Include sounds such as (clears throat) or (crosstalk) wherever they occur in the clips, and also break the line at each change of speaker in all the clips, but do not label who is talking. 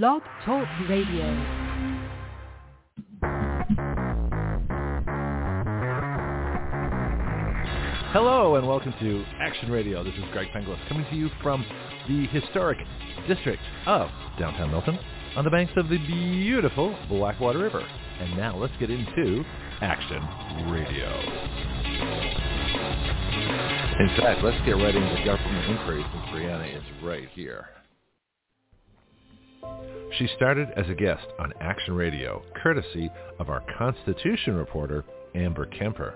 Blog Talk Radio.
Hello and welcome to Action Radio. This is Greg Penglis coming to you from the historic district of downtown Milton on the banks of the beautiful Blackwater River. And now let's get into Action Radio. In fact, let's get right into government inquiry since Breanna is right here. She started as a guest on Action Radio, courtesy of our Constitution reporter, Amber Kemper.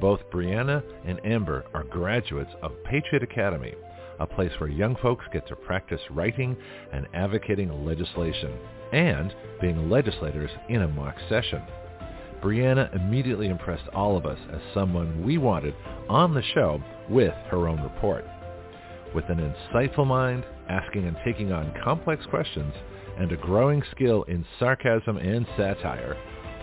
Both Breanna and Amber are graduates of Patriot Academy, a place where young folks get to practice writing and advocating legislation and being legislators in a mock session. Breanna immediately impressed all of us as someone we wanted on the show with her own report. With an insightful mind, asking and taking on complex questions, and a growing skill in sarcasm and satire,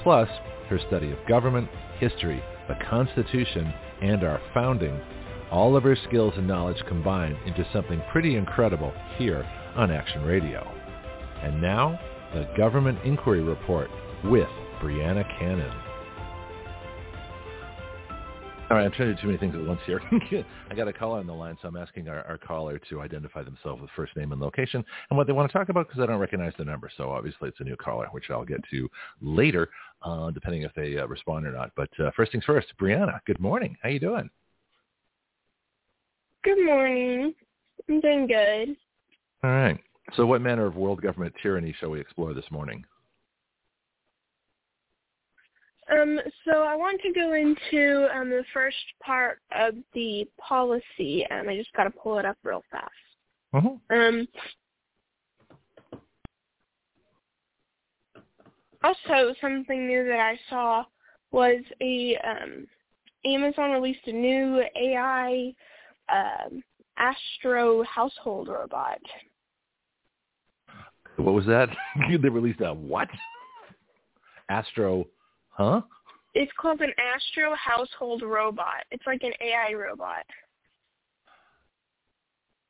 plus her study of government, history, the Constitution, and our founding, all of her skills and knowledge combined into something pretty incredible here on Action Radio. And now, the Government Inquiry Report with Breanna Cannon. All right, I'm trying to do too many things at once here. (laughs) I got a caller on the line, so I'm asking our, our caller to identify themselves with first name and location and what they want to talk about because I don't recognize the number. So obviously it's a new caller, which I'll get to later, uh, depending if they uh, respond or not. But uh, first things first, Breanna, good morning. How you doing?
Good morning. I'm doing good.
All right. So what manner of world government tyranny shall we explore this morning?
Um, so I want to go into um, the first part of the policy. Um, I just got to pull it up real fast.
Uh-huh.
Um, also, something new that I saw was a um, Amazon released a new AI um, Astro household robot.
What was that? (laughs) they released a what? Astro, huh?
It's called an Astro household robot. It's like an AI robot.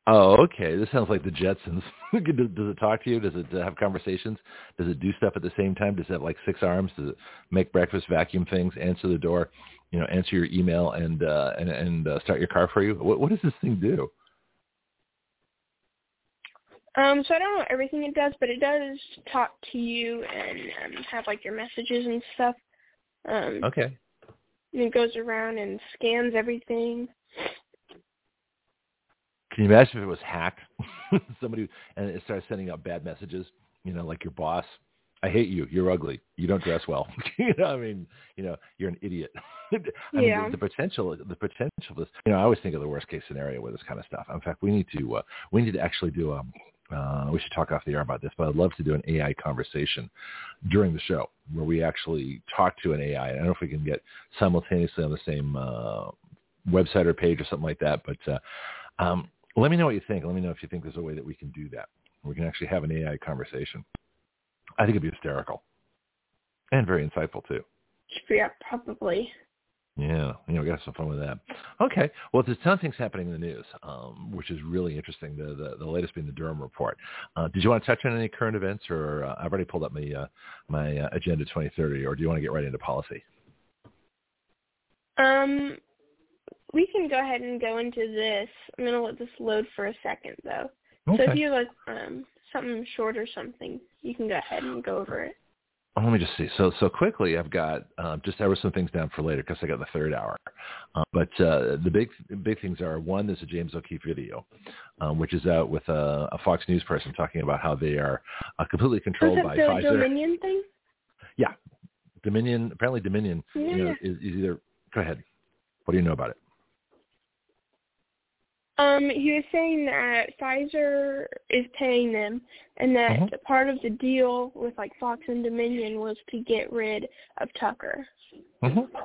Oh, okay. This sounds like the Jetsons. (laughs) does, does it talk to you? Does it have conversations? Does it do stuff at the same time? Does it have like six arms? Does it make breakfast, vacuum things, answer the door, you know, answer your email, and uh, and and uh, start your car for you? What what does this thing do?
Um, so I don't know everything it does, but it does talk to you and um, have like your messages and stuff. Um,
Okay.
and it goes around and scans everything.
Can you imagine if it was hacked? (laughs) Somebody and it starts sending out bad messages. You know, like your boss. I hate you. You're ugly. You don't dress well. (laughs) you know, I mean, you know, you're an idiot. (laughs) I
Yeah.
mean, the, the potential, the potential of this. You know, I always think of the worst case scenario with this kind of stuff. In fact, we need to, uh, we need to actually do a. Uh, we should talk off the air about this, but I'd love to do an AI conversation during the show where we actually talk to an AI. I don't know if we can get simultaneously on the same uh, website or page or something like that, but uh, um, let me know what you think. Let me know if you think there's a way that we can do that. We can actually have an AI conversation. I think it'd be hysterical and very insightful too.
Yeah, probably.
Yeah, you know, we got some fun with that. Okay, well, there's ton of things happening in the news, um, which is really interesting. The, the the latest being the Durham report. Uh, did you want to touch on any current events, or uh, I've already pulled up my uh, my uh, agenda 2030, or do you want to get right into policy?
Um, we can go ahead and go into this. I'm gonna let this load for a second though. Okay. So if you have like um something short or something, you can go ahead and go over it.
Oh, let me just see. So so quickly, I've got uh, just there were some things down for later because I got the third hour. Uh, but uh, the big big things are one, there's a James O'Keefe video, um, which is out with a, a Fox News person talking about how they are uh, completely controlled by
the
Pfizer.
Dominion thing?
Yeah, Dominion. Apparently, Dominion. You know, is, is either. Go ahead. What do you know about it?
Um, he was saying that Pfizer is paying them, and that
Mhm.
part of the deal with like Fox and Dominion was to get rid of Tucker.
Mm-hmm.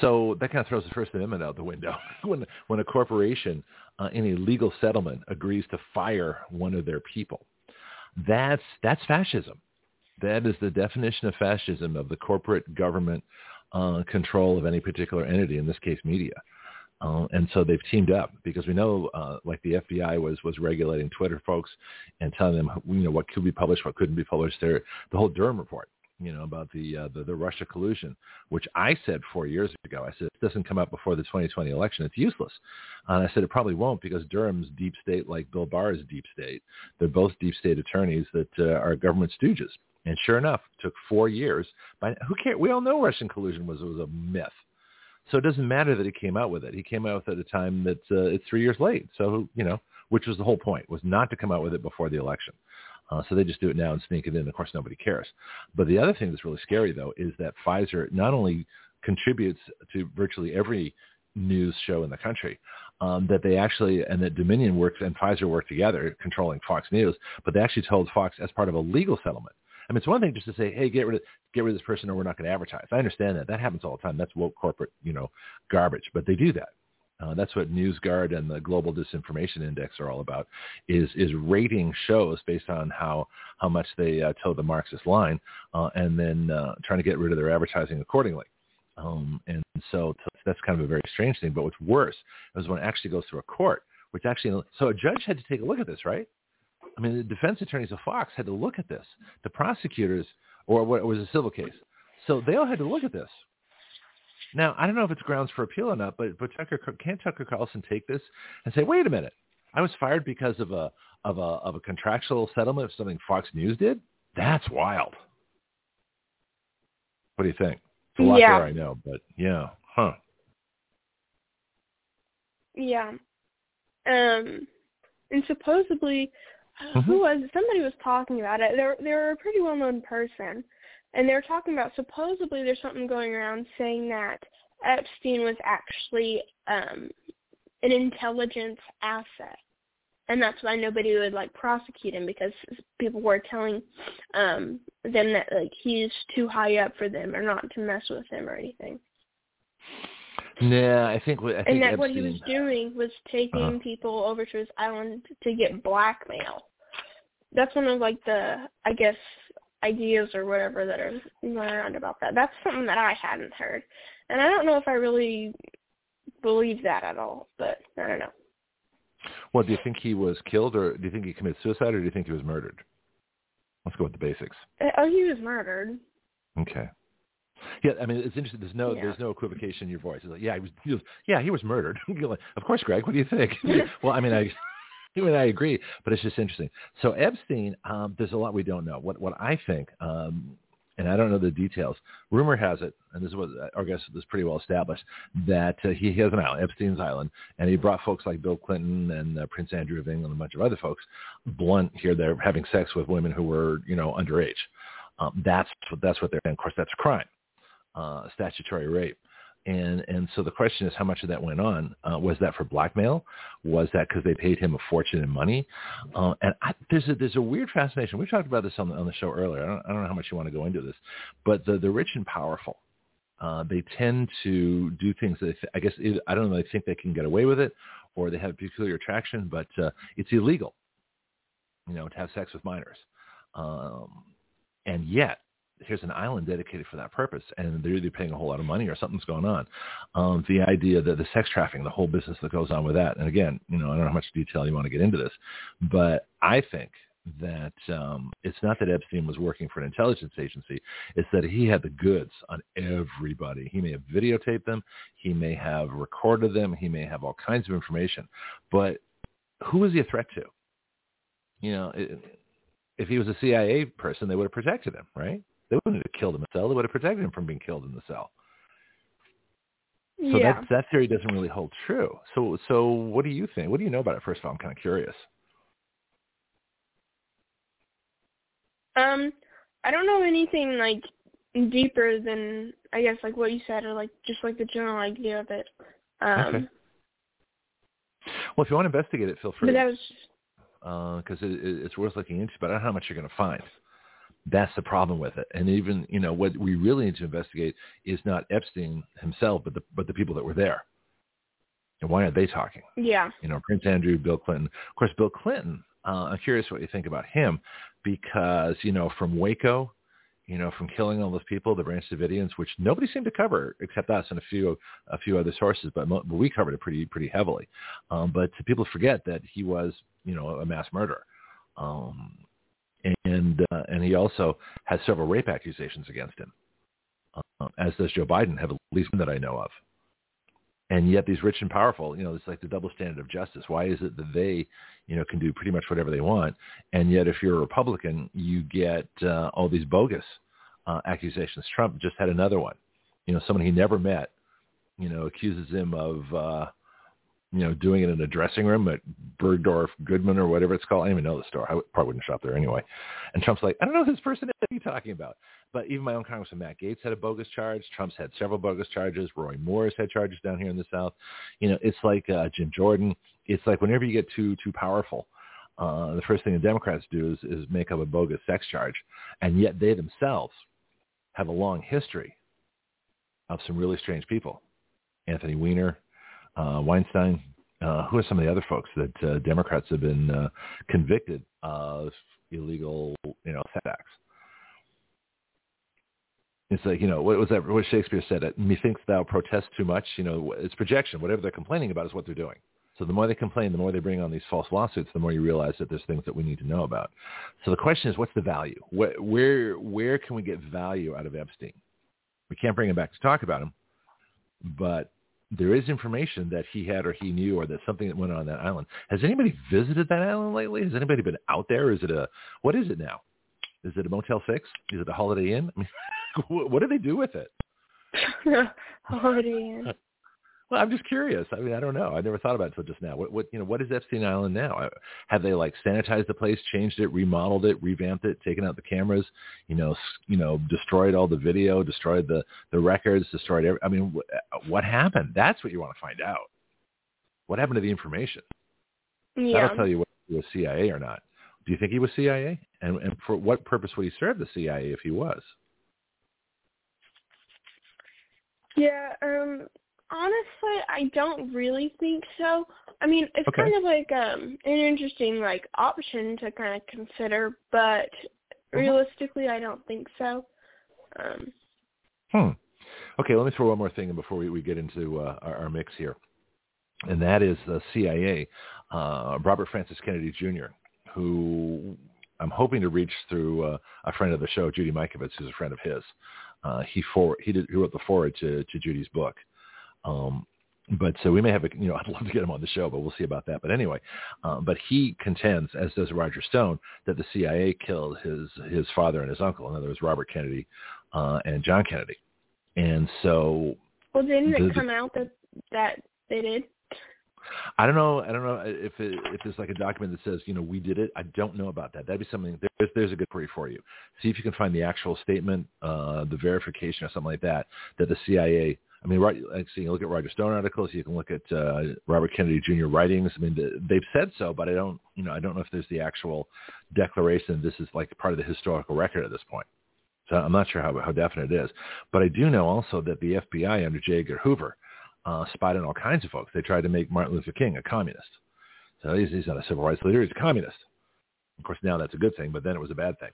So that kind of throws the First Amendment out the window (laughs) when when a corporation uh, in a legal settlement agrees to fire one of their people. That's that's fascism. That is the definition of fascism of the corporate government uh, control of any particular entity, in this case, media. Uh, and so they've teamed up because we know, uh, like the FBI was was regulating Twitter folks and telling them, you know, what could be published, what couldn't be published. There, the whole Durham report, you know, about the, uh, the the Russia collusion, which I said four years ago. I said it doesn't come out before the 2020 election. It's useless. And I said it probably won't because Durham's deep state, like Bill Barr's deep state. They're both deep state attorneys that uh, are government stooges. And sure enough, took four years. But who cares? We all know Russian collusion was was a myth. So it doesn't matter that he came out with it. He came out with it at a time that uh, it's three years late. So you know, which was the whole point, was not to come out with it before the election. Uh, so they just do it now and sneak it in. Of course, nobody cares. But the other thing that's really scary, though, is that Pfizer not only contributes to virtually every news show in the country, um, that they actually, and that Dominion works and Pfizer work together controlling Fox News, but they actually told Fox as part of a legal settlement. I mean, it's one thing just to say, hey, get rid of get rid of this person, or we're not going to advertise. I understand that. That happens all the time. That's woke corporate, you know, garbage. But they do that. Uh, that's what NewsGuard and the Global Disinformation Index are all about, is is rating shows based on how how much they uh, toe the Marxist line, uh, and then uh, trying to get rid of their advertising accordingly. Um, and so that's kind of a very strange thing. But what's worse is when it actually goes through a court, which actually so a judge had to take a look at this, right? I mean, the defense attorneys of Fox had to look at this. The prosecutors, or what was a civil case, so they all had to look at this. Now, I don't know if it's grounds for appeal or not, but but Tucker can't Tucker Carlson take this and say, wait a minute, I was fired because of a of a of a contractual settlement of something Fox News did? That's wild. What do you think? It's a lot
yeah.
there, I know, but yeah, huh?
Yeah. Um, and supposedly,
Mm-hmm.
who was somebody was talking about it. They're they're a pretty well known person, and they're talking about supposedly there's something going around saying that Epstein was actually um an intelligence asset. And that's why nobody would like prosecute him because people were telling um them that like he's too high up for them or not to mess with him or anything.
Nah, I think what- I think
and that
Epstein,
what he was doing was taking
Uh-huh.
people over to his island to get blackmail. That's one of like the I guess ideas or whatever that are going around about that. That's something that I hadn't heard, and I don't know if I really believe that at all. But I don't know.
Well, do you think he was killed, or do you think he committed suicide, or do you think he was murdered? Let's go with the basics.
Uh, Oh, he was murdered.
Okay. Yeah, I mean, it's interesting. There's no,
Yeah.
there's no equivocation in your voice. It's like, yeah, he was, he was yeah, he was murdered. (laughs) You're like, of course, Greg. What do you think? (laughs) (laughs) well, I mean, I, you and I agree, but it's just interesting. So Epstein, um, there's a lot we don't know. What, what I think, um, and I don't know the details. Rumor has it, and this is what I guess this is pretty well established, that uh, he has an island, Epstein's island, and he brought folks like Bill Clinton and uh, Prince Andrew of England and a bunch of other folks, blunt here, they're having sex with women who were, you know, underage. Um, that's that's what they're. And of course, that's a crime, uh, statutory rape. And and so the question is, how much of that went on? Uh, was that for blackmail? Was that because they paid him a fortune in money? Uh, and I, there's a there's a weird fascination. We talked about this on the on the show earlier. I don't, I don't know how much you want to go into this, but the the rich and powerful, uh, they tend to do things that I guess I don't know. They think they can get away with it, or they have a peculiar attraction, but uh, it's illegal, you know, to have sex with minors. Um, and yet here's an island dedicated for that purpose and they're either paying a whole lot of money or something's going on. Um, the idea that the sex trafficking the whole business that goes on with that and again you know i don't know how much detail you want to get into this but i think that um, it's not that epstein was working for an intelligence agency it's that he had the goods on everybody. He may have videotaped them he may have recorded them he may have all kinds of information but who was he a threat to? You know it, if he was a CIA person, they would have protected him, right? They wouldn't have killed him in the cell. They would have protected him from being killed in the cell. So
yeah.
that that theory doesn't really hold true. So so what do you think? What do you know about it? First of all, I'm kind of curious.
Um, I don't know anything like deeper than I guess like what you said or like just like the general idea of it. Um,
Okay. Well, if you want to investigate it, feel free.
but that was
because it, it, it's worth looking into. But I don't know how much you're going to find. That's the problem with it. And even you know what we really need to investigate is not Epstein himself, but the but the people that were there. And why aren't they talking?
yeah.
You know, Prince Andrew, Bill Clinton. Of course, Bill Clinton. Uh, I'm curious what you think about him because you know from Waco you know, from killing all those people, the Branch Davidians, which nobody seemed to cover except us and a few a few other sources, but, but we covered it pretty pretty heavily. Um, but people forget that he was, you know, a mass murderer, um, and uh, and he also has several rape accusations against him, uh, as does Joe Biden, have at least one that I know of. And yet these rich and powerful, you know, it's like the double standard of justice. Why is it that they, you know, can do pretty much whatever they want, and yet if you're a Republican, you get uh, all these bogus uh, accusations. Trump just had another one. You know, someone he never met, you know, accuses him of, uh, you know, doing it in a dressing room at Bergdorf Goodman or whatever it's called. I don't even know the store. I probably wouldn't shop there anyway. And Trump's like, I don't know who this person is. What are you talking about? But even my own Congressman Matt Gaetz had a bogus charge. Trump's had several bogus charges. Roy Moore's had charges down here in the South. You know, it's like uh, Jim Jordan. It's like whenever you get too too powerful, uh, the first thing the Democrats do is, is make up a bogus sex charge, and yet they themselves have a long history of some really strange people. Anthony Weiner, uh, Weinstein. Uh, who are some of the other folks that uh, Democrats have been uh, convicted of illegal, you know, acts? It's like, you know, what was that? What Shakespeare said, methinks thou protest too much. You know, it's projection. Whatever they're complaining about is what they're doing. So the more they complain, the more they bring on these false lawsuits, the more you realize that there's things that we need to know about. So the question is, what's the value? Where, where, where can we get value out of Epstein? We can't bring him back to talk about him, but there is information that he had or he knew or that something that went on, that island. Has anybody visited that island lately? Has anybody been out there? Is it a, what is it now? Is it a Motel 6? Is it a Holiday Inn? I mean, (laughs) what do they do with it? (laughs)
Holiday Inn.
Well, I'm just curious. I mean, I don't know. I never thought about it until just now. What, what, you know, what is Epstein Island now? Uh, have they like sanitized the place, changed it, remodeled it, revamped it, taken out the cameras, you know, you know, destroyed all the video, destroyed the the records, destroyed every. I mean, uh, what happened? That's what you want to find out. What happened to the information?
Yeah.
That'll tell you whether he was CIA or not. Do you think he was CIA? And and for what purpose would he serve the CIA if he was?
Yeah, um, honestly, I don't really think so. I mean, it's
Okay.
kind of like um an interesting like option to kind of consider, but
Mm-hmm.
realistically, I don't think so. Um,
Hmm. Okay, let me throw one more thing in before we, we get into uh, our, our mix here, and that is the CIA, uh, Robert Francis Kennedy Jr., who I'm hoping to reach through uh, a friend of the show, Judy Mikovits, who's a friend of his. Uh, he for he did he wrote the forward to to Judy's book. Um, but so we may have a, you know, (laughs) I'd love to get him on the show, but we'll see about that. But anyway, um, but he contends, as does Roger Stone, that the CIA killed his his father and his uncle. In other words, Robert Kennedy uh, and John Kennedy. And so
well, didn't
The-
it come out that that they did?
I don't know. I don't know if it, if there's like a document that says, you know, we did it. I don't know about that. That'd be something. There's there's a good query for you. See if you can find the actual statement, uh, the verification or something like that that the CIA. I mean, right? Like, so you look at Roger Stone articles. You can look at uh, Robert Kennedy Jr. writings. I mean, th- they've said so, but I don't. You know, I don't know if there's the actual declaration. This is like part of the historical record at this point. So I'm not sure how how definite it is. But I do know also that the FBI under J. Edgar Hoover uh, spied on all kinds of folks. They tried to make Martin Luther King a communist. So he's, he's not a civil rights leader. He's a communist. Of course, now that's a good thing, but then it was a bad thing.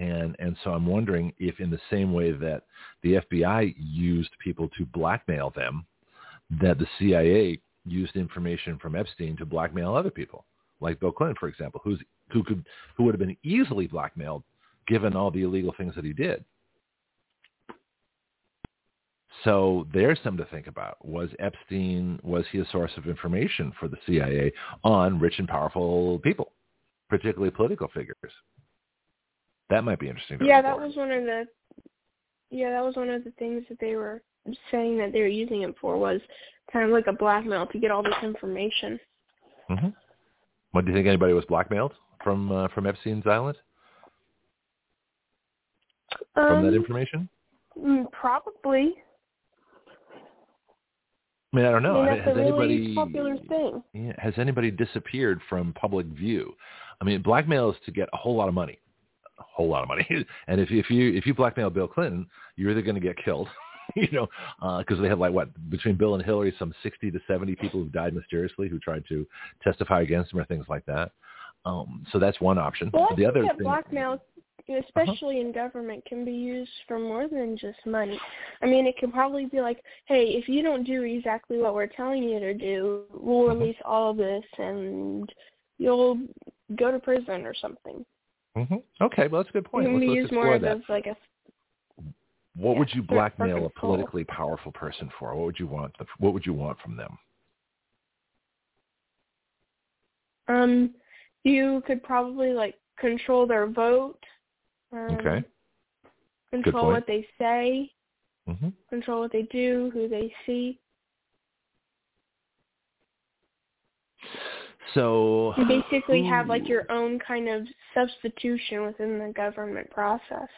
And and so I'm wondering if, in the same way that the FBI used people to blackmail them, that the CIA used information from Epstein to blackmail other people, like Bill Clinton, for example, who's who could who would have been easily blackmailed given all the illegal things that he did. So there's something to think about. Was Epstein, was he a source of information for the CIA on rich and powerful people, particularly political figures? That might be interesting. To
Yeah, that was one of the. Yeah, that was one of the things that they were saying that they were using it for was kind of like a blackmail to get all this information.
Mm-hmm. What do you think? Anybody was blackmailed from uh, from Epstein's island from that
Um,
information?
mm, probably.
I mean, I don't know.
I mean,
has
really
anybody
popular thing.
Yeah, has anybody disappeared from public view? I mean, blackmail is to get a whole lot of money, a whole lot of money. (laughs) And if if you if you blackmail Bill Clinton, you're either going to get killed, (laughs) you know, because they have like what between Bill and Hillary, some sixty to seventy people who died mysteriously who tried to testify against him or things like that. Um, so that's one option.
Well,
the other
that
thing,
blackmail especially uh-huh. in government, can be used for more than just money. I mean, it can probably be like, hey, if you don't do exactly what we're telling you to do, we'll uh-huh. release all of this and you'll go to prison or something.
Mm-hmm. Okay, well that's a good point. Let's, let's
more
that.
as like a
what
yeah,
would you blackmail
a
politically powerful person for? What would you want? The, what would you want from them?
Um, you could probably like control their vote. Um,
okay.
Control what they say.
Mm-hmm.
Control what they do, who they see.
So
you basically
who...
have like your own kind of substitution within the government process.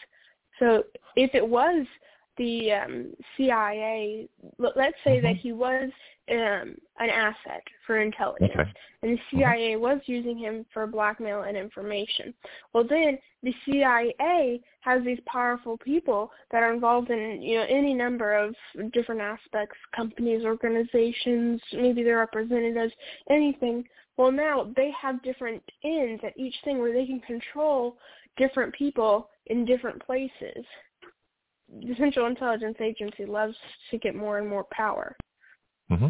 So if it was the um, CIA, let's say mm-hmm. that he was um, an asset for intelligence,
okay.
and the
mm-hmm.
CIA was using him for blackmail and information. Well, then the CIA has these powerful people that are involved in you know any number of different aspects, companies, organizations, maybe their representatives, anything. Well, now they have different ends at each thing where they can control different people in different places the Central Intelligence Agency loves to get more and more power.
Mm-hmm.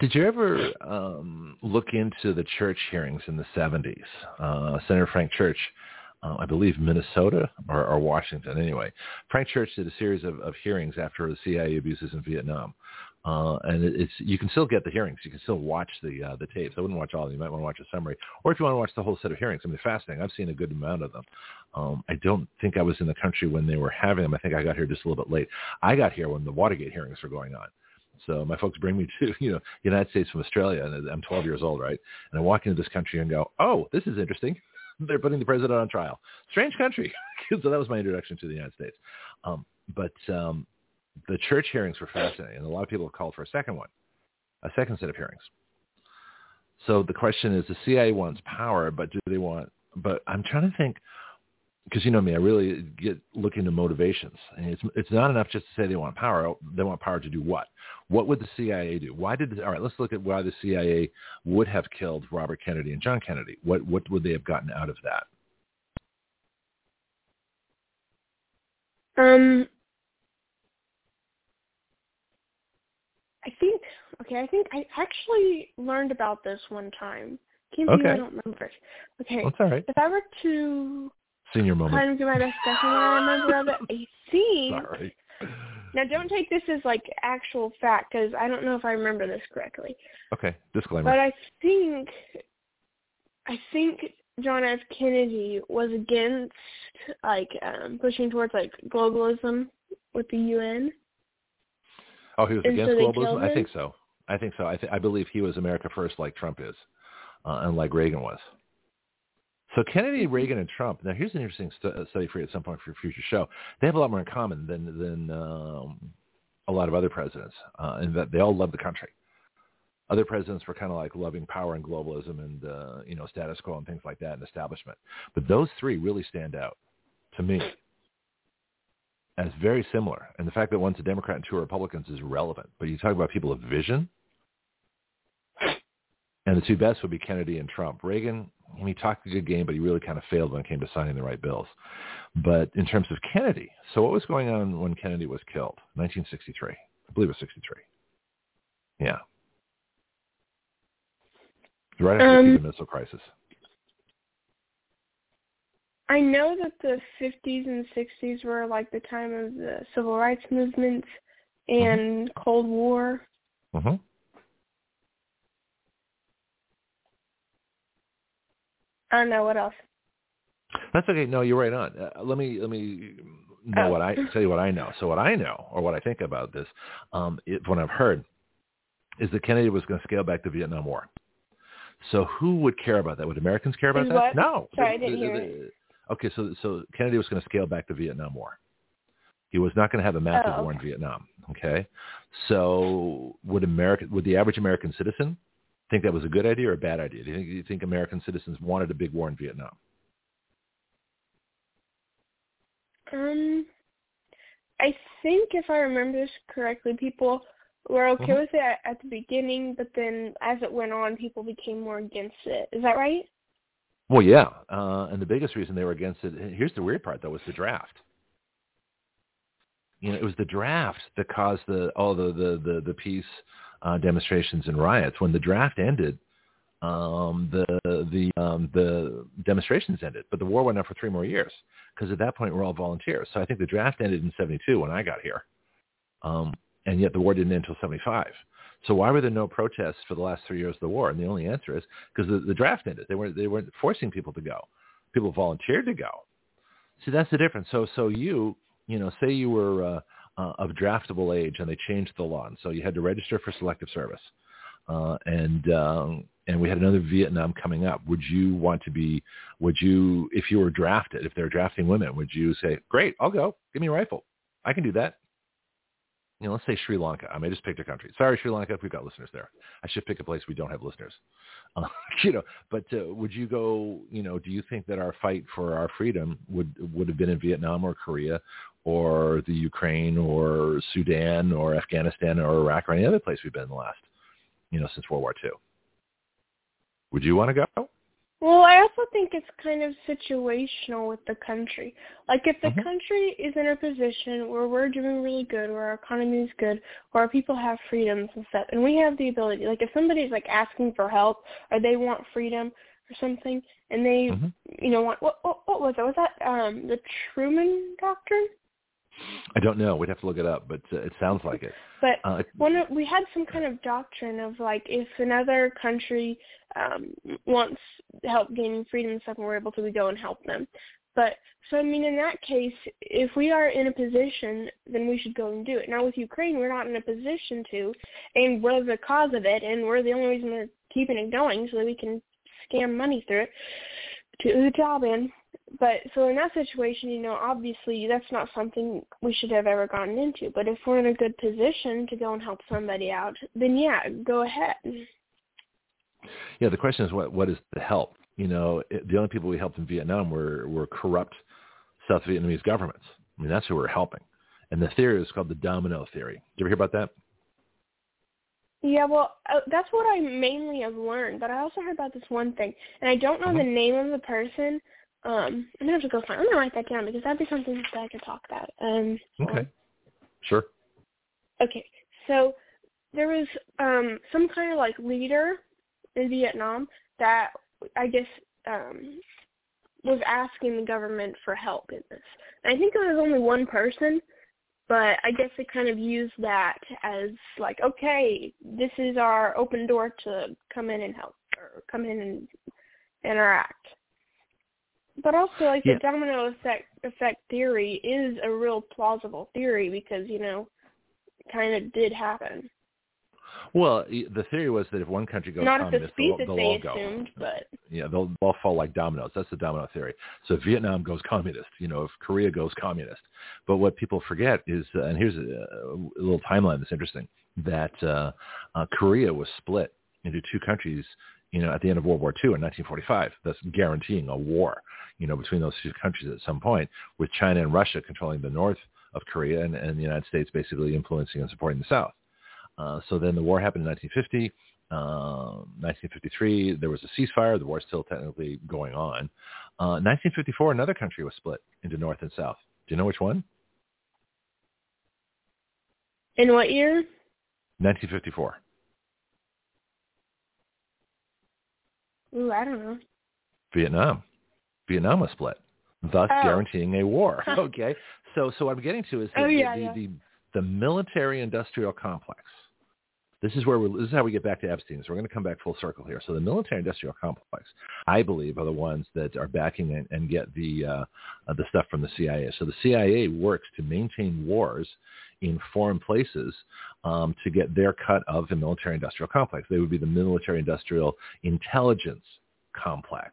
Did you ever um, look into the church hearings in the 70s? Uh, Senator Frank Church, uh, I believe Minnesota or, or, Washington anyway. Frank Church did a series of, of hearings after the CIA abuses in Vietnam. Uh, and it, it's you can still get the hearings. You can still watch the uh, the tapes. I wouldn't watch all of them. You might want to watch a summary, or if you want to watch the whole set of hearings. I mean, fascinating. I've seen a good amount of them. Um, I don't think I was in the country when they were having them. I think I got here just a little bit late. I got here when the Watergate hearings were going on. So my folks bring me (laughs) to you know United States from Australia, and I'm 12 years old, right? And I walk into this country and go, oh, this is interesting. (laughs) They're putting the president on trial. Strange country. (laughs) so that was my introduction to the United States. Um, but um, the church hearings were fascinating, and a lot of people have called for a second one, a second set of hearings. So the question is, the CIA wants power, but do they want? But I'm trying to think, because you know me, I really get look into motivations, and it's it's not enough just to say they want power. They want power to do what? What would the CIA do? Why did? All right, let's look at why the CIA would have killed Robert Kennedy and John Kennedy. What what would they have gotten out of that?
Um, I think okay, I think I actually learned about this one time. Can't
okay.
I don't remember it. Okay.
That's all right.
If I were to
senior moment.
Kind of do my best guess I remember of it. I think. (laughs)
Sorry.
Now, don't take this as like actual fact because I don't know if I remember this correctly.
Okay, disclaimer.
But I think, I think John F. Kennedy was against like um pushing towards like globalism with the UN.
Oh, he was
and
against
so
globalism. I think so. I think so. I th- I believe he was America first, like Trump is, uh, and like Reagan was. So Kennedy, Reagan, and Trump. Now, here's an interesting st- uh, study for you at some point for a future show. They have a lot more in common than than um, a lot of other presidents, uh, in that they all love the country. Other presidents were kind of like loving power and globalism and uh, you know status quo and things like that and establishment. But those three really stand out to me as very similar. And the fact that one's a Democrat and two are Republicans is relevant. But you talk about people of vision, and the two best would be Kennedy and Trump. Reagan, he talked a good game, but he really kind of failed when it came to signing the right bills. But in terms of Kennedy, so what was going on when Kennedy was killed? 1963. I believe it was 63. Yeah. Right after um, the Missile Crisis.
I know that the 50s and 60s were like the time of the civil rights movements mm-hmm. and mm-hmm. Cold War.
Mm-hmm.
I don't know what else.
That's okay. No, you're right on. Uh, let me let me know oh. what I tell you what I know. So what I know or what I think about this, um, it, what I've heard, is that Kennedy was going to scale back the Vietnam War. So who would care about that? Would Americans care about that? No.
Sorry, I didn't hear.
Okay, so so Kennedy was going to scale back the Vietnam War. He was not going to have a massive
oh.
war in Vietnam. Okay, so would America, would the average American citizen think that was a good idea or a bad idea? Do you think, do you think American citizens wanted a big war in Vietnam?
Um, I think if I remember this correctly, people were okay mm-hmm. with it at, at the beginning, but then as it went on, people became more against it. Is that right?
Well, yeah, uh, and the biggest reason they were against it. Here's the weird part, though, was the draft. You know, it was the draft that caused the all the the the, the peace uh, demonstrations and riots. When the draft ended, um, the the um, the demonstrations ended, but the war went on for three more years because at that point we're all volunteers. So I think the draft ended in '72 when I got here, um, and yet the war didn't end until '75. So why were there no protests for the last three years of the war? And the only answer is because the, the draft ended. They weren't they weren't forcing people to go. People volunteered to go. See, that's the difference. So so you you know say you were uh, uh, of draftable age and they changed the law, and so you had to register for selective service. Uh, and um, and we had another Vietnam coming up. Would you want to be? Would you, if you were drafted, if they're drafting women, would you say, "Great, I'll go. Give me a rifle. I can do that." You know, let's say Sri Lanka. I may just picked a country. Sorry, Sri Lanka, if we've got listeners there. I should pick a place we don't have listeners. (laughs) Uh, you know, but uh, would you go? You know, do you think that our fight for our freedom would would have been in Vietnam or Korea or the Ukraine or Sudan or Afghanistan or Iraq or any other place we've been in the last, you know, since World War II? Would you want to go?
Well, I also think it's kind of situational with the country. Like if the mm-hmm. country is in a position where we're doing really good, where our economy is good, where our people have freedoms and stuff, and we have the ability, like if somebody's like asking for help or they want freedom or something, and they, mm-hmm. you know, want what, what what was that? Was that um the Truman Doctrine?
I don't know. We'd have to look it up, but uh, it sounds like it.
But uh, one of, we had some kind of doctrine of like if another country um, wants help gaining freedom and stuff, and we're able to, we go and help them. But so I mean, in that case, if we are in a position, then we should go and do it. Now with Ukraine, we're not in a position to, and we're the cause of it, and we're the only reason we're keeping it going, so that we can scam money through it to the Taliban but so in that situation, you know, obviously that's not something we should have ever gotten into. But if we're in a good position to go and help somebody out, then yeah, go ahead.
Yeah, the question is what what is the help? You know, it, the only people we helped in Vietnam were were corrupt South Vietnamese governments. I mean, that's who we're helping. And the theory is called the domino theory. Did you ever hear about that?
Yeah, well, uh, that's what I mainly have learned. But I also heard about this one thing, and I don't know mm-hmm. the name of the person, um, I'm gonna have to go find. I'm gonna write that down because that'd be something that I could talk about. Um,
okay. Sure.
Okay. So there was um some kind of like leader in Vietnam that I guess um was asking the government for help in this. And I think there was only one person, but I guess they kind of used that as like, okay, this is our open door to come in and help or come in and interact. But also, like yeah. the domino effect effect theory is a real plausible theory because you know, kind of did happen.
Well, the theory was that if one country goes
not
communist,
at the speed
they'll,
that
they'll
they assumed,
go.
but
yeah, they'll all fall like dominoes. That's the domino theory. So if Vietnam goes communist, you know, if Korea goes communist, but what people forget is, uh, and here's a, a, little timeline that's interesting, that uh, uh, Korea was split into two countries you know, at the end of World War II in 1945, thus guaranteeing a war, you know, between those two countries at some point, with China and Russia controlling the north of Korea and, and the United States basically influencing and supporting the south. Uh, so then the war happened in 1950. Uh, 1953, there was a ceasefire. The war is still technically going on. Uh, 1954, another country was split into north and south. Do you know which one?
In what year?
1954.
Ooh, I don't know.
Vietnam. Vietnam was split, thus
oh.
guaranteeing a war. (laughs) okay. So so what I'm getting to is the,
oh, yeah,
the,
yeah.
the, the military industrial complex. This is where we this is how we get back to Epstein. So we're going to come back full circle here. So the military industrial complex, I believe, are the ones that are backing and, and get the uh, uh, the stuff from the CIA. So the CIA works to maintain wars in foreign places um, to get their cut of the military industrial complex. They would be the military industrial intelligence complex.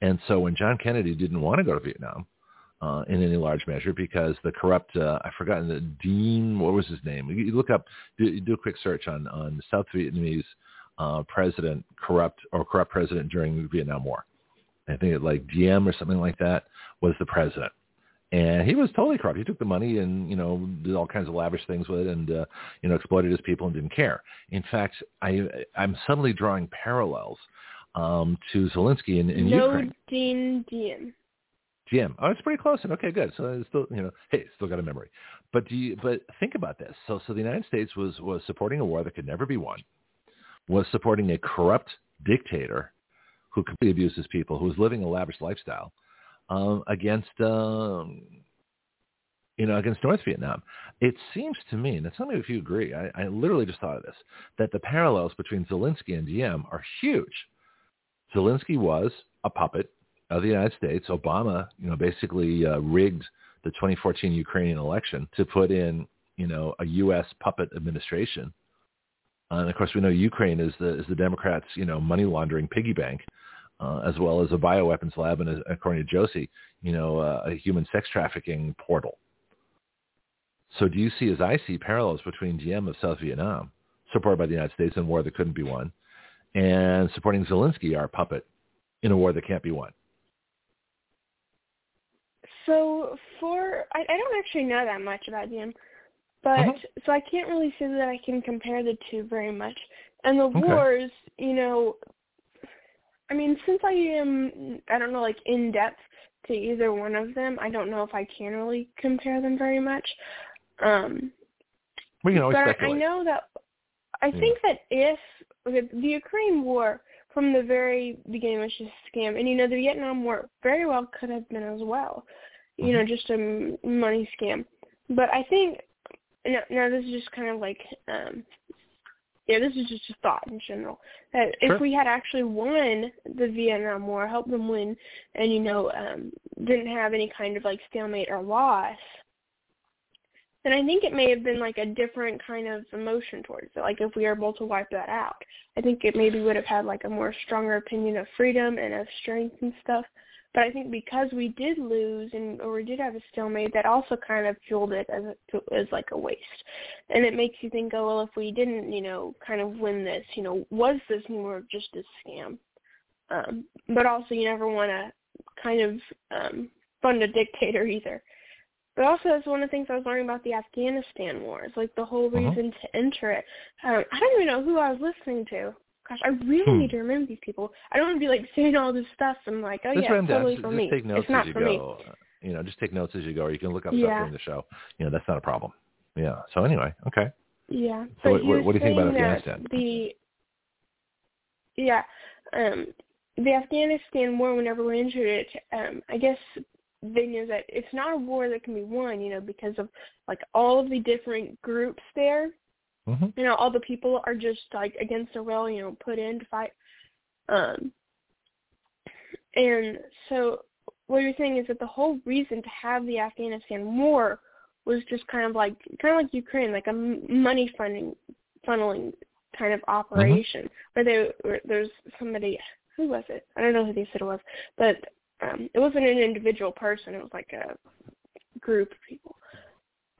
And so when John Kennedy didn't want to go to Vietnam uh, in any large measure because the corrupt, uh, I've forgotten the Dean, what was his name? You look up, do, do a quick search on, on South Vietnamese uh, president, corrupt or corrupt president during the Vietnam War. I think it like Diem or something like that was the president and he was totally corrupt. He took the money and you know did all kinds of lavish things with it, and uh, you know exploited his people and didn't care. In fact, I I'm suddenly drawing parallels um, to Zelensky in, in
no
Ukraine.
Dean Diem.
Jim. Oh, it's pretty close. Okay, good. So it's still, you know, hey, still got a memory. But do you, but think about this. So, so the United States was was supporting a war that could never be won, was supporting a corrupt dictator who completely abuses people, who was living a lavish lifestyle um, against, um, you know, against North Vietnam. It seems to me, and tell me if you agree. I, I literally just thought of this that the parallels between Zelensky and Diem are huge. Zelensky was a puppet of the United States. Obama, you know, basically uh, rigged the 2014 Ukrainian election to put in, you know, a U.S. puppet administration. and of course, we know Ukraine is the is the Democrats, you know, money laundering piggy bank, uh, as well as a bioweapons lab, and according to Josie, you know, uh, a human sex trafficking portal. So, do you see, as I see, parallels between Diem of South Vietnam, supported by the United States in a war that couldn't be won, and supporting Zelensky, our puppet, in a war that can't be won?
So for I, I don't actually know that much about Diem, but uh-huh. so I can't really say that I can compare the two very much. And the
okay.
wars, you know, I mean, since I am I don't know like in depth to either one of them, I don't know if I can really compare them very much. Um,
we can always
but
speculate.
I know that I
yeah.
think that if the Ukraine war from the very beginning was just a scam, and you know the Vietnam War very well could have been as well you know, just a money scam. But I think now, now this is just kind of like, um, yeah, this is just a thought in general that
sure.
if we had actually won the Vietnam War, helped them win, and you know, um, didn't have any kind of like stalemate or loss, then I think it may have been like a different kind of emotion towards it. Like if we were able to wipe that out, I think it maybe would have had like a more stronger opinion of freedom and of strength and stuff. But I think because we did lose and or we did have a stalemate, that also kind of fueled it as a, as like a waste, and it makes you think, oh well, if we didn't, you know, kind of win this, you know, was this more of just a scam? Um, but also, you never want to kind of um, fund a dictator either. But also, that's one of the things I was learning about the Afghanistan war. It's like the whole
uh-huh.
reason uh-huh. to enter it. Um, I don't even know who I was listening to. Gosh, I really
hmm.
need to remember these people. I don't want to be like saying all this stuff and like, oh yeah, totally for
just
me.
Take notes
it's not
as you
for
go.
me.
You know, just take notes as you go, or you can look up
yeah.
stuff during the show. You know, that's not a problem. Yeah. So anyway, okay.
Yeah.
So
but
what, what do you think about
Afghanistan? The yeah, um, the Afghanistan war. Whenever we entered it, um, I guess they knew that it's not a war that can be won. You know, because of like all of the different groups there
Mm-hmm.
You know, all the people are just like against the will, you know, put in to fight. Um, and so what you're saying is that the whole reason to have the Afghanistan war was just kind of like kind of like Ukraine, like a money funding funneling kind of operation
mm-hmm.
where they where there's somebody who was it? I don't know who they said it was, but um, it wasn't an individual person. It was like a group of people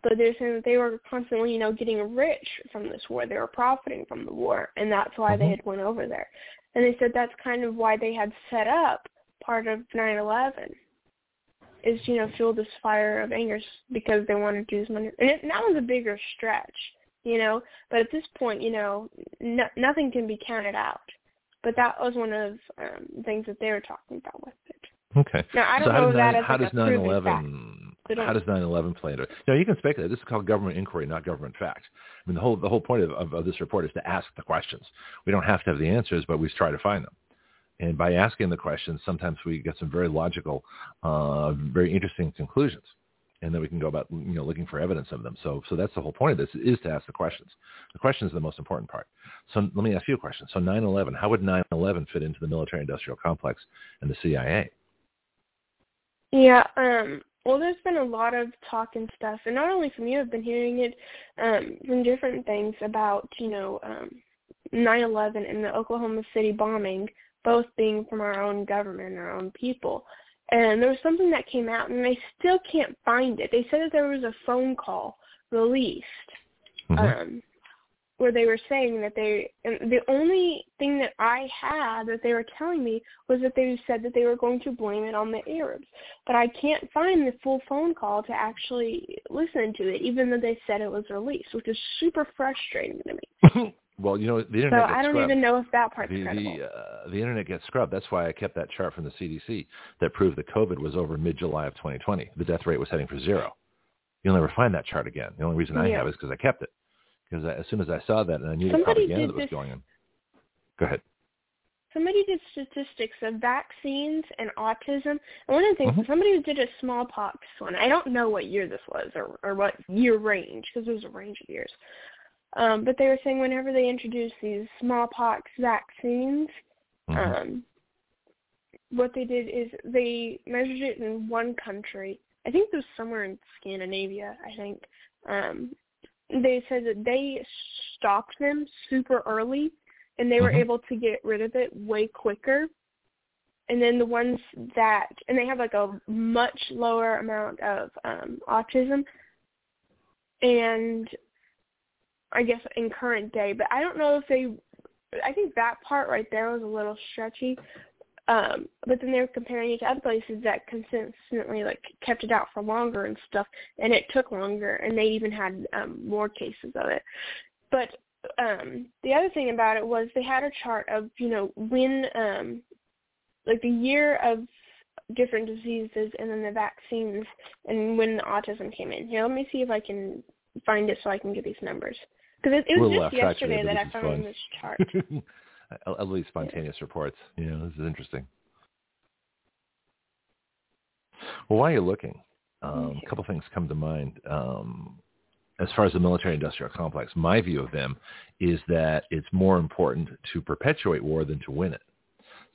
but they're saying that they were constantly, you know, getting rich from this war. They were profiting from the war, and that's why
mm-hmm.
they had went over there. And they said that's kind of why they had set up part of 9/11 is you know fuel this fire of anger because they wanted to use money. And, it, that was a bigger stretch, you know. But at this point, you know, no, nothing can be counted out. But that was one of um, the things that they were talking about with it.
Okay.
Now I don't
so
know
how
that
9,
as
how
like
does
a
9/11
fact.
How does 9/11 play into it? Know, you can speculate. This is called government inquiry, not government fact. I mean, the whole the whole point of, of, of this report is to ask the questions. We don't have to have the answers, but we try to find them. And by asking the questions, sometimes we get some very logical, uh, very interesting conclusions, and then we can go about you know looking for evidence of them. So so that's the whole point of this is to ask the questions. The question is the most important part. So let me ask you a question. So 9/11, how would 9/11 fit into the military-industrial complex and the CIA?
Yeah, um, well, there's been a lot of talk and stuff, and not only from you, I've been hearing it um, from different things about, you know, um, 9/11 and the Oklahoma City bombing, both being from our own government, and our own people. And there was something that came out, and they still can't find it. They said that there was a phone call released
mm-hmm.
um, where they were saying that they the only thing that I had that they were telling me was that they said that they were going to blame it on the Arabs. But I can't find the full phone call to actually listen to it, even though they said it was released, which is super frustrating to me. (laughs)
Well, you know, the
So
internet gets
I don't
scrubbed.
even know if that part's
the
credible.
the, uh, the internet gets scrubbed. That's why I kept that chart from the CDC that proved that COVID was over mid-July of 2020. The death rate was heading for zero. You'll never find that chart again. The only reason I
Yeah.
have is because I kept it. Because as soon as I saw that and I knew the
Somebody
propaganda
did
that was
this-
going on. Go ahead.
somebody did statistics of vaccines and autism. And one of the things,
Mhm.
somebody did a smallpox one. I don't know what year this was or, or what year range because there was a range of years. Um, but they were saying whenever they introduced these smallpox vaccines,
Mhm.
um, what they did is they measured it in one country. I think it was somewhere in Scandinavia. I think um, they said that they stopped them super early, and they were
Mhm.
able to get rid of it way quicker. And then the ones that, and they have like a much lower amount of um, autism, and I guess in current day, but I don't know if they. I think that part right there was a little stretchy. Um, but then they were comparing it to other places that consistently like kept it out for longer and stuff, and it took longer, and they even had um, more cases of it. But um, the other thing about it was they had a chart of you know when um, like the year of different diseases and then the vaccines and when the autism came in. Here, let me see if I can find it so I can get these numbers. Because it, it was
Little
just yesterday that I found
fun.
this chart. (laughs)
At least spontaneous reports. Yeah, this is interesting. Well, while you're looking, um, a couple things come to mind. Um, as far as the military-industrial complex, my view of them is that it's more important to perpetuate war than to win it.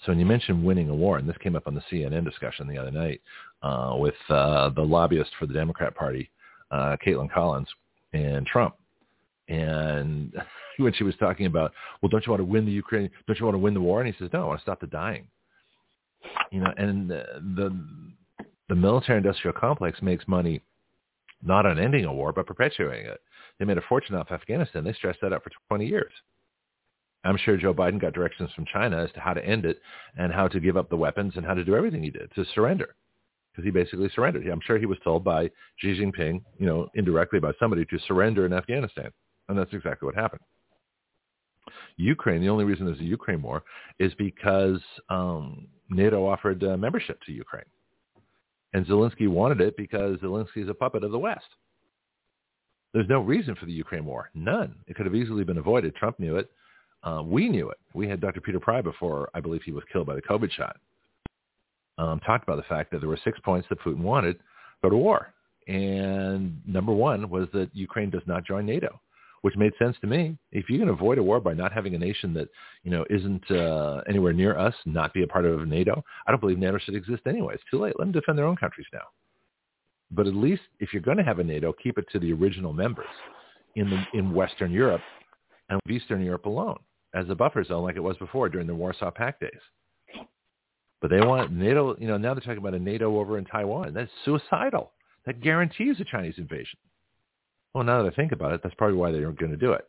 So when you mentioned winning a war, and this came up on the CNN discussion the other night uh, with uh, the lobbyist for the Democrat Party, uh, Kaitlan Collins, and Trump. And (laughs) when she was talking about, well, don't you want to win the Ukraine? Don't you want to win the war? And he says, no, I want to stop the dying. You know, and the the, the military-industrial complex makes money not on ending a war, but perpetuating it. They made a fortune off Afghanistan. They stressed that out for 20 years. I'm sure Joe Biden got directions from China as to how to end it and how to give up the weapons and how to do everything he did to surrender. Because he basically surrendered. I'm sure he was told by Xi Jinping, you know, indirectly by somebody to surrender in Afghanistan. And that's exactly what happened. Ukraine, the only reason there's a Ukraine war is because um, NATO offered uh, membership to Ukraine. And Zelensky wanted it because Zelensky is a puppet of the West. There's no reason for the Ukraine war. None. It could have easily been avoided. Trump knew it. Uh, we knew it. We had Dr. Peter Pry before I believe he was killed by the COVID shot. Um, talked about the fact that there were six points that Putin wanted go to war. And number one was that Ukraine does not join NATO, which made sense to me. If you can avoid a war by not having a nation that, you know, isn't uh, anywhere near us, not be a part of NATO, I don't believe NATO should exist anyway. It's too late. Let them defend their own countries now. But at least if you're going to have a NATO, keep it to the original members in the, in Western Europe and Eastern Europe alone as a buffer zone like it was before during the Warsaw Pact days. But they want NATO, you know, now they're talking about a NATO over in Taiwan. That's suicidal. That guarantees a Chinese invasion. Well, now that I think about it, that's probably why they're going to do it.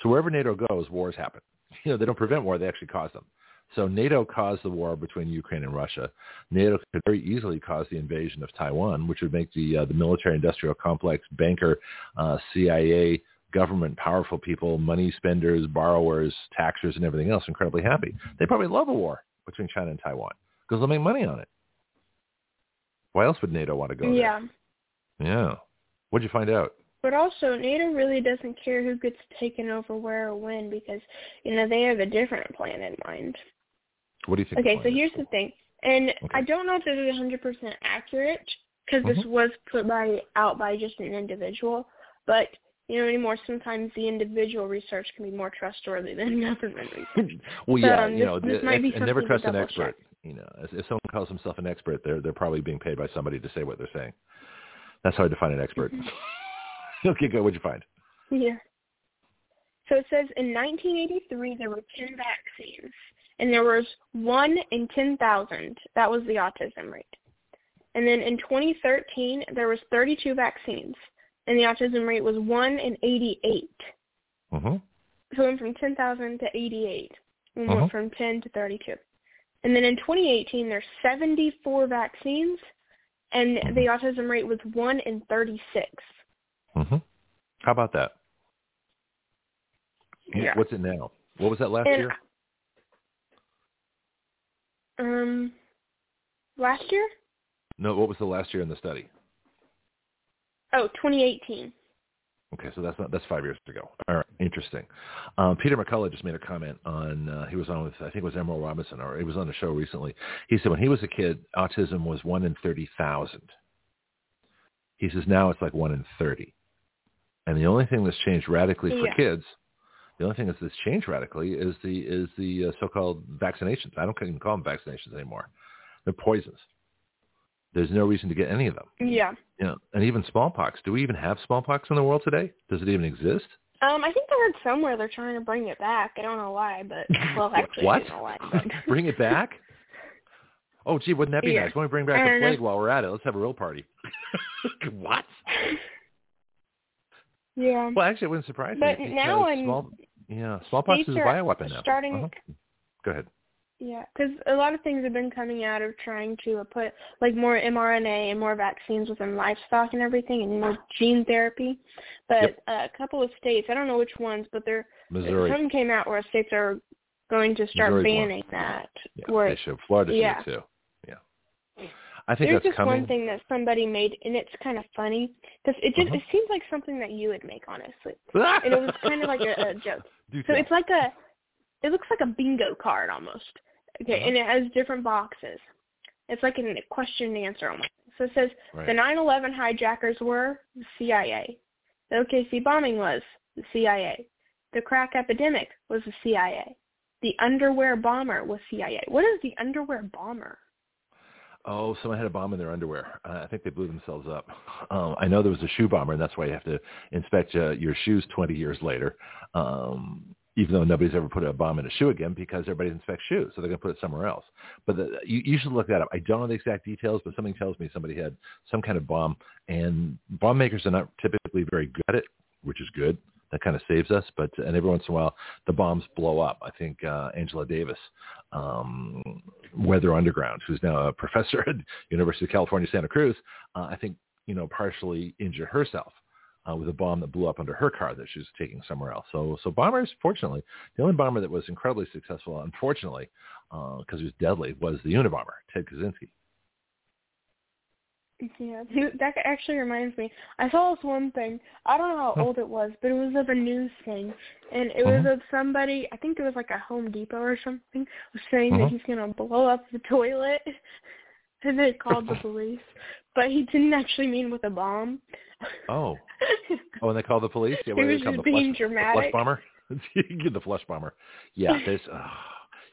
So wherever NATO goes, wars happen. (laughs) You know, they don't prevent war, they actually cause them. So NATO caused the war between Ukraine and Russia. NATO could very easily cause the invasion of Taiwan, which would make the uh, the military-industrial complex, banker, uh, CIA, government, powerful people, money spenders, borrowers, taxers, and everything else incredibly happy. They probably love a war between China and Taiwan because they'll make money on it. Why else would NATO want to go
yeah.
there? Yeah. What'd you find out?
But also, NATO really doesn't care who gets taken over where or when because, you know, they have a different plan in mind.
What do you think?
Okay, so here's the thing. And
Okay.
I don't know if this is 100% accurate because this
Mhm.
was put by out by just an individual. But, you know, anymore, sometimes the individual research can be more trustworthy than (laughs) government research. (laughs)
well, yeah,
um,
you
this-
know,
this
the-
might be
and never trust an
double check.
expert. You know, if, if someone calls himself an expert, they're they're probably being paid by somebody to say what they're saying. That's how I define an expert. (laughs)
Mm-hmm. (laughs)
okay, good. What'd you find?
Yeah. So it says in 1983 there were 10 vaccines, and there was one in 10,000. That was the autism rate. And then in 2013 there was 32 vaccines, and the autism rate was one in 88.
Mm-hmm.
So it went from 10,000 to 88, and
Mhm.
went from 10 to 32. And then in 2018 there's 74 vaccines, and
Mhm.
the autism rate was one in 36.
Mm-hmm. How about that?
Yeah.
What's it now? What was that last
And,
year?
Um, last year?
No, what was the last year in the study?
Oh, 2018.
Okay, so that's not that's five years ago. All right, interesting. Um, Peter McCullough just made a comment on uh, he was on with I think it was Emerald Robinson or he was on the show recently. He said when he was a kid, autism was one in thirty thousand. He says now it's like one in thirty, and the only thing that's changed radically for
Yeah.
kids, the only thing that's, changed radically is the is the uh, so-called vaccinations. I don't even call them vaccinations anymore. They're poisons. There's no reason to get any of them.
Yeah.
Know, and even smallpox. Do we even have smallpox in the world today? Does it even exist?
Um, I think I heard somewhere they're trying to bring it back. I don't know why, but well, (laughs) actually,
what?
I do know why. But (laughs)
bring it back? Oh, gee, wouldn't that be
Yeah.
nice? Why don't we bring back the
don't know.
plague while we're at it? Let's have a real party. (laughs) what?
Yeah.
Well, actually, it wouldn't surprise
But
me.
now
because
I'm-
small, yeah, smallpox is a bioweapon now.
starting-
Uh-huh. Go ahead.
Yeah, because a lot of things have been coming out of trying to uh, put like more mRNA and more vaccines within livestock and everything, and more gene therapy. But
Yep.
uh, a couple of states, I don't know which ones, but there
Missouri.
something came out where states are going to start
Missouri's one.
banning that.
Yeah,
where
they should. Florida should too. I think
there's this
coming.
one thing that somebody made, and it's kind of funny because it just
Uh-huh.
it seems like something that you would make, honestly. And it was (laughs) kind of like a, a joke.
Do
So it's like a, it looks like a bingo card almost. Okay,
Uh-huh.
and it has different boxes. It's like a question and answer almost. So it says
Right.
the 9/11 hijackers were the CIA. The OKC bombing was the CIA. The crack epidemic was the CIA. The underwear bomber was CIA. What is the underwear bomber?
Oh, someone had a bomb in their underwear. Uh, I think they blew themselves up. Um, I know there was a shoe bomber, and that's why you have to inspect uh, your shoes 20 years later, um, even though nobody's ever put a bomb in a shoe again because everybody inspects shoes, so they're going to put it somewhere else. But the, you, you should look that up. I don't know the exact details, but something tells me somebody had some kind of bomb, and bomb makers are not typically very good at it, which is good. That kind of saves us, but and every once in a while the bombs blow up. I think uh, Angela Davis, um, Weather Underground, who's now a (laughs) professor at University of California, Santa Cruz, uh, I think you know partially injured herself uh, with a bomb that blew up under her car that she was taking somewhere else. So so bombers, fortunately, the only bomber that was incredibly successful, unfortunately, because he was deadly, was the Unabomber, Ted Kaczynski.
Yeah, that actually reminds me. I saw this one thing. I don't know how old it was, but it was of a news thing, and it was
Uh-huh.
of somebody. I think it was like a Home Depot or something, was saying
Uh-huh.
that he's gonna blow up the toilet, (laughs) and they called the police, but he didn't actually mean with a bomb.
Oh. (laughs) Oh, and they called the police. Yeah, what do
was just
the
being
flush, the flush
dramatic.
bomber. (laughs) the flush bomber. Yeah, there's. Oh,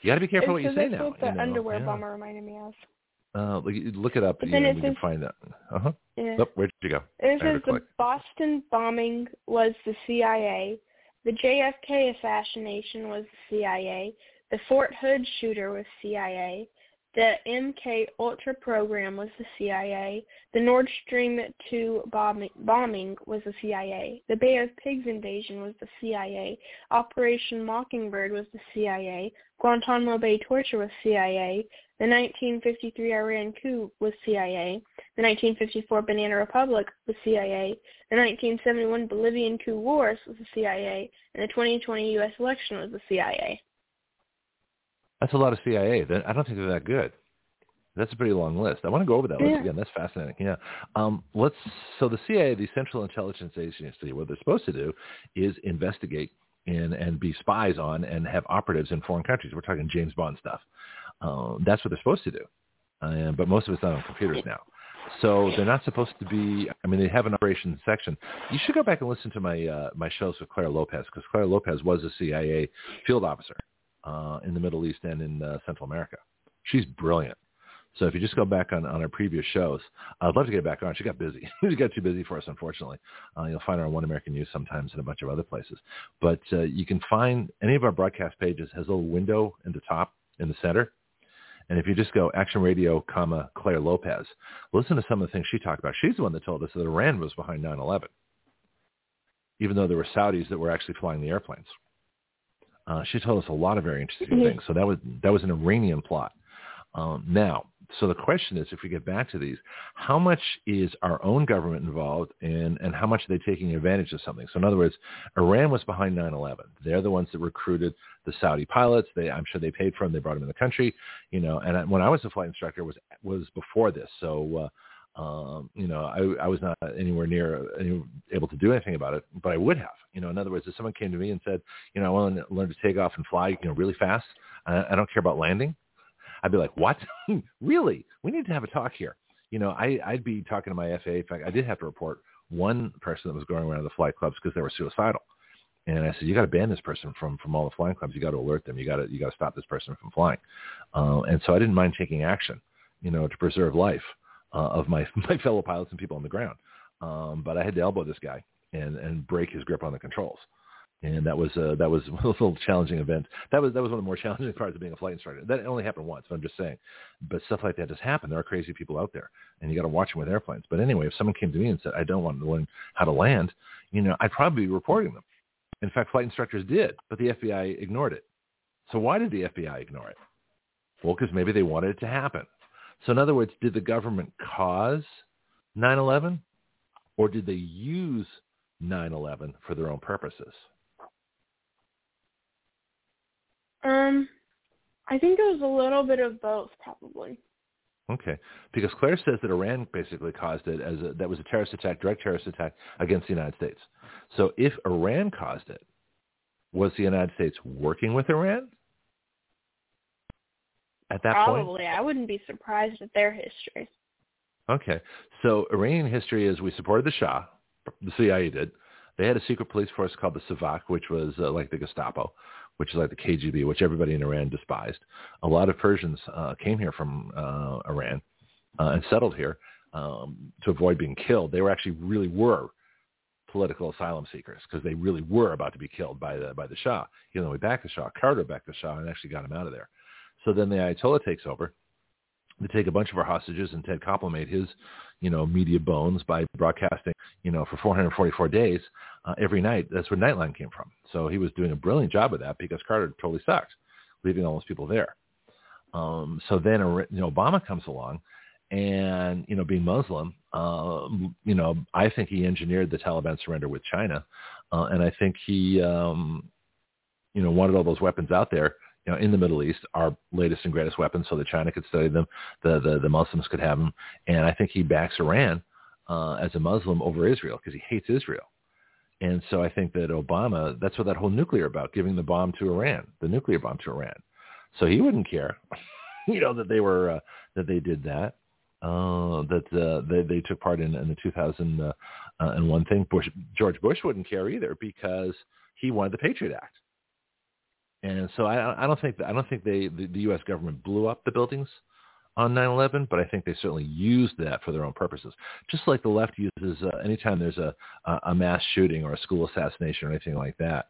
you got to be careful what you say now.
what the
you know,
underwear
yeah.
bomber reminded me of.
Uh, look, it up.
But
You
then it
we can find that. Uh huh.
Yeah.
Nope, where'd you go?
It says the. Boston bombing was the CIA. The JFK assassination was the CIA. The Fort Hood shooter was CIA. The MK Ultra program was the CIA. The Nord Stream 2 bombing, bombing was the CIA. The Bay of Pigs invasion was the CIA. Operation Mockingbird was the CIA. Guantanamo Bay torture was CIA. The 1953 Iran coup was CIA. The 1954 Banana Republic was CIA. The 1971 Bolivian coup wars was the CIA. And the 2020 U.S. election was the CIA.
That's a lot of CIA. I don't think they're that good. That's a pretty long list. I want to go over that list
Yeah.
again. That's fascinating. Yeah. Um, let's. So the CIA, the Central Intelligence Agency, what they're supposed to do is investigate and and be spies on and have operatives in foreign countries. We're talking James Bond stuff. Um, that's what they're supposed to do. Uh, but most of it's done on computers now. So they're not supposed to be. I mean, they have an operations section. You should go back and listen to my uh, my shows with Clare Lopez because Clare Lopez was a CIA field officer uh, in the Middle East and in uh, Central America. She's brilliant. So if you just go back on, on our previous shows, I'd love to get back on. She got busy. (laughs) she got too busy for us, unfortunately. Uh, you'll find her on One American News sometimes and a bunch of other places. But uh, you can find any of our broadcast pages has a little window in the top in the center. And if you just go Action Radio, comma Clare Lopez, listen to some of the things she talked about. She's the one that told us that Iran was behind 9/11, even though there were Saudis that were actually flying the airplanes. Uh, she told us a lot of very interesting
Mhm.
things. So that was that was an Iranian plot. Um, now, so the question is, if we get back to these, how much is our own government involved and, and how much are they taking advantage of something? So in other words, Iran was behind 9-11. They're the ones that recruited the Saudi pilots. They, I'm sure they paid for them. They brought them in the country, you know, and when I was a flight instructor was, was before this. So, uh, um, you know, I, I was not anywhere near able to do anything about it, but I would have. You know, in other words, if someone came to me and said, you know, I want to learn to take off and fly, you know, really fast. I, I don't care about landing. I'd be like, what? (laughs) really? We need to have a talk here. You know, I, I'd be talking to my FAA. In fact, I did have to report one person that was going around the flight clubs because they were suicidal. And I said, you got to ban this person from, from all the flying clubs. You got to alert them. You got to, you got to stop this person from flying. Uh, and so I didn't mind taking action, you know, to preserve life uh, of my, (laughs) my fellow pilots and people on the ground. Um, but I had to elbow this guy and, and break his grip on the controls and that was uh, that was (laughs) a little challenging event. That was that was one of the more (laughs) challenging parts of being a flight instructor. That only happened once, but I'm just saying. But stuff like that just happen. There are crazy people out there, and you got to watch them with airplanes. But anyway, if someone came to me and said, "I don't want to learn how to land," you know, I'd probably be reporting them. In fact, flight instructors did, but the FBI ignored it. So why did the FBI ignore it? Well, because maybe they wanted it to happen. So in other words, did the government cause 9/11, or did they use 9/11 for their own purposes?
Um, I think it was a little bit of both, probably.
Okay, because Clare says that Iran basically caused it as a, that was a terrorist attack, direct terrorist attack against the United States. So if Iran caused it, was the United States working with Iran at that
Probably.
point?
Probably. I wouldn't be surprised at their history.
Okay, so Iranian history is we supported the Shah, the CIA did. They had a secret police force called the Savak, which was uh, like the Gestapo which is like the KGB, which everybody in Iran despised. A lot of Persians uh, came here from uh, Iran uh, and settled here um, to avoid being killed. They were actually really were political asylum seekers because they really were about to be killed by the by the Shah. Even though we backed the Shah, Carter backed the Shah and actually got him out of there. So then the Ayatollah takes over. They take a bunch of our hostages, and Ted Koppel made his, you know, media bones by broadcasting, you know, for 444 days uh, every night. That's where Nightline came from. So he was doing a brilliant job of that because Carter totally sucked, leaving all those people there. Um, so then, you know, Obama comes along, and you know, being Muslim, uh, you know, I think he engineered the Taliban surrender with China, uh, and I think he, um, you know, wanted all those weapons out there you know, in the Middle East, our latest and greatest weapons, so that China could study them, the the, the Muslims could have them, and I think he backs Iran uh, as a Muslim over Israel because he hates Israel. And so I think that Obama, that's what that whole nuclear about, giving the bomb to Iran, the nuclear bomb to Iran. So he wouldn't care, (laughs) you know, that they were uh, that they did that, uh, that uh, they they took part in, in the 2001 uh, uh, thing. Bush, George Bush wouldn't care either because he wanted the Patriot Act. And so I, I don't think I don't think they the, the U.S. government blew up the buildings on 9/11, but I think they certainly used that for their own purposes. Just like the left uses uh, anytime there's a a mass shooting or a school assassination or anything like that,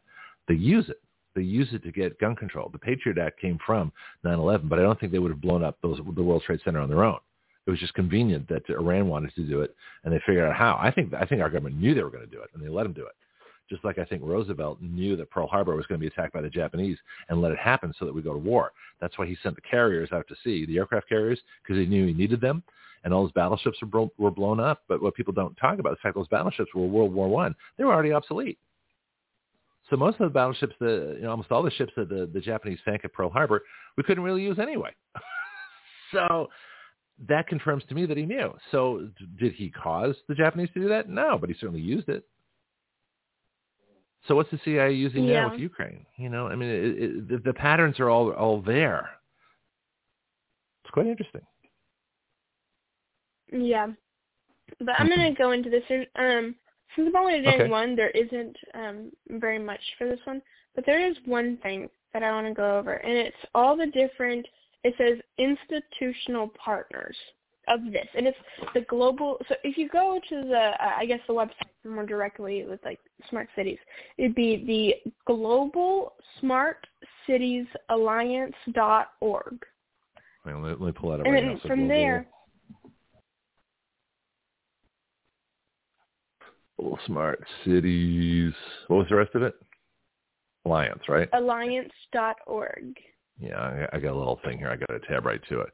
they use it. They use it to get gun control. The Patriot Act came from 9/11, but I don't think they would have blown up those the World Trade Center on their own. It was just convenient that Iran wanted to do it, and they figured out how. I think I think our government knew they were going to do it, and they let them do it just like I think Roosevelt knew that Pearl Harbor was going to be attacked by the Japanese and let it happen so that we go to war. That's why he sent the carriers out to sea, the aircraft carriers, because he knew he needed them. And all his battleships were, bro- were blown up. But what people don't talk about is the fact those battleships were World War One. They were already obsolete. So most of the battleships, the, you know, almost all the ships that the, the Japanese sank at Pearl Harbor, we couldn't really use anyway. (laughs) so that confirms to me that he knew. So did he cause the Japanese to do that? No, but he certainly used it. So what's the CIA using
yeah.
now with Ukraine? You know, I mean, it, it, the, the patterns are all all there. It's quite interesting.
Yeah, but I'm gonna go into this. Um, since I've only done
okay.
one, there isn't um very much for this one, but there is one thing that I want to go over, and it's all the different. It says institutional partners of this, and it's the global. So if you go to the, uh, I guess the website more directly with like smart cities, it'd be the Global Smart Cities Alliance dot org.
Wait, let, me pull that up
and
right
then
now. So
from
global,
there.
Global Smart Cities. What was the rest of it? Alliance, right?
Alliance dot org.
Yeah, I, I got a little thing here. I got a tab right to it.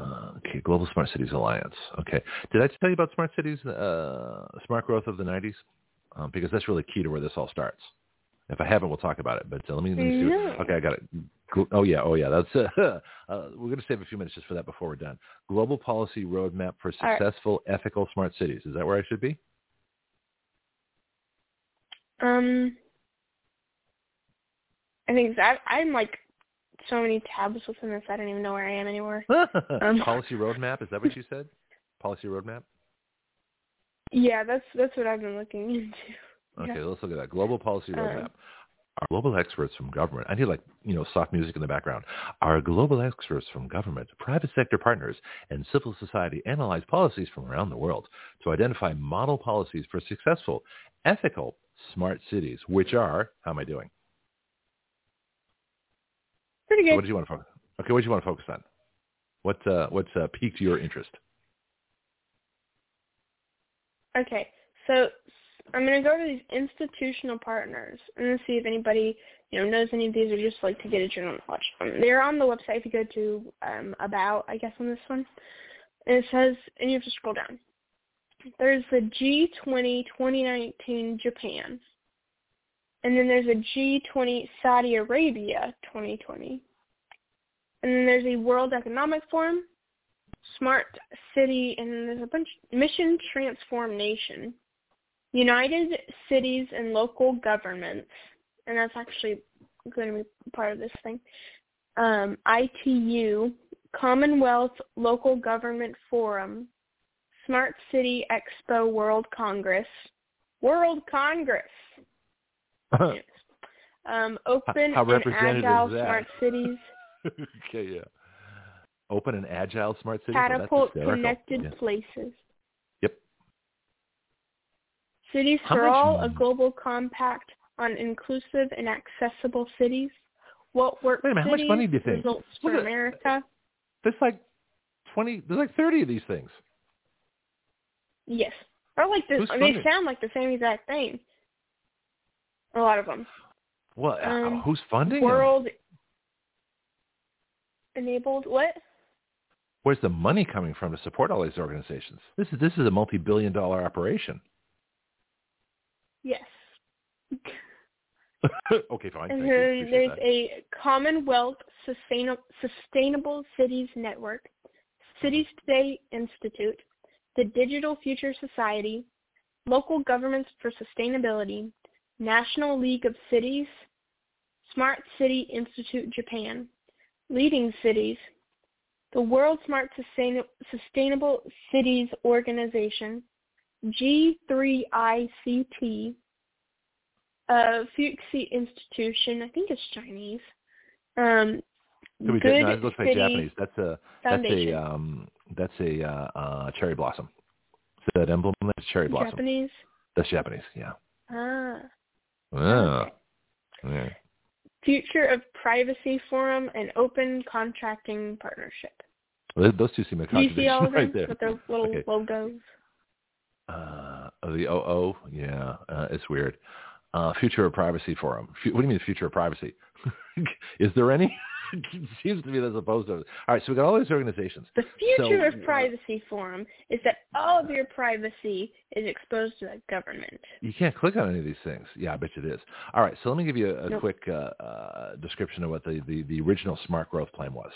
Uh, okay, Global Smart Cities Alliance. Okay. Did I tell you about Smart Cities, uh, Smart Growth of the 90s? Um, because that's really key to where this all starts. If I haven't, we'll talk about it. But uh, let me, let me see. What, okay, I got it. Oh yeah, oh yeah. That's uh, (laughs) uh, we're going to save a few minutes just for that before we're done. Global policy roadmap for successful, right. ethical, smart cities. Is that where I should be?
Um, I think that I'm like so many tabs within this. I don't even know where I am anymore. (laughs)
um, policy roadmap. Is that what you said? Policy roadmap.
Yeah, that's that's what I've been looking into.
Okay,
yeah.
let's look at that. Global policy roadmap. Um, our global experts from government, I need like, you know, soft music in the background. Our global experts from government, private sector partners, and civil society analyze policies from around the world to identify model policies for successful, ethical, smart cities, which are, how am I doing?
Pretty good.
So what do you want to focus? Okay, what do you want to focus on? What uh, what's uh, piqued your interest?
Okay, so I'm going to go to these institutional partners and see if anybody you know knows any of these or just like to get a general knowledge. Um, they're on the website if you go to um, about I guess on this one, and it says and you have to scroll down. There's the G20 2019 Japan, and then there's a G20 Saudi Arabia 2020, and then there's a World Economic Forum, Smart City, and then there's a bunch Mission Transform Nation. United Cities and Local Governments, and that's actually going to be part of this thing. Um, ITU, Commonwealth Local Government Forum, Smart City Expo World Congress, World Congress. (laughs) um, open
How
and agile smart cities. (laughs)
okay, yeah. Open and agile smart cities.
Catapult
oh,
connected
yeah.
places. Yep.
Cities
How for All, a global compact on inclusive and accessible cities. What works
Wait a minute, how much money do you think?
Results for America.
There's like twenty. There's like thirty of these things.
Yes, or like this. They sound like the same exact thing. A lot of them.
Well, uh, um, who's funding
World
them?
enabled what?
Where's the money coming from to support all these organizations? This is this is a multi-billion-dollar operation.
Yes. (laughs)
okay, fine.
And there's
that.
a Commonwealth Sustainable, Sustainable Cities Network, Cities Today Institute, the Digital Future Society, Local Governments for Sustainability, National League of Cities, Smart City Institute Japan, Leading Cities, the World Smart Sustainable Cities Organization, G3ICT, uh, Fuxi Institution, I think it's Chinese. Um,
Good no, it looks like Japanese. That's a
Foundation.
that's a um, that's a uh, uh, cherry blossom. So that emblem that's cherry blossom.
Japanese.
That's Japanese. Yeah.
Ah.
Ah. Yeah.
Future of Privacy Forum and Open Contracting Partnership.
Well, those two seem a contradiction
Do you see all (laughs) of them
right there.
with their little
okay.
logos?
Uh, the OO, yeah, uh, it's weird. Uh, future of privacy forum. What do you mean future of privacy? (laughs) Is there any? It (laughs) seems to me that's opposed to it. All right, so we got all these organizations.
The future
so,
of privacy forum is that all of your privacy is exposed to the government.
You can't click on any of these things. Yeah, I bet you it is. All right, so let me give you a, a
nope.
quick uh, uh, description of what the, the, the original smart growth plan was.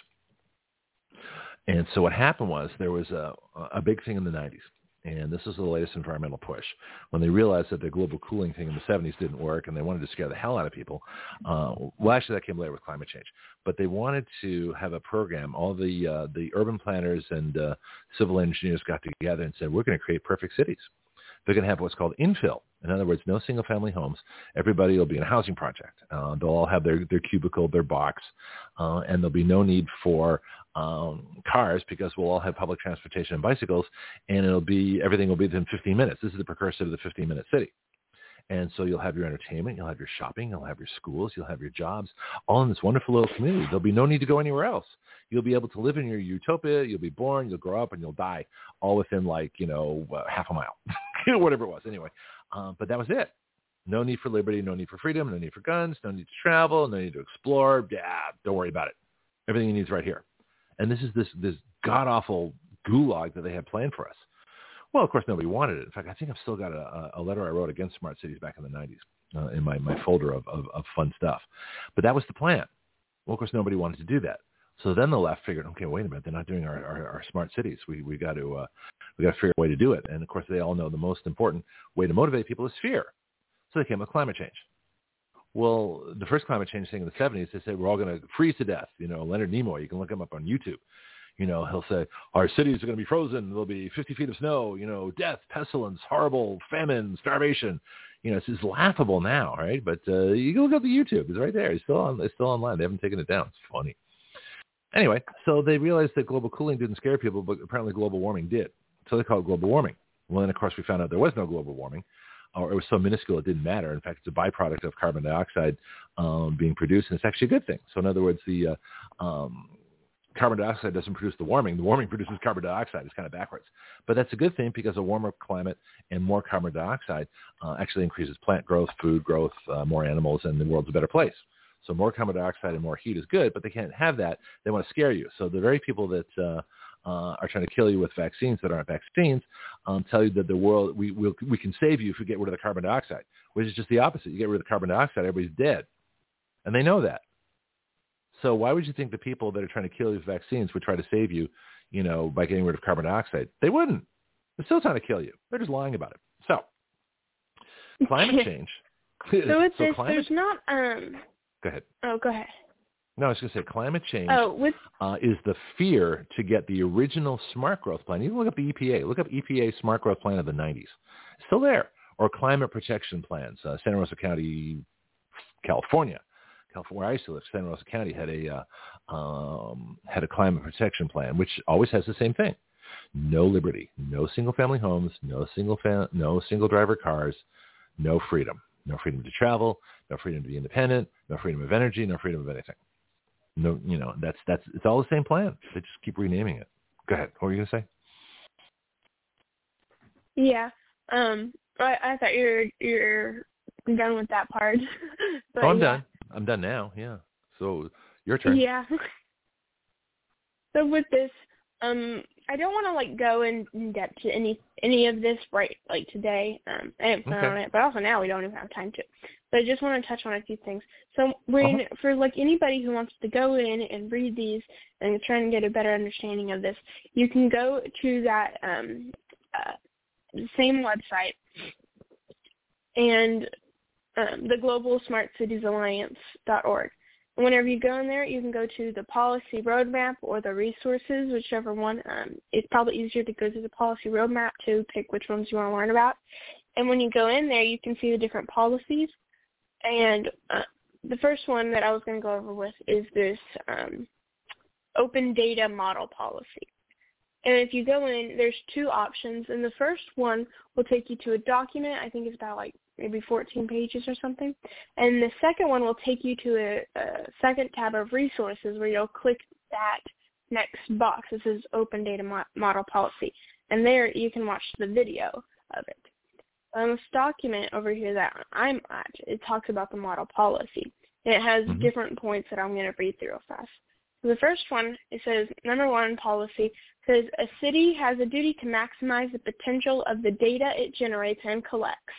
And so what happened was there was a, a big thing in the 90s and this is the latest environmental push. When they realized that the global cooling thing in the 70s didn't work and they wanted to scare the hell out of people, uh, well, actually that came later with climate change, but they wanted to have a program. All the, uh, the urban planners and uh, civil engineers got together and said, we're going to create perfect cities. They're going to have what's called infill. In other words, no single-family homes. Everybody will be in a housing project. Uh, they'll all have their, their cubicle, their box, uh, and there'll be no need for um, cars because we'll all have public transportation and bicycles, and it'll be everything will be within 15 minutes. This is the precursor to the 15-minute city. And so you'll have your entertainment, you'll have your shopping, you'll have your schools, you'll have your jobs, all in this wonderful little community. There'll be no need to go anywhere else. You'll be able to live in your utopia. You'll be born, you'll grow up, and you'll die all within like you know uh, half a mile, (laughs) whatever it was. Anyway, um, but that was it. No need for liberty, no need for freedom, no need for guns, no need to travel, no need to explore. Yeah, don't worry about it. Everything you need is right here. And this is this this god awful gulag that they had planned for us. Well, of course, nobody wanted it. In fact, I think I've still got a, a letter I wrote against smart cities back in the 90s uh, in my, my folder of, of, of fun stuff. But that was the plan. Well, of course, nobody wanted to do that. So then the left figured, okay, wait a minute, they're not doing our, our, our smart cities. We we got to uh, we got to figure a way to do it. And of course, they all know the most important way to motivate people is fear. So they came up with climate change. Well, the first climate change thing in the 70s, they said we're all going to freeze to death. You know, Leonard Nimoy, you can look him up on YouTube. You know, he'll say, our cities are going to be frozen. There'll be 50 feet of snow, you know, death, pestilence, horrible famine, starvation. You know, it's just laughable now, right? But uh, you can look up the YouTube. It's right there. It's still on. It's still online. They haven't taken it down. It's funny. Anyway, so they realized that global cooling didn't scare people, but apparently global warming did. So they call it global warming. Well, then of course we found out there was no global warming, or it was so minuscule it didn't matter. In fact, it's a byproduct of carbon dioxide um, being produced, and it's actually a good thing. So in other words, the uh, um, carbon dioxide doesn't produce the warming. The warming (laughs) produces carbon dioxide. It's kind of backwards. But that's a good thing because a warmer climate and more carbon dioxide uh, actually increases plant growth, food growth, uh, more animals, and the world's a better place. So more carbon dioxide and more heat is good, but they can't have that. They want to scare you. So the very people that uh, are trying to kill you with vaccines that aren't vaccines um, tell you that the world we we'll, we can save you if we get rid of the carbon dioxide, which is just the opposite. You get rid of the carbon dioxide, everybody's dead, and they know that. So why would you think the people that are trying to kill you with vaccines would try to save you, you know, by getting rid of carbon dioxide? They wouldn't. They're still trying to kill you. They're just lying about it. So climate (laughs) change. (laughs)
so with so this, climate, there's not. um
Go ahead.
Oh, go ahead.
No, I was going to say climate change
oh, with,
uh, is the fear to get the original smart growth plan. You can look up the EPA. Look up EPA smart growth plan of the 90s. It's still there. Or climate protection plans. Uh, Santa Rosa County, California, California, where I used to live, Santa Rosa County had a uh, um, had a climate protection plan, which always has the same thing: no liberty, no single family homes, no single fam- no single driver cars, no freedom, no freedom to travel, no freedom to be independent, no freedom of energy, no freedom of anything. No, you know, that's that's it's all the same plan. They just keep renaming it. Go ahead. What were you gonna say?
Yeah. Um. I, I thought you're you're done with that part. (laughs) but,
oh, I'm
yeah.
done. I'm done now. Yeah. So your turn.
Yeah. (laughs) so with this, um, I don't want to like go in, in depth to any any of this right like today. Um, I didn't plan
okay.
on it, but also now we don't even have time to. But I just want to touch on a few things. So when
uh-huh.
for like anybody who wants to go in and read these and try and get a better understanding of this, you can go to that um, uh, same website and um, the Global Smart Cities Alliance.org whenever you go in there, you can go to the policy roadmap or the resources, whichever one. Um, it's probably easier to go to the policy roadmap to pick which ones you want to learn about. And when you go in there, you can see the different policies. And uh, the first one that I was going to go over with is this um, open data model policy. And if you go in, there's two options. And the first one will take you to a document. I think it's about like maybe 14 pages or something. And the second one will take you to a, a second tab of resources where you'll click that next box. This is Open Data Mo- Model Policy. And there you can watch the video of it. On this document over here that I'm at, it talks about the model policy. And it has mm-hmm. different points that I'm going to read through real fast. So the first one, it says, number one policy says a city has a duty to maximize the potential of the data it generates and collects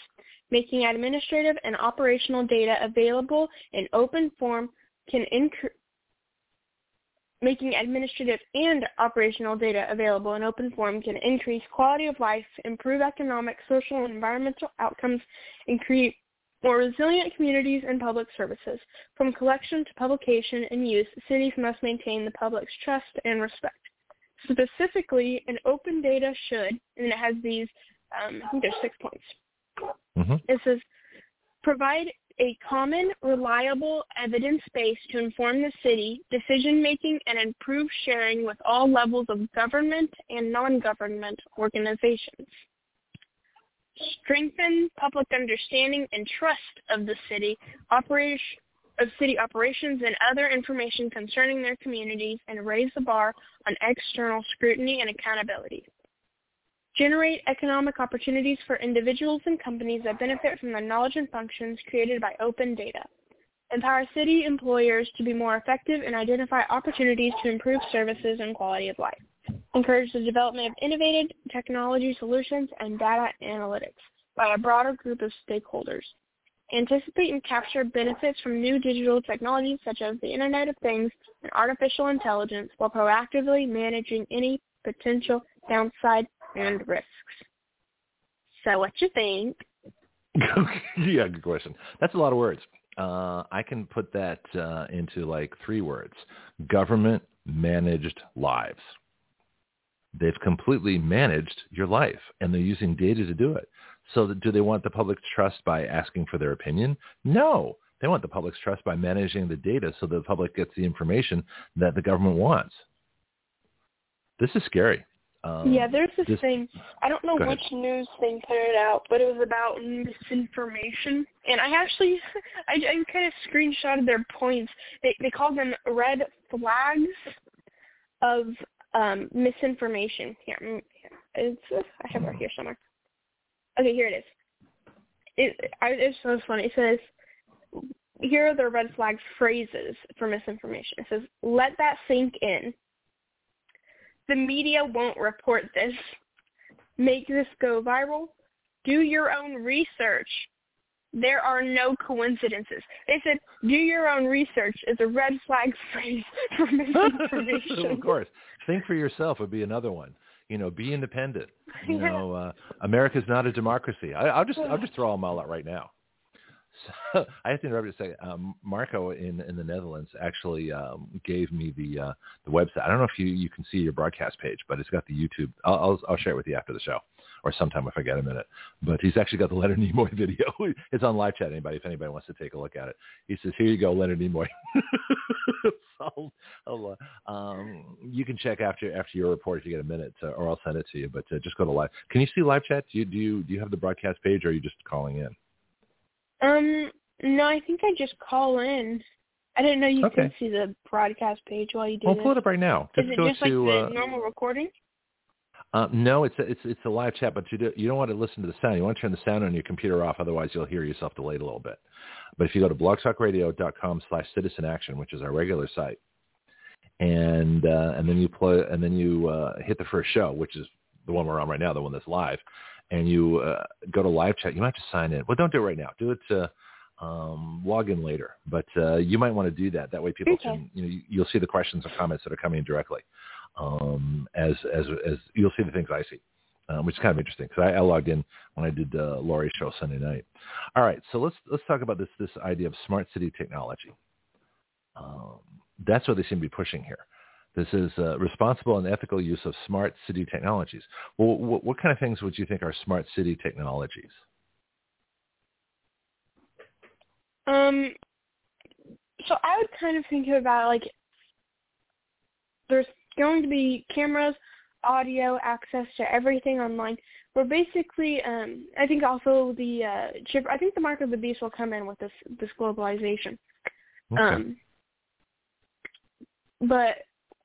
making administrative and operational data available in open form can increase making administrative and operational data available in open form can increase quality of life, improve economic, social, and environmental outcomes, and create more resilient communities and public services. From collection to publication and use, cities must maintain the public's trust and respect. Specifically, an open data should, and it has these, um, I think there's six points.
Mm-hmm.
It says provide a common, reliable evidence base to inform the city decision making and improve sharing with all levels of government and non-government organizations. Strengthen public understanding and trust of the city operation of city operations and other information concerning their communities and raise the bar on external scrutiny and accountability. Generate economic opportunities for individuals and companies that benefit from the knowledge and functions created by open data, empower city employers to be more effective and identify opportunities to improve services and quality of life, encourage the development of innovative technology solutions and data analytics by a broader group of stakeholders, anticipate and capture benefits from new digital technologies such as the Internet of Things and artificial intelligence while proactively managing any potential downside and risks. So what you think? (laughs)
yeah, good question. That's a lot of words. Uh, I can put that uh, into like three words. Government managed lives. They've completely managed your life and they're using data to do it. So do they want the public's trust by asking for their opinion? No. They want the public's trust by managing the data so the public gets the information that the government wants. This is scary.
Um, yeah, there's this, this, thing. I don't know which ahead. news thing put it out, but it was about misinformation. And I actually, (laughs) I, I kind of screenshotted their points. They they called them red flags of um, misinformation. Here, mm, it's uh, I have it here somewhere. Okay, here it is. It, it's so funny. It says, here are the red flag phrases for misinformation. It says, let that sink in. The media won't report this. Make this go viral. Do your own research. There are no coincidences. They said, do your own research is a red flag (laughs) phrase for misinformation. (laughs)
of course. Think for yourself would be another one you know, be independent. You know, uh, America's not a democracy. I, I'll just I'll just throw them all out right now. (laughs) So I have to interrupt you to say, um, Marco in in the Netherlands actually um, gave me the uh, the website. I don't know if you you can see your broadcast page, but it's got the YouTube. I'll I'll, I'll share it with you after the show or sometime if I get a minute. But he's actually got the Leonard Nimoy (laughs) video. it's on live chat. Anybody, if anybody wants to take a look at it, he says, "Here you go, Leonard Nimoy." (laughs) so um, you can check after after your report if you get a minute, uh, or I'll send it to you. But uh, just go to live. Can you see live chat? Do you do you do you have the broadcast page, or are you just calling in?
Um, no, I think I just call in. I didn't know you okay. could see the broadcast page while you do
Well, pull it up right now.
Just
Is
it just
to,
like the uh, normal recording?
Uh, no, it's a, it's it's a live chat, but you do, you don't want to listen to the sound. You want to turn the sound on your computer off, otherwise you'll hear yourself delayed a little bit. But if you go to blogtalkradio.com slash citizen action, which is our regular site, and uh, and then you play and then you uh, hit the first show, which is the one we're on right now, the one that's live, and you uh, go to live chat. You might have to sign in. Well, don't do it right now. Do it. Uh, um, log in later, but uh, you might want to do that. That way, people okay. can you know you'll see the questions and comments that are coming in directly um, as as as you'll see the things I see, um, which is kind of interesting because I, I, logged in when I did uh, Laurie's show Sunday night. All right, so let's let's talk about this this idea of smart city technology. Um, that's what they seem to be pushing here. This is uh, responsible and ethical use of smart city technologies. Well, what, what kind of things would you think are smart city technologies?
Um, so I would kind of think about like there's going to be cameras, audio, access to everything online. We're basically, um, I think also the uh, chip. I think the mark of the beast will come in with this this globalization. Okay. Um, but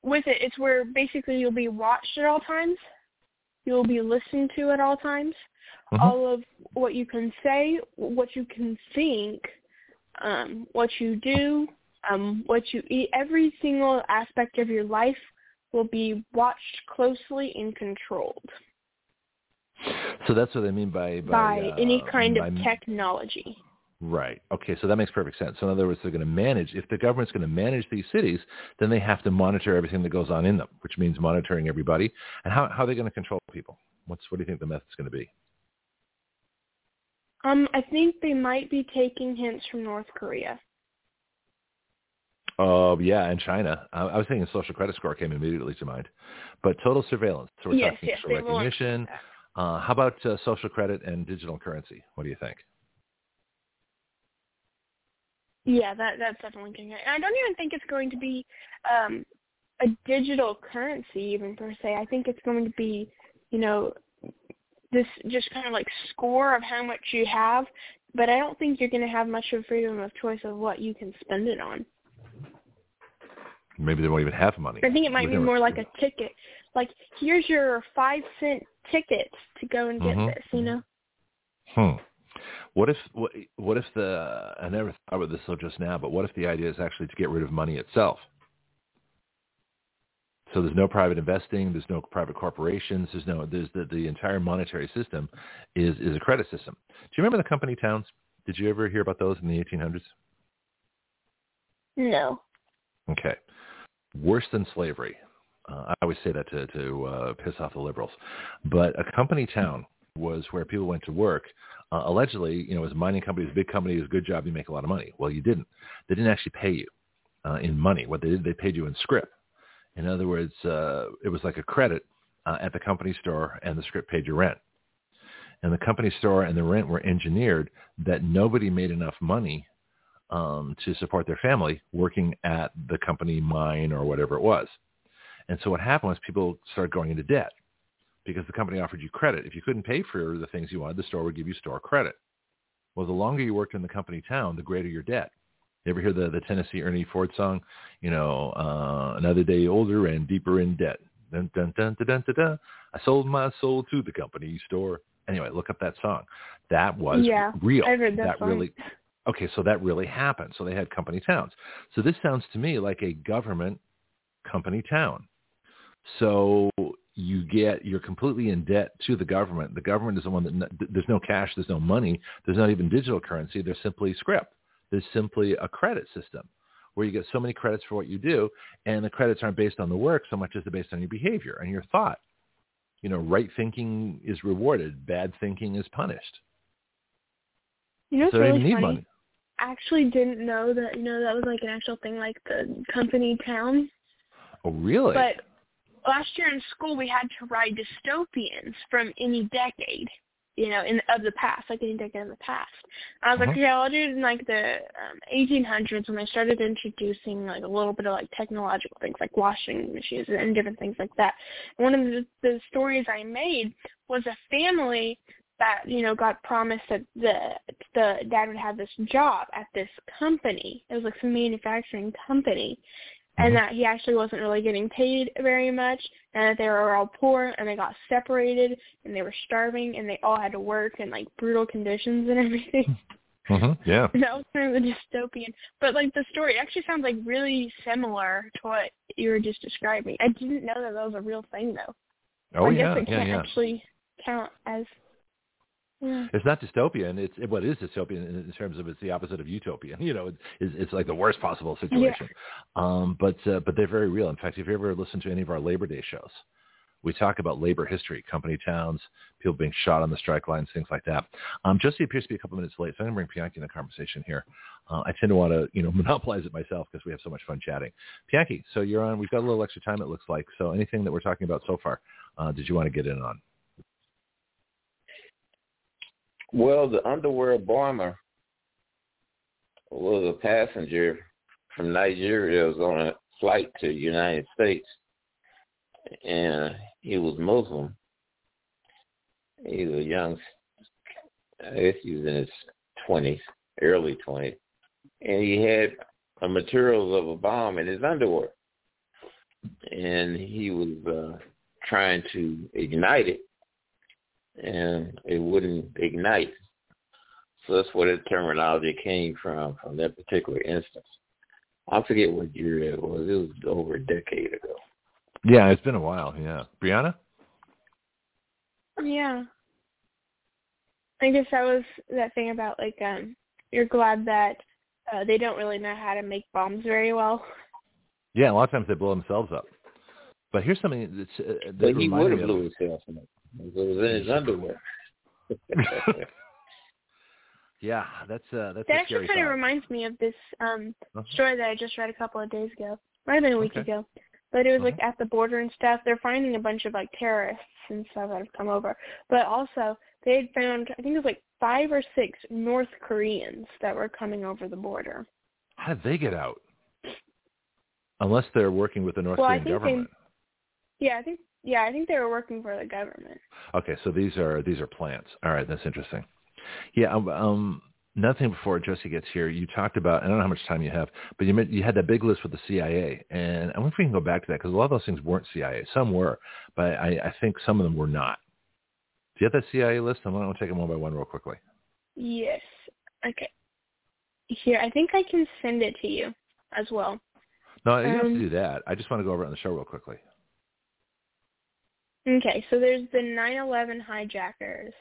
with it, it's where basically you'll be watched at all times. You'll be listened to at all times. Mm-hmm. All of what you can say, what you can think, um, what you do, um, what you eat, every single aspect of your life will be watched closely and controlled.
So that's what they mean by
by,
by
uh, any kind
by,
of technology.
Right. Okay. So that makes perfect sense. So in other words, they're going to manage. If the government's going to manage these cities, then they have to monitor everything that goes on in them, which means monitoring everybody. And how how are they going to control people? What's what do you think the method's going to be?
Um, I think they might be taking hints from North Korea.
Oh, uh, yeah, and China. I, I was thinking social credit score came immediately to mind. But total surveillance. So we're
yes,
talking
yes,
recognition. Uh, how about uh, social credit and digital currency? What do you think?
Yeah, that that's definitely going. I don't even think it's going to be um, a digital currency even per se. I think it's going to be, you know, this just kind of like score of how much you have. But I don't think you're going to have much of freedom of choice of what you can spend it on.
Maybe they won't even have money.
I think it might be more like a ticket. Like here's your five cent ticket to go and get
mm-hmm.
this. You know.
Hmm. What if what, what if the I never thought about this until just now, but what if the idea is actually to get rid of money itself? So there's no private investing, there's no private corporations, there's no there's the, the entire monetary system is is a credit system. Do you remember the company towns? Did you ever hear about those in the 1800s?
No.
Okay. Worse than slavery. Uh, I always say that to to uh, piss off the liberals, but a company town was where people went to work. Uh, allegedly, you know, was a mining company, was a big company, it was a good job, you make a lot of money. Well, you didn't. They didn't actually pay you uh, in money. What they did, they paid you in script. In other words, uh, it was like a credit uh, at the company store, and the script paid your rent. And the company store and the rent were engineered that nobody made enough money um, to support their family working at the company mine or whatever it was. And so what happened was people started going into debt because the company offered you credit. If you couldn't pay for the things you wanted, the store would give you store credit. Well, the longer you worked in the company town, the greater your debt. You ever hear the, the Tennessee Ernie Ford song? You know, uh, another day older and deeper in debt. Dun, dun, dun, dun, dun, dun, dun. I sold my soul to the company store. Anyway, look up that song. That was
yeah,
real.
I heard that,
that
song.
really okay, so that really happened. So they had company towns. So this sounds to me like a government company town. So you get you're completely in debt to the government. The government is the one that there's no cash, there's no money, there's not even digital currency. There's simply script. There's simply a credit system where you get so many credits for what you do, and the credits aren't based on the work so much as they're based on your behavior and your thought. You know, right thinking is rewarded, bad thinking is punished.
You know,
so they
really
need
funny.
money.
Actually didn't know that. You know, that was like an actual thing, like the company town.
Oh, really?
But last year in school, we had to write dystopians from any decade. You know, in of the past, like any decade in the past. I was like,
Uh-huh.
okay, I'll do it in like the um, 1800s when they started introducing like a little bit of like technological things, like washing machines and different things like that. One of the, the stories I made was a family that you know got promised that the the dad would have this job at this company. It was like some manufacturing company, and that he actually wasn't really getting paid very much, and that they were all poor and they got separated and they were starving and they all had to work in like brutal conditions and (laughs) everything.
hmm Yeah.
And (laughs) that was kind of the dystopian. But like the story actually sounds like really similar to what you were just describing. I didn't know that that was a real thing though.
Oh
I
yeah,
guess it
yeah,
can't
yeah.
actually count as yeah.
It's not dystopian. It's it, what is dystopian in, in terms of it's the opposite of utopian. (laughs) You know, it's, it's like the worst possible situation. Um, but uh, but they're very real. In fact, if you ever listen to any of our Labor Day shows, we talk about labor history, company towns, people being shot on the strike lines, things like that. Um, Josie appears to be a couple minutes late, so I'm going to bring Pianki in the conversation here. Uh, I tend to want to, you know, (laughs) monopolize it myself because we have so much fun chatting. Pianki, so you're on. We've got a little extra time, it looks like. So anything that we're talking about so far, uh, did you want to get in on?
Well, the underwear bomber was a passenger from Nigeria. Was on a flight to the United States, and he was Muslim. He was a young, I guess he was in his twenties, early twenties, and he had the materials of a bomb in his underwear, and he was uh, trying to ignite it and it wouldn't ignite. So that's where the terminology came from, from that particular instance. I forget what year it was. It was over a decade ago.
Yeah, it's been a while. Yeah, Breanna.
Yeah. I guess that was that thing about like um you're glad that uh, they don't really know how to make bombs very well.
Yeah, a lot of times they blow themselves up. But here's something that's uh, that
But he would
reminded
have
me of-
blew himself up. It was in his underwear. (laughs)
Yeah, that's uh, that's
That
a
actually
scary
kind of reminds me of this um
Uh-huh.
story that I just read a couple of days ago. Might have been a week
Okay.
ago. But it was like
Uh-huh.
at the border and stuff. They're finding a bunch of like terrorists and stuff that have come over. But also they had found I think it was like five or six North Koreans that were coming over the border.
How did they get out? Unless they're working with the North
Well, I
Korean
think they-
government.
Yeah, I think yeah, I think they were working for the government.
Okay, so these are these are plants. All right, that's interesting. Yeah, um, um nothing before Josie gets here. You talked about I don't know how much time you have, but you you had that big list with the CIA, and I wonder if we can go back to that because a lot of those things weren't CIA. Some were, but I, I think some of them were not. Do you have that CIA list? I'm going to take them one by one real quickly.
Yes. Okay. Here, I think I can send it to you as well.
No, you don't have
Um,
to do that. I just want to go over it on the show real quickly.
Okay, so there's the 9/11 hijackers,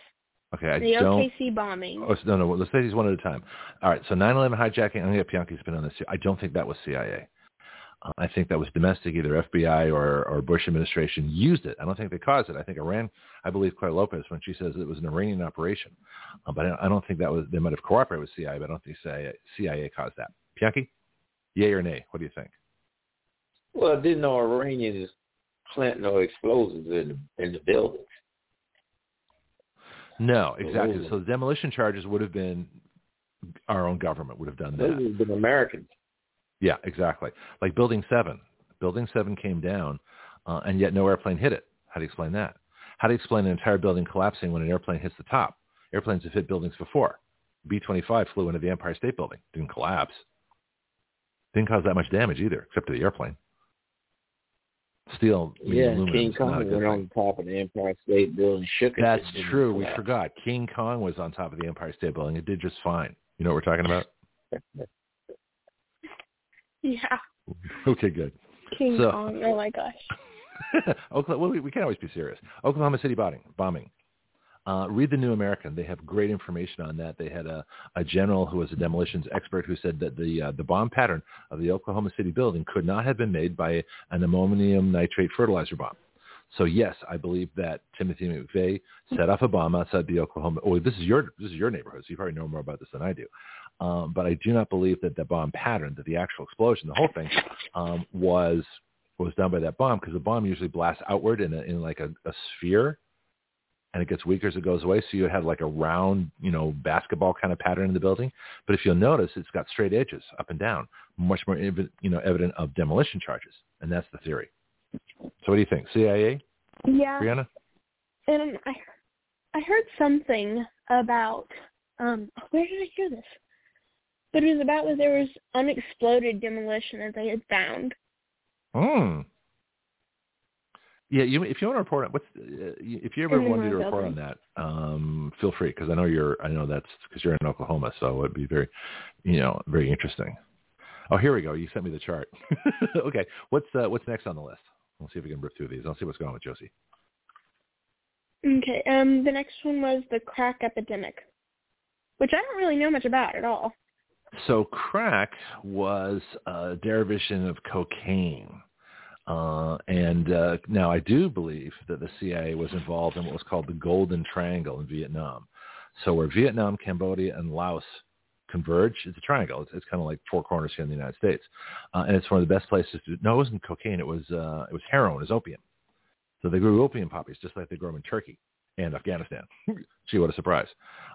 Okay, I
the
don't.
OKC bombing.
Oh, no, no. Let's say these one at a time. All right. So 9/11 hijacking. I'm gonna get Bianchi's spin on this. I don't think that was CIA. Uh, I think that was domestic, either FBI or or Bush administration used it. I don't think they caused it. I think Iran. I believe Clare Lopez when she says it was an Iranian operation, uh, but I, I don't think that was. They might have cooperated with CIA, but I don't think CIA, CIA caused that. Bianchi, yay or nay? What do you think?
Well, I didn't know Iranians plant no explosives in the, in the buildings.
No, exactly.
Ooh.
So the demolition charges would have been our own government would have done that.
Those have been Americans.
Yeah, exactly. Like Building 7. Building 7 came down, uh, and yet no airplane hit it. How do you explain that? How do you explain an entire building collapsing when an airplane hits the top? Airplanes have hit buildings before. B-25 flew into the Empire State Building. Didn't collapse. Didn't cause that much damage either, except to the airplane. Steel, I mean,
Yeah,
aluminum
King
is not a
Kong
good
went
thing.
on top of the Empire State Building, shook it.
That's
it
true. We
collapse.
forgot. King Kong was on top of the Empire State Building. It did just fine. You know what we're talking about? (laughs)
Yeah, (laughs)
okay, good.
King
So-
Kong. Oh my gosh. (laughs)
Oklahoma, well, we, we can always be serious. Oklahoma City bombing. bombing. Uh, read the New American. They have great information on that. They had a, a general who was a demolitions expert who said that the uh, the bomb pattern of the Oklahoma City building could not have been made by an ammonium nitrate fertilizer bomb. So yes, I believe that Timothy McVeigh set off a bomb outside the Oklahoma. Oh, this is your this is your neighborhood, so you probably know more about this than I do. Um, but I do not believe that the bomb pattern, that the actual explosion, the whole thing, um, was was done by that bomb because the bomb usually blasts outward in a, in like a, a sphere, and it gets weaker as it goes away. So you have like a round, you know, basketball kind of pattern in the building. But if you'll notice, it's got straight edges up and down, much more evi- you know evident of demolition charges, and that's the theory. So what do you think, CIA,
Yeah.
Breanna?
And I I heard something about um where did I hear this? But it was about that there was unexploded demolition that they had found.
Hmm. Yeah, you, if you want to report on what's uh, if you ever
the
wanted to report on that, um, feel free because I know you're I know that's because you're in Oklahoma, so it'd be very, you know, very interesting. Oh, here we go. You sent me the chart. (laughs) okay, what's uh, what's next on the list? We'll see if we can rip through these. I'll see what's going on with Josie.
Okay. Um the next one was the crack epidemic. Which I don't really know much about at all.
So crack was a derivation of cocaine. Uh, and uh, now I do believe that the CIA was involved in what was called the Golden Triangle in Vietnam. So where Vietnam, Cambodia, and Laos converge, it's a triangle. It's, it's kind of like four corners here in the United States, uh, and it's one of the best places to. No, it wasn't cocaine. It was uh, it was heroin. It was opium. So they grew opium poppies just like they grow them in Turkey and Afghanistan. (laughs) Gee, what a surprise!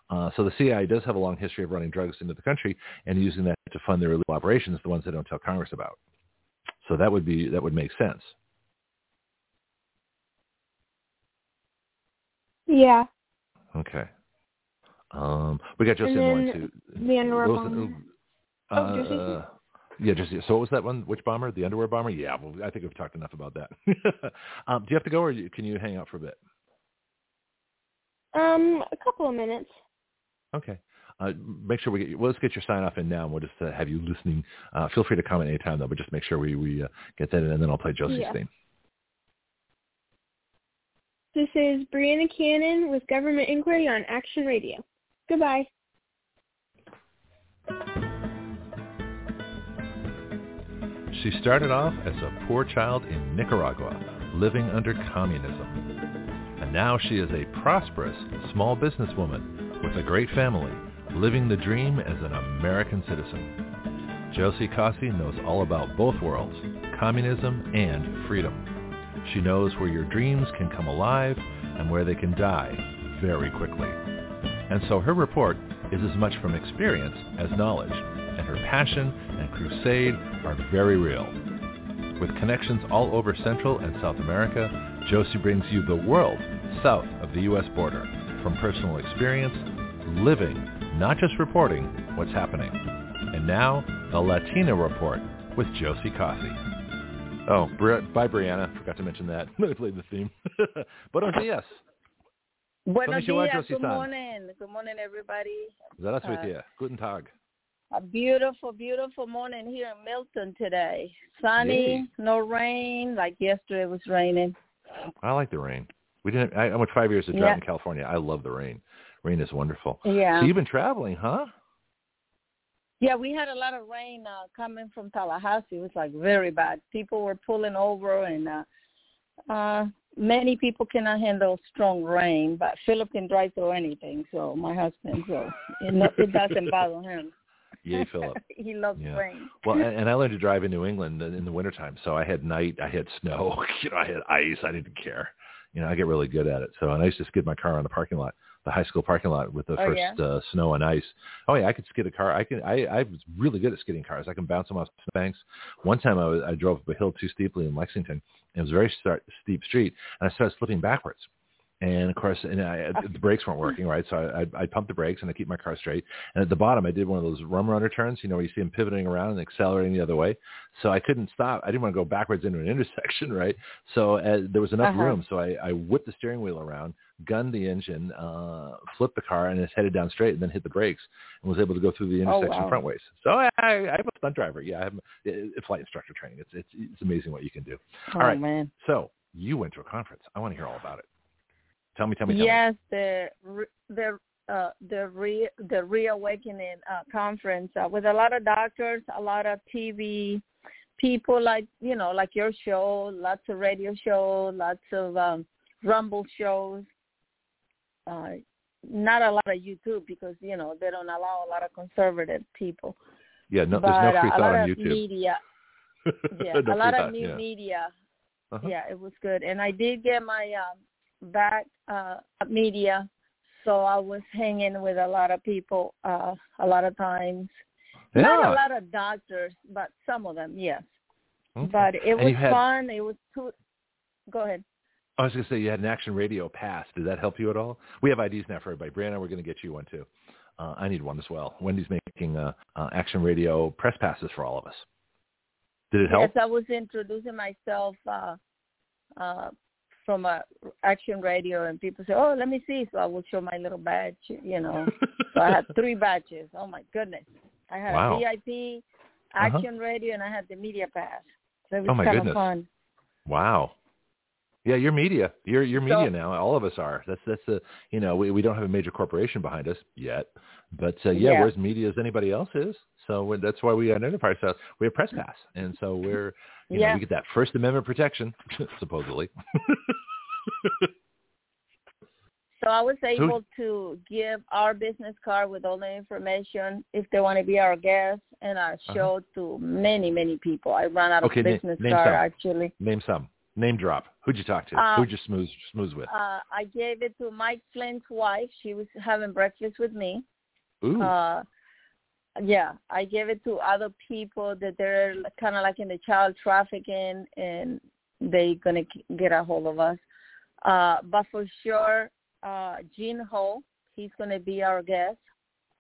Uh, so the CIA does have a long history of running drugs into the country and using that to fund their illegal operations, the ones they don't tell Congress about. So that would be that would make sense.
Yeah.
Okay. Um, we got Josie
And
on the line too.
the underwear bomber.
Uh,
Oh, Josie?
uh, yeah, just so what was that one? Which bomber? The underwear bomber? Yeah, well, I think we've talked enough about that. (laughs) um, do you have to go, or can you hang out for a bit?
Um, a couple of minutes.
Okay. Uh, make sure we get you, well, let's get your sign off in now, and we'll just uh, have you listening. Uh, feel free to comment anytime, though, but just make sure we, we uh, get that in, and then I'll play Josie's
Yeah.
theme.
This is Breanna Cannon with Government Inquiry on Action Radio. Goodbye.
She started off as a poor child in Nicaragua, living under communism. And now she is a prosperous small businesswoman with a great family, living the dream as an American citizen. Josie Cossey knows all about both worlds, communism and freedom. She knows where your dreams can come alive and where they can die very quickly. And so her report is as much from experience as knowledge, and her passion and crusade are very real. With connections all over Central and South America, Josie brings you the world south of the U.S. border, from personal experience, living, not just reporting what's happening. And now, the Latina Report with Josie Cossey. Oh, bye, Breanna. Forgot to mention that. (laughs) I played the theme. Buenos días.
Buenos días. Good morning. Good morning, everybody.
Buenos uh, días. Guten Tag.
A beautiful, beautiful morning here in Milton today. Sunny,
Yay.
no rain. Like yesterday, it was raining.
I like the rain. We didn't. I, I went five years to drought
yeah.
in California. I love the rain. Rain is wonderful.
Yeah.
So you've been traveling, huh?
Yeah, we had a lot of rain uh, coming from Tallahassee. It was like very bad. People were pulling over, and uh, uh, many people cannot handle strong rain. But Philip can drive through anything. So my husband, so it, no, it doesn't (laughs) bother him.
Yay, Philip. (laughs)
he loves
Yeah.
rain.
Well, and, (laughs) and I learned to drive in New England in in the wintertime. So I had night, I had snow, you know, I had ice. I didn't care. You know, I get really good at it. So and I used to skid my car on the parking lot, the high school parking lot with the
Oh,
first
yeah?
uh, snow and ice. Oh yeah, I could skid a car. I can. I I was really good at skidding cars. I can bounce them off banks. One time I was I drove up a hill too steeply in Lexington. It was a very start, steep street, and I started slipping backwards. And of course, and I, the brakes weren't working right, so I, I, I pumped the brakes and I keep my car straight. And at the bottom, I did one of those rum runner turns, you know, where you see them pivoting around and accelerating the other way. So I couldn't stop. I didn't want to go backwards into an (laughs) intersection, right? So uh, there was enough
Uh-huh.
room, so I, I whipped the steering wheel around, gunned the engine, uh, flipped the car, and it's headed down straight, and then hit the brakes, and was able to go through the
Oh,
intersection
wow.
front ways. So I, I, I'm a stunt driver. Yeah, I'm a flight instructor training. It's it's it's amazing what you can do.
Oh
All right.
man.
So you went to a conference. I want to hear all about it. Tell me, tell me, tell me.
Yes, the the uh, the re the reawakening uh, conference uh, with a lot of doctors, a lot of TV people like you know like your show, lots of radio show, lots of um, Rumble shows. Uh, not a lot of YouTube because you know they don't allow a lot of conservative people.
Yeah, no,
but
there's no free
uh, a
thought
lot
on
of
YouTube.
media, (laughs) yeah,
No
a lot of new
yeah.
media
Uh-huh.
yeah, it was good. And I did get my um, back uh, media, so I was hanging with a lot of people uh, a lot of times. Not a lot of doctors, but some of them, yes.
Okay.
But it was
had-
fun. It was too. Go ahead.
I was going to say you had an Action Radio pass. Did that help you at all? We have IDs now for everybody. Breanna, we're going to get you one too. Uh, I need one as well. Wendy's making uh, uh, Action Radio press passes for all of us. Did it help?
Yes, I was introducing myself uh, uh, from a action radio, and people say, "Oh, let me see." So I would show my little badge, you know. (laughs) so I had three badges. Oh my goodness! I had
Wow.
a VIP,
Uh-huh.
Action Radio, and I had the media pass. So it was
Oh, my
kind
goodness.
of fun.
Wow. Yeah, you're media. You're you're media
So-
now. All of us are. That's that's the you know we we don't have a major corporation behind us yet, but uh, yeah,
Yeah.
we're as media as anybody else is. So that's why we identify ourselves. We have press pass, and so we're you know
Yeah.
we get that First Amendment protection (laughs) supposedly. (laughs)
So I was able to give our business card with all the information if they want to be our guest and our show to many, many people. I ran out of
Uh-huh. Okay, na-
business
name
card
some.
actually.
Name some. Name drop. Who'd you talk to?
Uh,
Who'd you smooth smooth with?
Uh, I gave it to Mike Flynn's wife. She was having breakfast with me.
Ooh.
Uh, yeah, I gave it to other people that they're kind of like in the child trafficking, and they gonna get a hold of us. Uh, but for sure, uh, Gene Ho, he's gonna be our guest.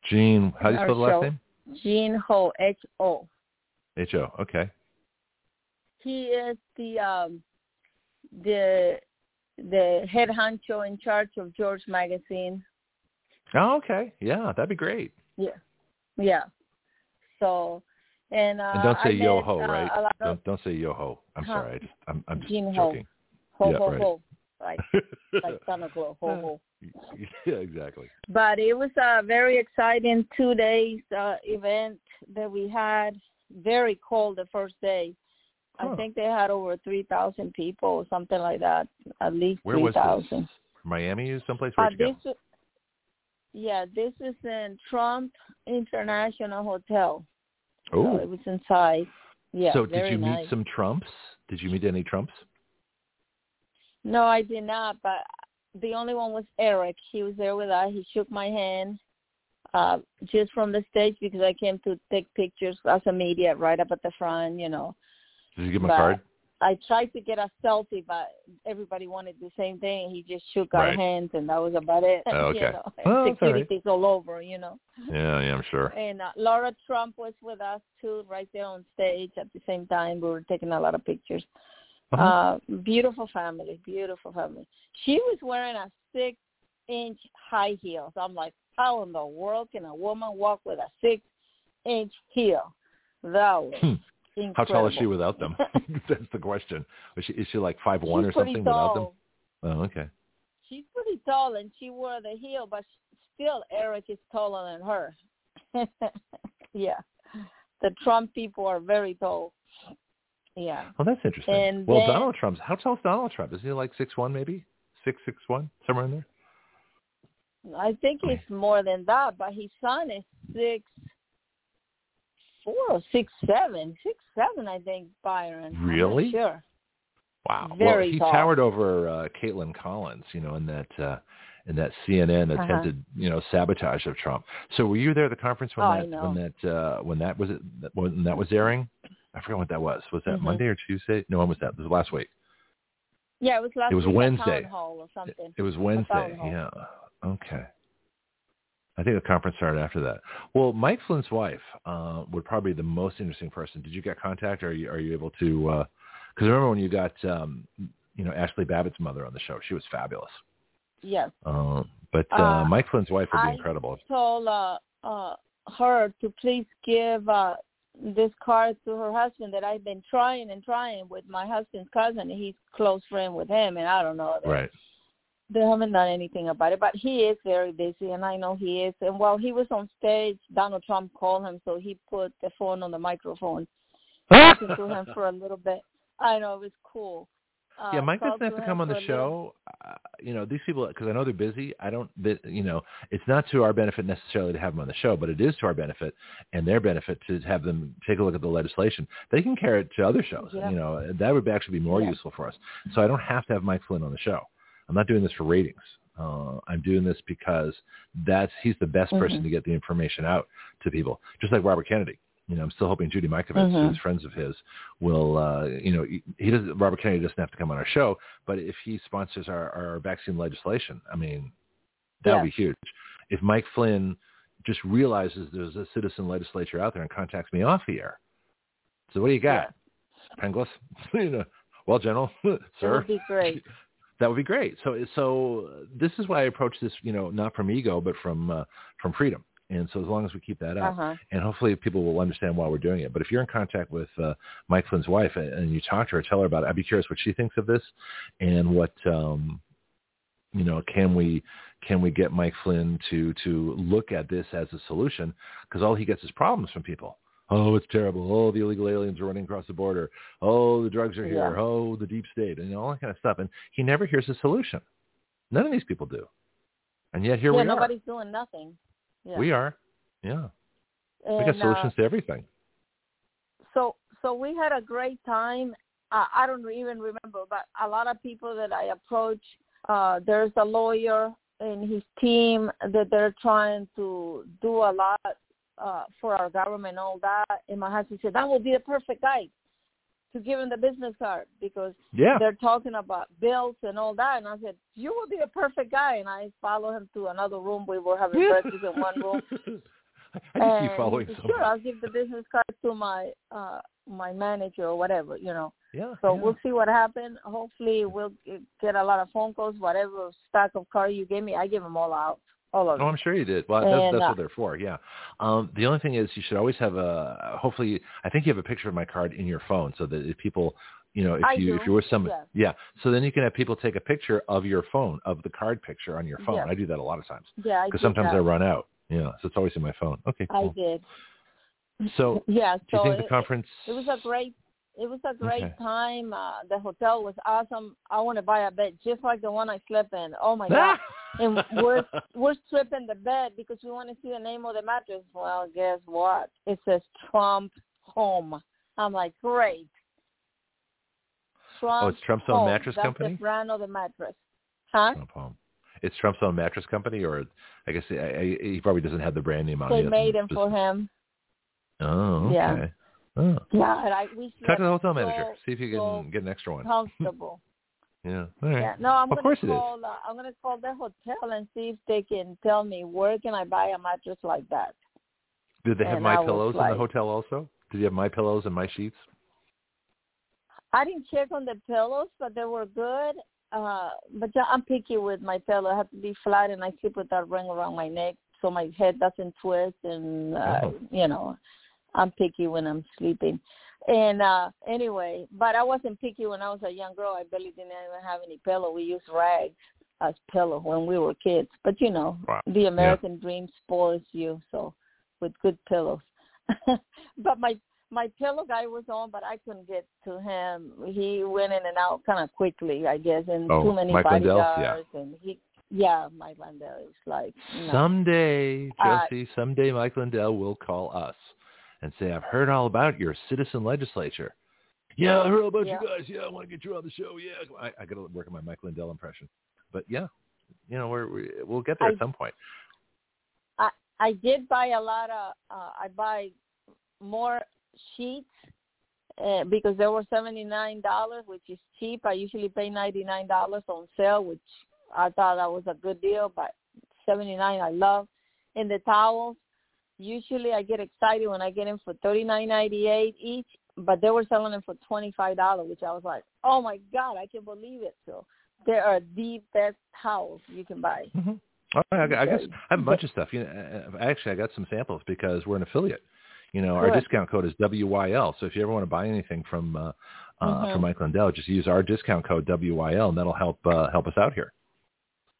Gene. How do you spell the last name?
Gene Ho, H O.
H O. Okay.
He is the um, the the head honcho in charge of George Magazine.
Oh, okay. Yeah, that'd be great.
Yeah, yeah. So, and uh,
And don't say
I
yo ho,
uh,
right?
Of
Don't don't say yo ho. I'm
Huh.
sorry. I just, I'm I'm just
Gene
joking.
ho
Yeah,
ho
right.
ho, like (laughs) like Santa Claus, ho ho. (laughs)
yeah, exactly.
But it was a very exciting two days uh, event that we had. Very cold the first day.
Huh.
I think they had over three thousand people or something like that. At least
Where
three
was this? Miami is someplace
Uh,
where you
this
go.
Yeah, this is in Trump International Hotel. So
Oh.
it was inside. Yeah.
so did you meet
nice.
some Trumps? Did you meet any Trumps?
No, I did not. But the only one was Eric. He was there with us. He shook my hand uh, just from the stage because I came to take pictures as a media right up at the front. You know,
Did you give him
But-
a card?
I tried to get a selfie, but everybody wanted the same thing. He just shook our
Right.
hands, and that was about it.
Oh, (laughs)
you
okay.
know,
Well, all right.
security's all over. You know.
Yeah, yeah, I'm sure.
And uh, Lara Trump was with us too, right there on stage at the same time. We were taking a lot of pictures.
Uh-huh.
Uh, beautiful family, beautiful family. She was wearing a six inch high heels. I'm like, how in the world can a woman walk with a six inch heel? That was
Hmm.
Incredible.
How tall is she without them? (laughs) (laughs) That's the question. Is she is she like five one or something
pretty
without them? Oh, okay.
She's pretty tall, and she wore the heel, but still, Eric is taller than her. (laughs) yeah, the Trump people are very tall. Yeah.
Well, that's interesting.
And
well,
then-
Donald Trump's how tall is Donald Trump? Is he like six one maybe? Six six one somewhere in there?
I think oh, it's more than that, but his son is six four or six seven. Six seven I think, Barron.
Really?
sure.
Wow.
Very
well, he
tall.
towered over uh, Kaitlan Collins, you know, in that uh, in that CNN
Uh-huh.
attempted, you know, sabotage of Trump. So were you there at the conference when
Oh,
that when that uh, when that was it when that was airing? I forgot what that was. Was that
Mhm.
Monday or Tuesday? No, when was that? It was last week.
Yeah, it was last
It was
week
Wednesday.
Town Hall or something.
It was Wednesday. Yeah. Okay. I think the conference started after that. Well, Mike Flynn's wife uh, would probably be the most interesting person. Did you get contact? Or are you are you able to? Because I remember when you got um, you know Ashli Babbitt's mother on the show? She was fabulous.
Yes.
Uh, but uh,
Uh,
Mike Flynn's wife would be
I
incredible.
told uh, uh, her to please give uh, this card to her husband that I've been trying and trying with my husband's cousin. He's close friend with him, and I don't know. They,
Right.
They haven't done anything about it, but he is very busy, and I know he is. And while he was on stage, Donald Trump called him, so he put the phone on the microphone, (laughs) talking to him for a little bit. I know it was cool. Uh,
yeah, Mike doesn't have to come on the show. Uh, you know, these people, because I know they're busy. I don't, that you know, it's not to our benefit necessarily to have them on the show, but it is to our benefit and their benefit to have them take a look at the legislation. They can carry it to other shows.
Yeah.
You know, that would actually be more
Yeah.
useful for us. So I don't have to have Mike Flynn on the show. I'm not doing this for ratings. Uh, I'm doing this because that's he's the best person
Mhm.
to get the information out to people, just like Robert Kennedy. You know, I'm still hoping Judy Mikovits,
Mhm.
who's friends of his, will. Uh, you know, he doesn't. Robert Kennedy doesn't have to come on our show, but if he sponsors our, our vaccine legislation, I mean, that would
Yeah.
be huge. If Mike Flynn just realizes there's a citizen legislature out there and contacts me off the air, so what do you got, Penglis? (laughs) you know, well, General, (laughs) sir,
would be great. (laughs)
that would be great. So, so this is why I approach this, you know, not from ego, but from uh, from freedom. And so, as long as we keep that up,
Uh-huh.
and hopefully people will understand why we're doing it. But if you're in contact with uh, Mike Flynn's wife and, and you talk to her, tell her about it. I'd be curious what she thinks of this, and what um, you know, can we can we get Mike Flynn to to look at this as a solution? Because all he gets is problems from people. Oh, it's terrible. Oh, the illegal aliens are running across the border. Oh, the drugs are here.
Yeah.
Oh, the deep state, and all that kind of stuff. And he never hears a solution. None of these people do. And yet here
yeah,
we
nobody's doing nothing. Yeah.
We are. Yeah. we got
And, uh,
solutions to everything.
so so we had a great time. Uh, I don't even remember, but a lot of people that I approach, uh, there's a lawyer in his team that they're trying to do a lot uh, for our government and all that. And my husband said that would be the perfect guy to give him the business card because
Yeah.
they're talking about bills and all that. And I said, you would be the perfect guy. And I follow him to another room. Where we were having breakfast in one room. (laughs)
I keep
And
following
said. Sure, I'll give the business card to my uh my manager or whatever, you know.
Yeah.
So
yeah.
we'll see what happens. Hopefully, we'll get a lot of phone calls. Whatever stack of cards you give me, I give them all out, all of
Oh,
them.
I'm sure you did. Well, that's,
And,
that's
uh,
what they're for. Yeah. Um, the only thing is, you should always have a. Hopefully, I think you have a picture of my card in your phone, so that if people, you know, if
I
you
do,
if you're with someone,
yes.
yeah. So then you can have people take a picture of your phone, of the card picture on your phone.
Yes.
I do that a lot of times
Yeah, I
because sometimes
that.
I run out. Yeah, so it's always in my phone. Okay. Cool.
I did.
So, (laughs)
Yeah. So do
you think the conference?
it was a great. It was a great
Okay.
time. Uh, the hotel was awesome. I want to buy a bed just like the one I slept in. Oh my god! (laughs) and we're we're stripping the bed because we want to see the name of the mattress. Well, guess what? It says Trump Home. I'm like, great. Trump
oh, it's Trump's own
Home.
mattress
That's
company.
the brand of the mattress. Huh?
Trump Home. It's Trump's own mattress company, or I guess I, I, he probably doesn't have the brand name on it.
They
it.
made them for him.
Oh, okay.
Yeah.
Oh.
Yeah, and I we
Talk to the hotel
so,
manager. See if you can
so
get an extra one.
comfortable. (laughs)
Yeah. All right.
Yeah, no, I'm
Of
gonna
course it is.
call. Uh, I'm gonna call the hotel and see if they can tell me where can I buy a mattress like that.
Did they have
and
my
I
pillows in
like-
the hotel also? Did you have my pillows and my sheets?
I didn't check on the pillows, but they were good. uh, but I'm picky with my pillow. I have to be flat, and I sleep with that ring around my neck so my head doesn't twist. And uh,
Oh.
you know, I'm picky when I'm sleeping. And uh anyway, but I wasn't picky when I was a young girl. I barely didn't even have any pillow. We used rags as pillow when we were kids. But you know,
Wow.
the American dream spoils you. So with good pillows. (laughs) but my my pillow guy was on, but I couldn't get to him. He went in and out kind of quickly, I guess, and
Oh,
too many
Mike Lindell? Yeah.
And he, yeah, Mike Lindell is like.
Someday,
Uh,
Josie, someday Mike Lindell will call us and say, I've heard all about your citizen legislature. Yeah, I heard all about
Yeah.
you guys. Yeah, I want to get you on the show. Yeah, I, I got to work on my Mike Lindell impression. But yeah, you know, we're, we, we'll get there
I-
at some point.
I I did buy a lot of. Uh, I buy more sheets uh, because they were seventy nine dollars, which is cheap. I usually pay ninety nine dollars on sale, which I thought that was a good deal. But seventy nine, I love. And the towels, usually I get excited when I get them for thirty nine ninety eight each. But they were selling them for twenty five dollars, which I was like, oh my god, I can't believe it. So they are the best towels you can buy.
Mm-hmm. All right, I, I guess I have a bunch of stuff. You know, uh, actually, I got some samples because we're an affiliate. You know, our discount code is WYL. So if you ever want to buy anything from uh, uh,
Mhm.
from Mike Lindell, just use our discount code WYL, and that'll help uh, help us out here.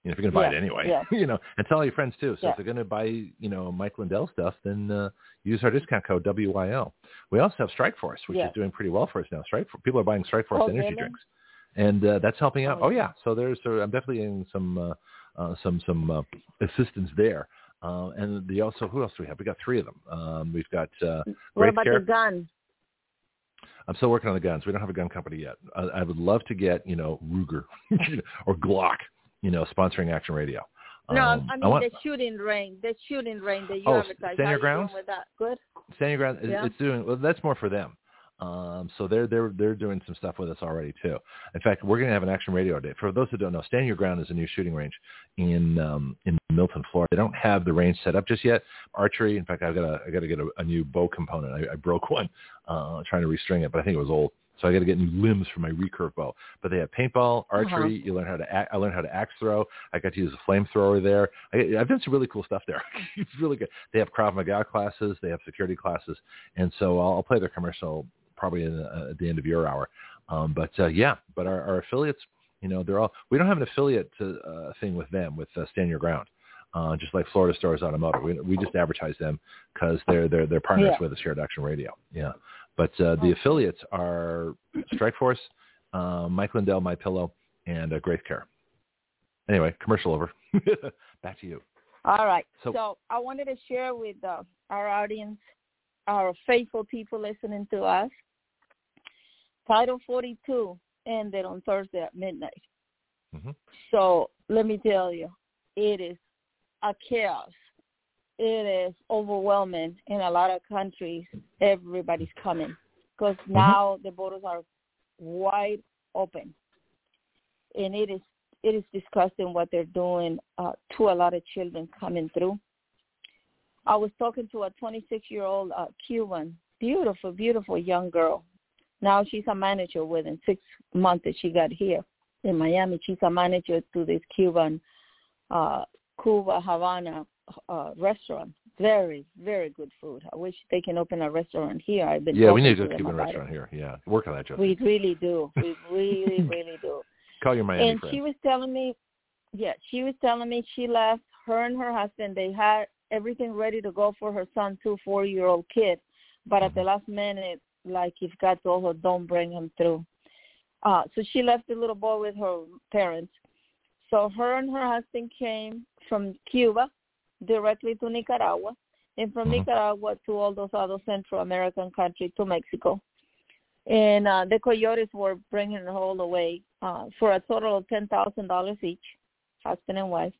You know, if you're going to buy
Yeah,
it anyway,
yeah. (laughs)
you know, and tell all your friends too. So
Yeah.
if they're going to buy, you know, Mike Lindell stuff, then uh, use our discount code WYL. We also have Strikeforce, which is doing pretty well for us now. Strike people are buying Strikeforce
Oh,
energy
really?
drinks, and uh, that's helping out.
Oh,
Oh yeah, so there's so I'm definitely getting some uh, uh, some some uh, assistance there. Uh, and the also who else do we have? We got three of them. Um, we've got uh,
What about
Care.
the gun?
I'm still working on the guns. We don't have a gun company yet. I, I would love to get you know Ruger (laughs) or Glock, you know, sponsoring Action Radio.
No,
Um,
I mean
want,
the shooting range. The shooting range that you
Oh,
advertise.
Stand Your
How you
Grounds?
doing with that? Good.
Stand Your Ground.
Yeah.
It's doing well. That's more for them. Um, so they're they're they're doing some stuff with us already too. In fact, we're going to have an action radio day. For those who don't know, Stand Your Ground is a new shooting range in um, in Milton, Florida. They don't have the range set up just yet. Archery. In fact, I've got I got to get a, a new bow component. I, I broke (laughs) one uh, trying to restring it, but I think it was old. So I got to get new limbs for my recurve bow. But they have paintball, archery. You learn how to act, I learned how to axe throw. I got to use a flamethrower there. I, I've done some really cool stuff there. (laughs) it's really good. They have Krav Maga classes. They have security classes, and so I'll, I'll play their commercial probably in, uh, at the end of your hour. Um, but uh, yeah, but our, our affiliates, you know, they're all. We don't have an affiliate to, uh, thing with them with uh, Stand Your Ground. Uh, just like Florida Stars Automotive, we, we just advertise them because they're they're they're partners
Yeah.
with us here at Action Radio. Yeah, but uh, the affiliates are Strikeforce, uh, Mike Lindell, My Pillow, and uh, Graith Care. Anyway, commercial over. (laughs) Back to you.
All right.
So-
So, I wanted to share with uh, our audience, our faithful people listening to us. Title 42 ended on Thursday at midnight.
Mhm.
So let me tell you, it is a chaos. It is overwhelming in a lot of countries. Everybody's coming because now the borders are wide open, and it is it is disgusting what they're doing uh, to a lot of children coming through. I was talking to a 26 year old uh, Cuban, beautiful, beautiful young girl. Now she's a manager within six months that she got here in Miami. She's a manager to this Cuban uh, Cuba Havana uh, restaurant. Very, very good food. I wish they can open a restaurant here. I've been
Yeah, we need
to
a
them
Cuban restaurant
it.
here. Yeah, work on that, Joseph.
We really do. We (laughs) really, really do.
Call your Miami
and
friends.
she was telling me, yeah, she was telling me she left her and her husband. They had everything ready to go for her son, two four-year-old kid, but at the
Mm-hmm.
last minute, like if God told her, don't bring him through. Uh, so she left the little boy with her parents. So her and her husband came from Cuba directly to Nicaragua, and from
Mhm.
Nicaragua to all those other Central American countries to Mexico. And uh, the coyotes were bringing the way uh, for a total of ten thousand dollars each, husband and wife.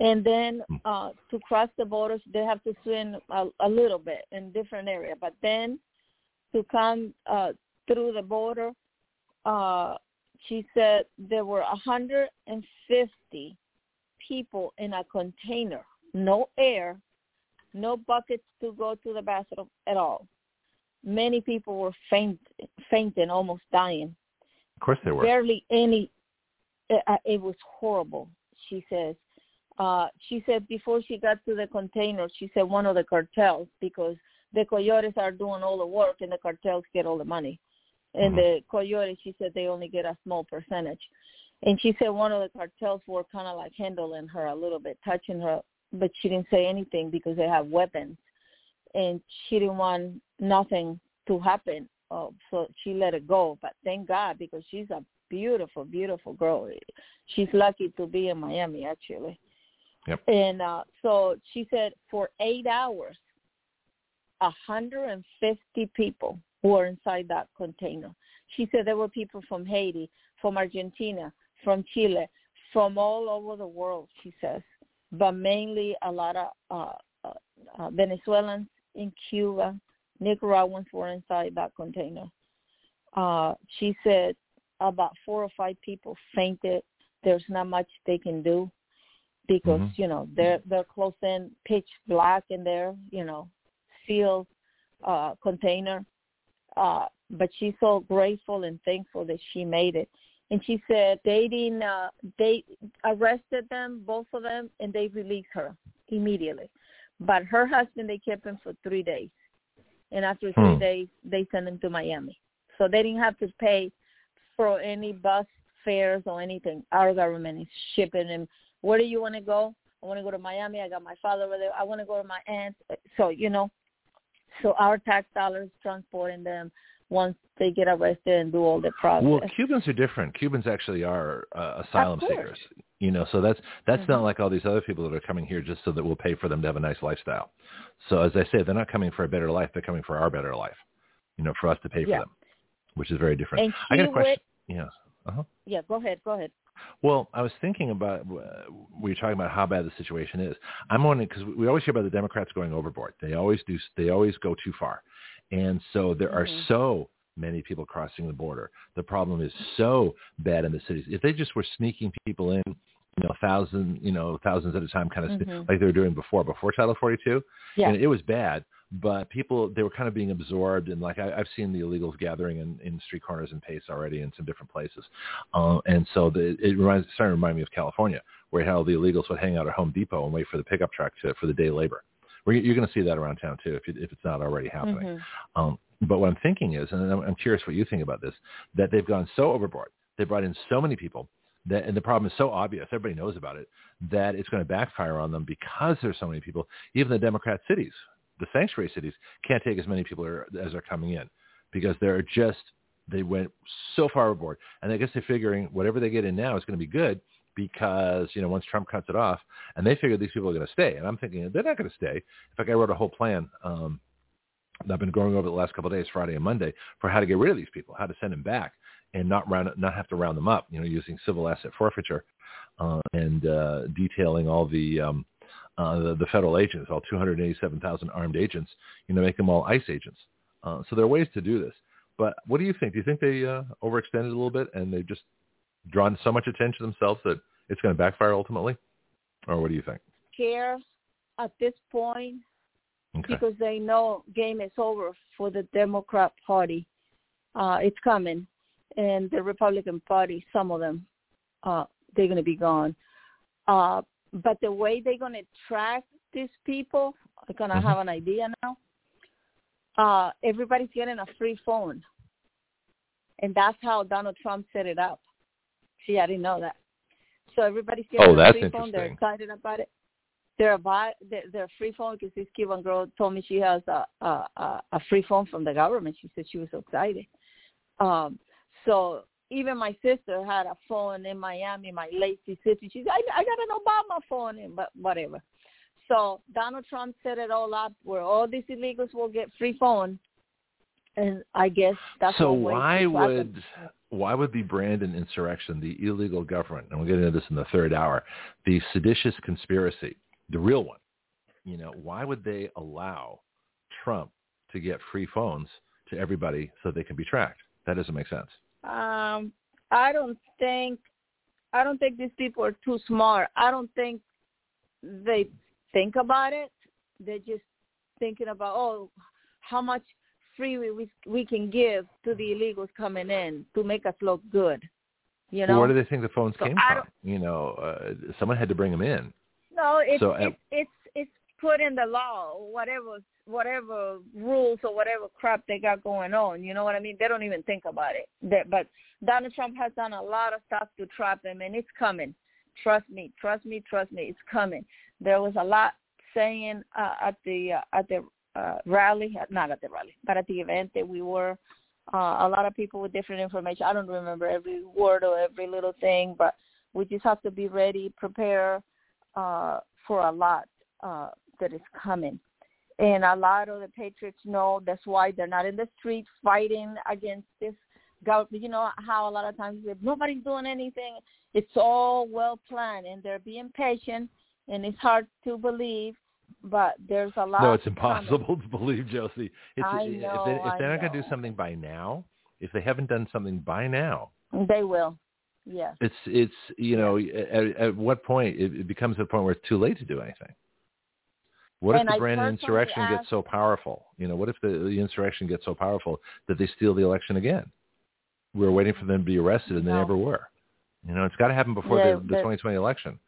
And then uh, to cross the borders, they have to swim a, a little bit in different area. But then to come uh, through the border, uh, she said there were 150 people in a container, no air, no buckets to go to the bathroom at all. Many people were faint, fainting, almost dying.
Of course they were.
Barely any. It, uh, it was horrible. She says. Uh, she said before she got to the container, she said one of the cartels because the coyotes are doing all the work and the cartels get all the money. And mm-hmm. the coyotes, she said they only get a small percentage. And she said one of the cartels were kind of like handling her a little bit, touching her, but she didn't say anything because they have weapons, and she didn't want nothing to happen. Oh, so she let it go. But thank God because she's a beautiful, beautiful girl. She's lucky to be in Miami actually.
Yep.
And uh, so she said for eight hours, a 150 people were inside that container. She said there were people from Haiti, from Argentina, from Chile, from all over the world, she says, but mainly a lot of uh, uh, uh, Venezuelans in Cuba, Nicaraguans were inside that container. Uh, she said about four or five people fainted. There's not much they can do because mm-hmm. you know they're they're close in, pitch black in there, you know, sealed uh, container. Uh, but she's so grateful and thankful that she made it. And she said they didn't. Uh, they arrested them, both of them, and they released her immediately. But her husband, they kept him for three days, and after three hmm. days, they sent him to Miami. So they didn't have to pay for any bus fares or anything. Our government is shipping him. Where do you want to go? I want to go to Miami. I got my father over there. I want to go to my aunt. So you know, so our tax dollars transporting them once they get arrested and do all the process.
Well, Cubans are different. Cubans actually are uh, asylum seekers. You know, so that's that's mm-hmm. not like all these other people that are coming here just so that we'll pay for them to have a nice lifestyle. So as I say, they're not coming for a better life. They're coming for our better life. You know, for us to pay
yeah.
for them, which is very different.
And
I got a question.
Would...
Yes. Uh-huh.
Yeah. Go ahead. Go ahead.
Well, I was thinking about uh, we were talking about how bad the situation is. I'm wondering because we always hear about the Democrats going overboard. They always do. They always go too far, and so there are
mm-hmm.
so many people crossing the border. The problem is so bad in the cities. If they just were sneaking people in, you know, thousand, you know, thousands at a time, kind of
mm-hmm.
like they were doing before, before Title 42,
yeah.
and it was bad but people they were kind of being absorbed and like I, I've seen the illegals gathering in, in street corners and Pace already in some different places, uh, and so the, it reminds starting to remind me of California where how the illegals would hang out at Home Depot and wait for the pickup truck to, for the day labor. Where you're going to see that around town too if you, if it's not already happening.
Mm-hmm.
Um, but what I'm thinking is, and I'm, I'm curious what you think about this, that they've gone so overboard. They brought in so many people that, and the problem is so obvious, everybody knows about it, that it's going to backfire on them because there's so many people. Even the Democrat cities, the sanctuary cities can't take as many people as are coming in because they're just they went so far overboard, and I guess they're figuring whatever they get in now is going to be good because you know once Trump cuts it off, and they figure these people are going to stay, and I'm thinking they're not going to stay. In fact, I wrote a whole plan. Um, that I've been going over the last couple of days, Friday and Monday, for how to get rid of these people, how to send them back, and not round, not have to round them up. You know, using civil asset forfeiture uh, and uh, detailing all the um, uh, the, the federal agents, all 287,000 armed agents, you know, make them all ICE agents. Uh, so there are ways to do this. But what do you think? Do you think they uh, overextended a little bit and they've just drawn so much attention to themselves that it's going to backfire ultimately? Or what do you think?
Care at this point
okay.
because they know game is over for the Democrat Party. Uh, it's coming. And the Republican Party, some of them, uh, they're going to be gone. Uh, but the way they're going to track these people, I'm going to mm-hmm. have an idea now. Uh, everybody's getting a free phone. And that's how Donald Trump set it up. See, I didn't know that. So everybody's getting
oh,
a free phone. They're excited about it. They're a they're, they're free phone because this Cuban girl told me she has a, a a free phone from the government. She said she was so excited. Um, so even my sister had a phone in Miami, my lazy city. She's I, I got an Obama phone, in, but whatever. So Donald Trump set it all up where all these illegals will get free phone, and I guess that's
so. Why would why would the Brandon insurrection, the illegal government, and we'll get into this in the third hour, the seditious conspiracy, the real one, you know, why would they allow Trump to get free phones to everybody so they can be tracked? That doesn't make sense.
Um, I don't think I don't think these people are too smart. I don't think they think about it. They're just thinking about oh, how much freeway we we can give to the illegals coming in to make us look good. You know.
Well, where do they think the phones
So
came from? You know, uh, someone had to bring them in.
No, it's
So, uh,
it's it's it's put in the law, whatever whatever rules or whatever crap they got going on. You know what I mean? They don't even think about it. That, but Donald Trump has done a lot of stuff to trap them, and it's coming. Trust me, trust me, trust me, it's coming. There was a lot saying uh, at the uh, at the uh, rally, not at the rally, but at the event that we were. Uh, a lot of people with different information. I don't remember every word or every little thing, but we just have to be ready, prepare uh, for a lot uh, that is coming. And a lot of the patriots know that's why they're not in the street fighting against this government. You know how a lot of times if nobody's doing anything, it's all well planned, and they're being patient, and it's hard to believe, but there's a lot.
No, it's
coming.
impossible (laughs) to believe, Josie. It's,
I
if,
know,
they, if they're not going to do something by now, if they haven't done something by now,
They will. Yes.
it's it's you know at, at what point it, it becomes a point where it's too late to do anything. What
And
if
I
the Brandon
personally
insurrection gets so powerful? You know, what if the, the insurrection gets so powerful that they steal the election again? We were waiting for them to be arrested, and they never were. You know, it's got to happen before the, the 2020 election.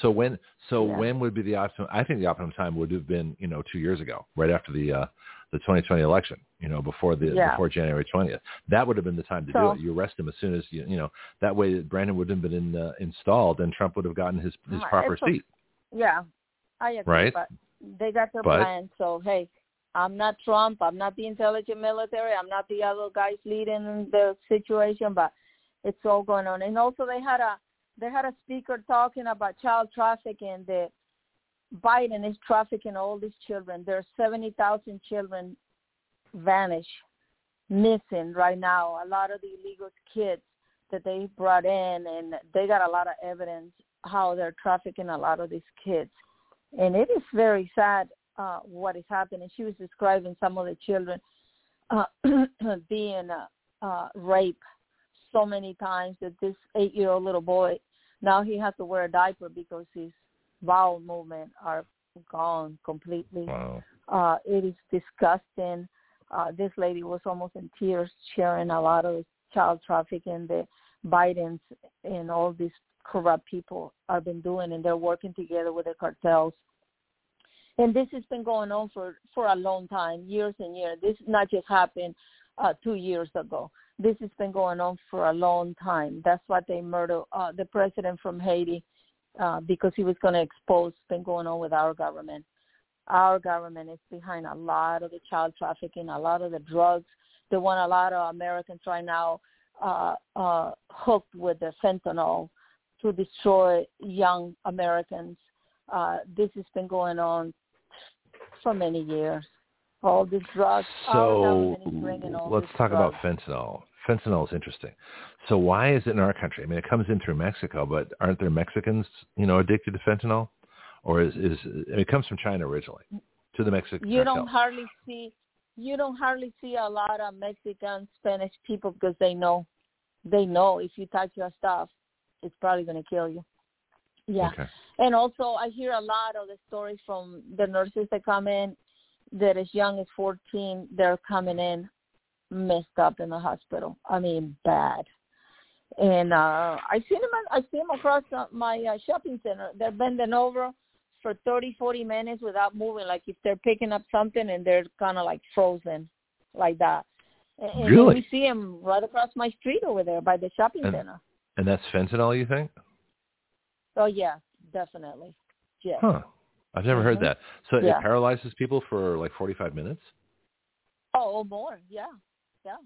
So when so
Yeah.
when would be the optimum? I think the optimum time would have been you know two years ago, right after the uh, the 2020 election. You know, before the
Yeah.
before January 20th. That would have been the time to do it. You arrest him as soon as you you know that way Brandon wouldn't have been in, uh, installed, and Trump would have gotten his his
Right,
proper
it's a-
seat.
Yeah, I agree.
Right.
But they got their
But-
plan. So hey, I'm not Trump. I'm not the intelligent military. I'm not the other guys leading the situation. But it's all going on. And also they had a they had a speaker talking about child trafficking. That Biden is trafficking all these children. There are seventy thousand children vanish, missing right now. A lot of the illegal kids that they brought in, and they got a lot of evidence how they're trafficking a lot of these kids. And it is very sad uh, what is happening. She was describing some of the children uh, (clears throat) being uh, uh, raped so many times that this eight-year-old little boy now he has to wear a diaper because his bowel movement are gone completely.
Wow.
Uh, it is disgusting. Uh, this lady was almost in tears sharing a lot of child trafficking that Biden's and all these corrupt people have been doing, and they're working together with the cartels. And this has been going on for for a long time, years and years. This not just happened uh, two years ago. This has been going on for a long time. That's why they murdered uh, the president from Haiti uh, because he was going to expose been going on with our government. Our government is behind a lot of the child trafficking, a lot of the drugs. They want a lot of Americans right now uh, uh, hooked with the fentanyl to destroy young Americans. Uh, this has been going on for many years. All drugs.
So
government is bringing all
let's talk about fentanyl. Fentanyl is interesting. So why is it in our country? I mean, it comes in through Mexico, but aren't there Mexicans, you know, addicted to fentanyl? Or is, is it comes from China originally to the Mexican
you
cartel?
don't hardly see you don't hardly see a lot of Mexican Spanish people because they know they know if you touch your stuff, it's probably going to kill you. Yeah,
Okay.
and also I hear a lot of the stories from the nurses that come in that as young as 14 they're coming in messed up in the hospital. I mean bad. And uh I see them I see them across my uh, shopping center. They're bending over for 30, 40 minutes without moving, like if they're picking up something and they're kind of like frozen, like that. And, and
Really?
we see them right across my street over there by the shopping
And-
center.
And that's fentanyl, you think?
Oh yeah, definitely. Yeah.
Huh. I've never heard
Mhm.
that. So
Yeah.
it paralyzes people for like 45 minutes?
Oh, oh, more. Yeah, yeah.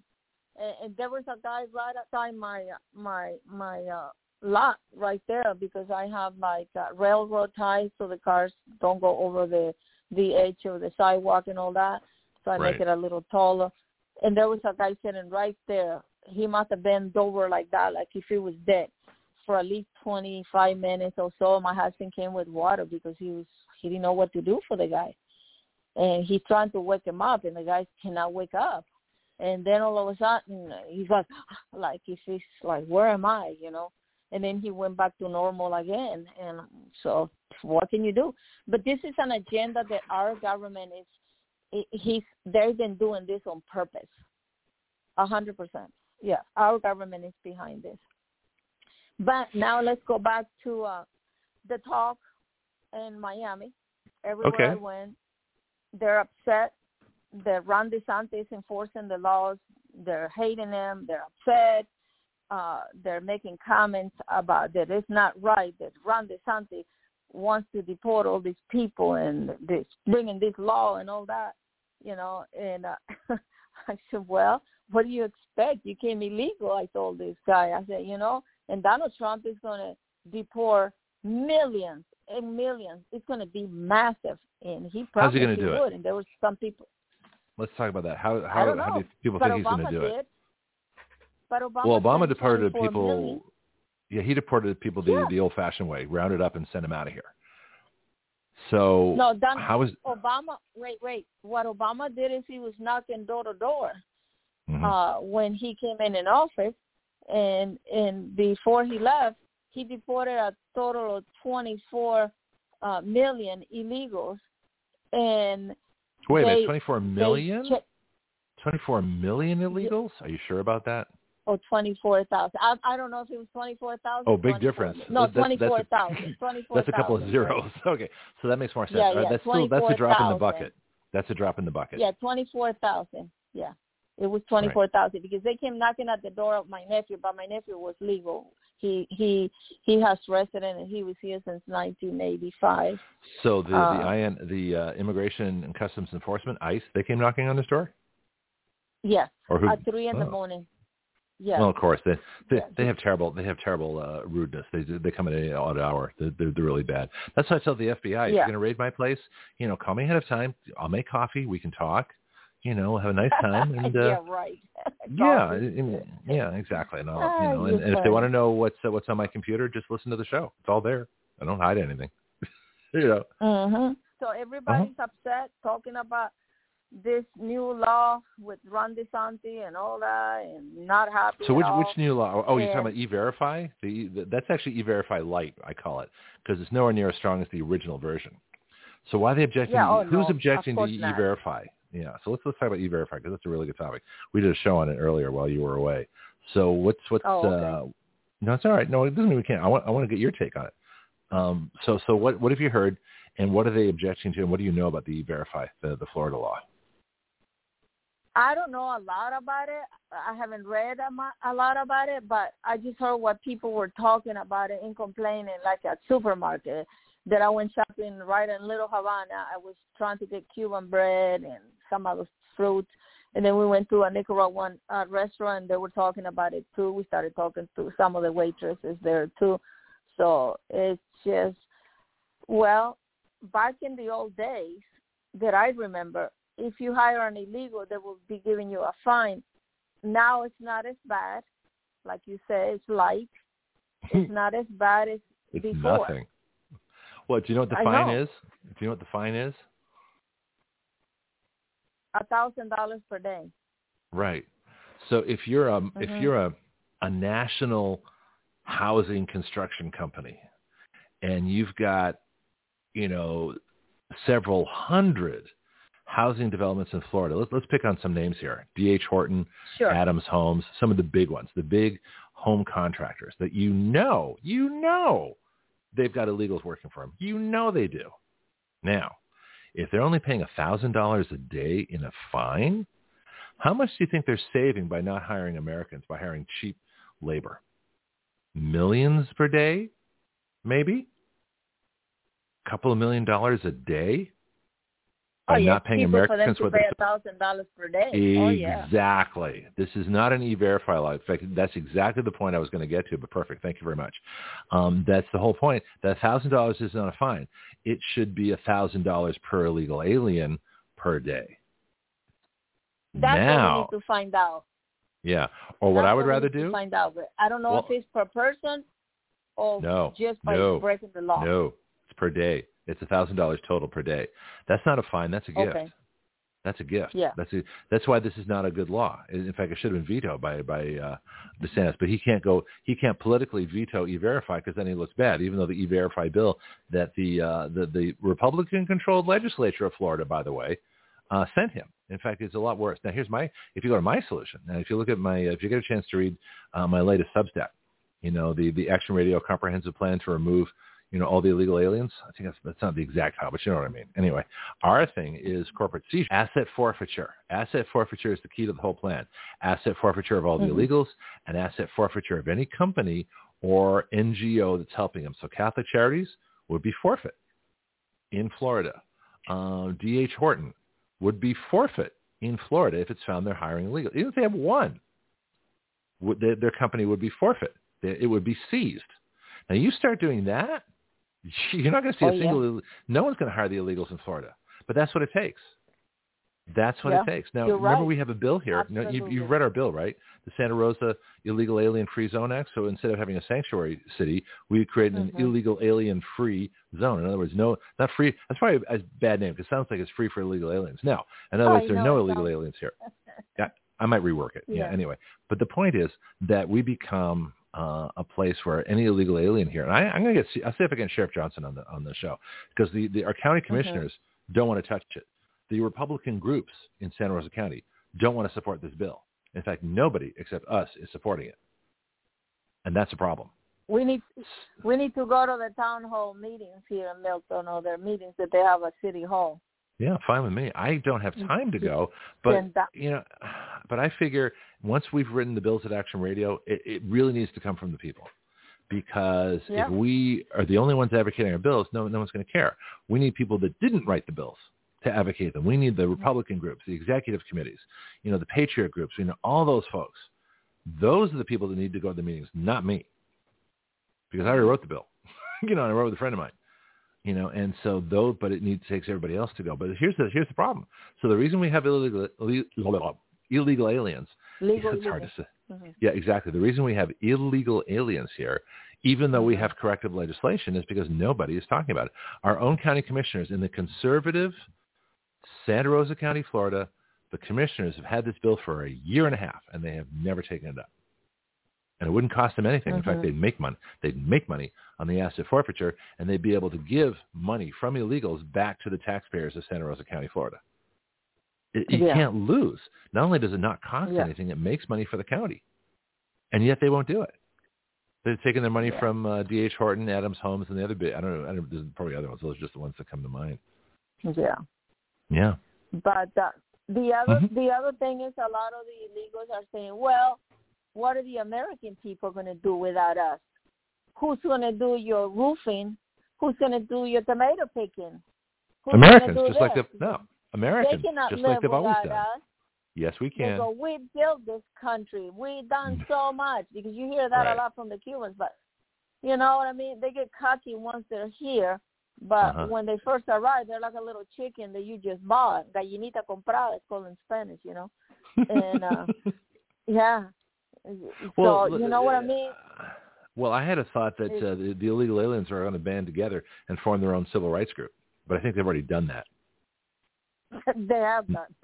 And, and there was a guy right outside my my my uh, lot right there because I have like uh, railroad ties so the cars don't go over the the edge of the sidewalk and all that. So I make it a little taller. And there was a guy sitting right there. He must have bent over like that, like if he was dead, for at least twenty five minutes or so. My husband came with water because he was he didn't know what to do for the guy and he's trying to wake him up, and the guy cannot wake up. And then all of a sudden, he's (gasps) like, like if he's like, where am I? You know. And then he went back to normal again. And so, what can you do? But this is an agenda that our government is he's they've been doing this on purpose. A hundred percent. Yeah, our government is behind this. But now let's go back to uh, the talk in Miami. Everywhere
okay.
I went, they're upset that Ron DeSantis enforcing the laws. They're hating him. They're upset. Uh, they're making comments about that it's not right that Ron DeSantis wants to deport all these people and this bringing this law and all that, you know. And uh, (laughs) I said, well, what do you expect? You came illegal. I told this guy. I said, you know, and Donald Trump is going to deport millions and millions. It's going to be massive, and he probably
How's he going to do
would.
it?
And there was some people.
Let's talk about that. How how, how do people
but
think he's going to do
did.
it?
But Obama
Well, Obama deported people.
million.
Yeah, he deported people the
Yeah.
the old-fashioned way, rounded up and sent them out of here. So
No, Don,
how is
Obama. Wait, wait. What Obama did is he was knocking door to door
Mhm.
uh, when he came in in office, and and before he left, he deported a total of 24 uh, million illegals, and
wait a
they-
minute, 24
they
million?
che-
24 million illegals? Are you sure about that?
Oh, twenty-four thousand. I, I don't know if it was twenty-four thousand.
Oh, big difference.
No,
That- that's- that's a-
twenty-four thousand. Twenty-four. (laughs)
That's a couple of zeros. (laughs) Okay, so that makes more sense.
Yeah,
All right,
yeah,
that's still that's a drop in the bucket. That's a drop in the bucket.
Yeah, twenty-four thousand. Yeah, it was twenty-four thousand because they came knocking at the door of my nephew, but my nephew was legal. He he he has resident and he was here since nineteen eighty-five.
So the
Uh,
the IN, the uh, Immigration and Customs Enforcement ICE they came knocking on his door,
Yes,
or who?
at three in the
oh.
morning. Yeah.
Well, of course they they,
Yeah.
they have terrible they have terrible uh, rudeness. They they come at any odd hour. They're, they're they're really bad. That's why I tell the FBI if you're going to raid my place, you know, call me ahead of time. I'll make coffee. We can talk. You know, have a nice (laughs) time. And uh,
yeah, right. (laughs)
yeah, and- yeah, exactly. And I'll,
Ah,
you know, and, and if they want to know what's uh, what's on my computer, just listen to the show. It's all there. I don't hide anything. (laughs) you know.
hmm So everybody's
Uh-huh.
upset talking about this new law with Ron DeSantis and all that, and not happy.
So which which new law? Oh, you're talking about E-Verify? The, E- the that's actually E-Verify Light, I call it, because it's nowhere near as strong as the original version. So why are they objecting?
Yeah,
to,
oh,
who's
no,
objecting to
course not.
Yeah. So let's let's talk about E-Verify because that's a really good topic. We did a show on it earlier while you were away. So what's what's
Oh, okay.
uh no, it's all right. No, it doesn't mean we can't. I want I want to get your take on it. Um, so so what what have you heard, and what are they objecting to, and what do you know about the E-Verify, the the Florida law?
I don't know a lot about it. I haven't read a, a lot about it, but I just heard what people were talking about it and complaining, like at supermarket. That I went shopping right in Little Havana. I was trying to get Cuban bread and some other fruits, and then we went to a Nicaraguan uh, restaurant. They were talking about it too. We started talking to some of the waitresses there too. So it's just, well, back in the old days that I remember, if you hire an illegal, they will be giving you a fine. Now it's not as bad. Like you say, it's light. It's not as bad as
It's
before.
nothing. What do you know what the
I
fine
know.
is? Do you know what the fine is?
A thousand dollars per day.
Right. So if you're a if
Mhm.
you're a a national housing construction company and you've got you know several hundred housing developments in Florida. Let's let's pick on some names here. D.H. Horton,
Sure.
Adams Homes, some of the big ones, the big home contractors that you know, you know they've got illegals working for them. You know they do. Now, if they're only paying $1,000 a day in a fine, how much do you think they're saving by not hiring Americans, by hiring cheap labor? Millions per day? Maybe? A couple of million dollars a day?
Oh,
By
yeah,
not paying
them
Americans
to
what
pay a thousand dollars per day. Oh yeah.
Exactly. This is not an e-verify law. In fact, that's exactly the point I was going to get to, but perfect. Thank you very much. Um, that's the whole point. That $1,000 is not a fine. It should be $1,000 per illegal alien per day.
That's what we need to find out.
yeah. Or what
That's
I would
we
rather do,
find out. But I don't know
Well-
if it's per person or
No,
just by
no,
breaking the law.
no, it's per day. It's a $1,000 total per day. That's not a fine. That's a gift.
Okay.
That's a gift.
Yeah.
That's a, that's why this is not a good law. In fact, it should have been vetoed by by uh, DeSantis. But he can't go. He can't politically veto E-Verify because then he looks bad. Even though the E-Verify bill that the uh, the the Republican-controlled legislature of Florida, by the way, uh, sent him. In fact, it's a lot worse. Now, here's my, if you go to my solution, now if you look at my, if you get a chance to read uh, my latest Substack, you know, the, the Action Radio Comprehensive Plan to Remove, you know, all the illegal aliens. I think that's, that's not the exact how, but you know what I mean. Anyway, our thing is corporate seizure, asset forfeiture. Asset forfeiture is the key to the whole plan. Asset forfeiture of all the mm-hmm. illegals and asset forfeiture of any company or NGO that's helping them. So Catholic Charities would be forfeit in Florida. Uh, D.H. Horton would be forfeit in Florida if it's found they're hiring illegal. Even if they have one, would, their, their company would be forfeit. It would be seized. Now you start doing that, (laughs) you're not going to see
oh,
a single. Yeah. No one's going to hire the illegals in Florida, but that's what it takes. That's what
yeah,
it takes. Now,
remember
right. we have a bill here.
Absolutely.
you've, you've read our bill, right? The Santa Rosa Illegal Alien Free Zone Act. So instead of having a sanctuary city, we create an
mm-hmm.
illegal alien free zone. In other words, no, not free. That's probably a bad name because it sounds like it's free for illegal aliens. Now, in other words, there are no illegal
sounds...
aliens here. (laughs) yeah, I might rework it.
Yeah.
yeah. Anyway, but the point is that we become uh, a place where any illegal alien here, and I, am going to get, I'll see if I can Sheriff Johnson on the on the show because the, the our county commissioners mm-hmm. don't want to touch it the Republican groups in Santa Rosa County don't want to support this bill. In fact, nobody except us is supporting it. And that's a problem.
We need we need to go to the town hall meetings here in Milton or their meetings that they have at City Hall.
Yeah, fine with me. I don't have mm. time to go, (laughs) but you know, but I figure once we've written the bills at Action Radio, it, it really needs to come from the people because
yep.
if we are the only ones advocating our bills, no, no one's going to care. We need people that didn't write the bills to advocate them. We need the mm-hmm. Republican groups, the executive committees, you know, the patriot groups, you know, all those folks. Those are the people that need to go to the meetings, not me, because I already mm-hmm. wrote the bill. (laughs) you know, I wrote with a friend of mine. You know, and so though, but it needs takes everybody else to go. But here's the here's the problem. So the reason we have illegal illegal aliens,
legal, (laughs)
it's hard
to
say.
Mm-hmm.
Yeah, exactly. The reason we have illegal aliens here, even though we have corrective legislation, is because nobody is talking about it. Our own county commissioners in the conservative Santa Rosa County, Florida, the commissioners have had this bill for a year and a half, and they have never taken it up. And it wouldn't cost them anything.
Mm-hmm.
In fact,
Mm-hmm.
they'd make money. They'd make money on the asset forfeiture, and they'd be able to give money from illegals back to the taxpayers of Santa Rosa County, Florida. It, you
Yeah.
can't lose. Not only does it not cost
Yeah.
anything, it makes money for the county, and yet they won't do it. They've taken their money
Yeah.
from uh, D.H. Horton, Adams Homes, and the other bit. I don't know. I don't, there's probably other ones. Those are just the ones that come to mind.
Yeah.
Yeah.
But uh, the other
Mhm.
the other thing is a lot of the illegals are saying, well, what are the American people going to do without us? Who's going to do your roofing? Who's going to do your tomato picking? Who's
Americans, just like
this?
the no
They
Americans,
cannot
just
live
like they've always done.
us.
Yes, we can.
go, we built this country. We done (laughs) so much because you hear that
Right.
a lot from the Cubans. But you know what I mean? They get cocky once they're here, but
Uh-huh.
when they first arrive, they're like a little chicken that you just bought. Gallinita comprada, it's called in Spanish, you know. (laughs) And uh yeah, so you know what I mean?
Well, I had a thought that uh, the, the illegal aliens are going to band together and form their own civil rights group, but I think they've already done that. (laughs)
they have done. (laughs)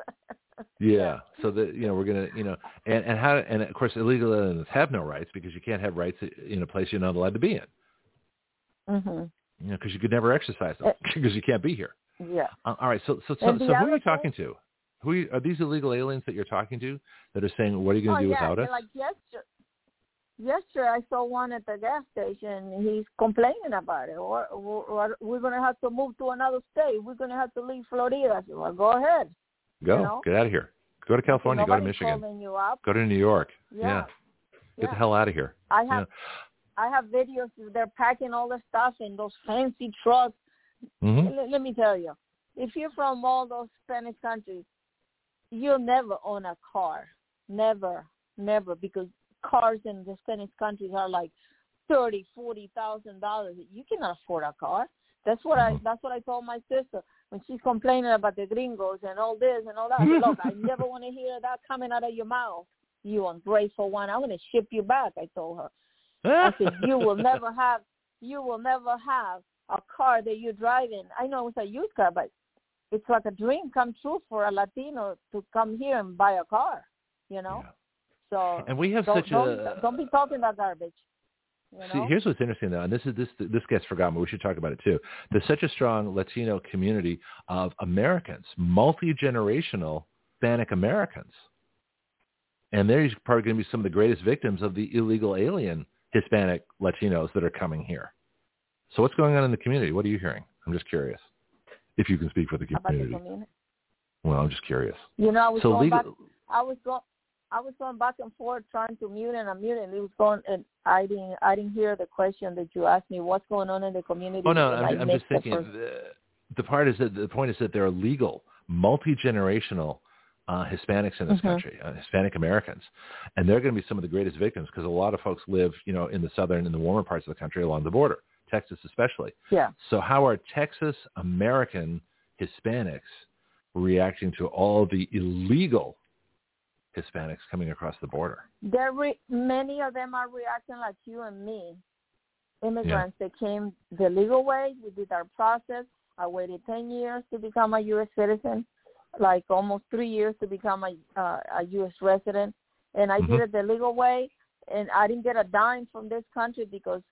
Yeah. So that you know we're gonna you know and and how and of course illegal aliens have no rights because you can't have rights in a place you're not allowed to be in.
mhm.
You know because you could never exercise them (laughs) because you can't be here.
Yeah.
Uh, all right. So so so, so who are you talking to? Who are, are these illegal aliens that you're talking to that are saying what are you going
oh,
to do
yeah,
without us?
Like yesterday, yesterday I saw one at the gas station. He's complaining about it. Or, or, or we're going to have to move to another state. We're going to have to leave Florida. I said, well, go ahead.
Go
you know?
get out of here. Go to California. Go to Michigan.
calling you up.
Go to New York.
Yeah.
Get
yeah.
the hell out of here.
I have
Yeah.
I have videos. They're packing all the stuff in those fancy trucks.
hmm
Let, let me tell you, if you're from all those Spanish countries, you'll never own a car. Never, never, because cars in the Spanish countries are like thirty, forty thousand dollars. You cannot afford a car. That's what I.
Mhm.
That's what I told my sister when she's complaining about the gringos and all this and all that. I said, Look, I (laughs) never want to hear that coming out of your mouth. You ungrateful one. I'm going to ship you back. I told her. I said, you will never (laughs) have, you will never have a car that you're driving. I know it's a used car, but it's like a dream come true for a Latino to come here and buy a car. You know,
Yeah.
so
And we have
don't,
such
don't,
a
don't be talking about garbage. You know?
See, here's what's interesting though, and this is this this gets forgotten, but we should talk about it too. There's such a strong Latino community of Americans, multi generational Hispanic Americans, and they're probably going to be some of the greatest victims of the illegal alien Hispanic Latinos that are coming here. So what's going on in the community? What are you hearing? I'm just curious. If you can speak for the community.
Community?
Well, I'm just curious.
You know, I was
so
going
legal,
back. I was going. I was going back and forth trying to mute and unmute, and it was going. And I didn't. I didn't hear the question that you asked me. What's going on in the community?
Oh no, I'm, I'm just thinking. The, the part is that the point is that there are legal, multi generational uh, Hispanics in this
Mhm.
country, uh, Hispanic Americans, and they're going to be some of the greatest victims because a lot of folks live, you know, in the southern and the warmer parts of the country along the border, Texas especially.
Yeah.
So how are Texas American Hispanics reacting to all the illegal Hispanics coming across the border?
There, re- many of them are reacting like you and me, immigrants that came the legal way. We did our process. I waited ten years to become a U.S. citizen, like almost three years to become a uh, a U.S. resident, and I
Mhm.
did it the legal way. And I didn't get a dime from this country because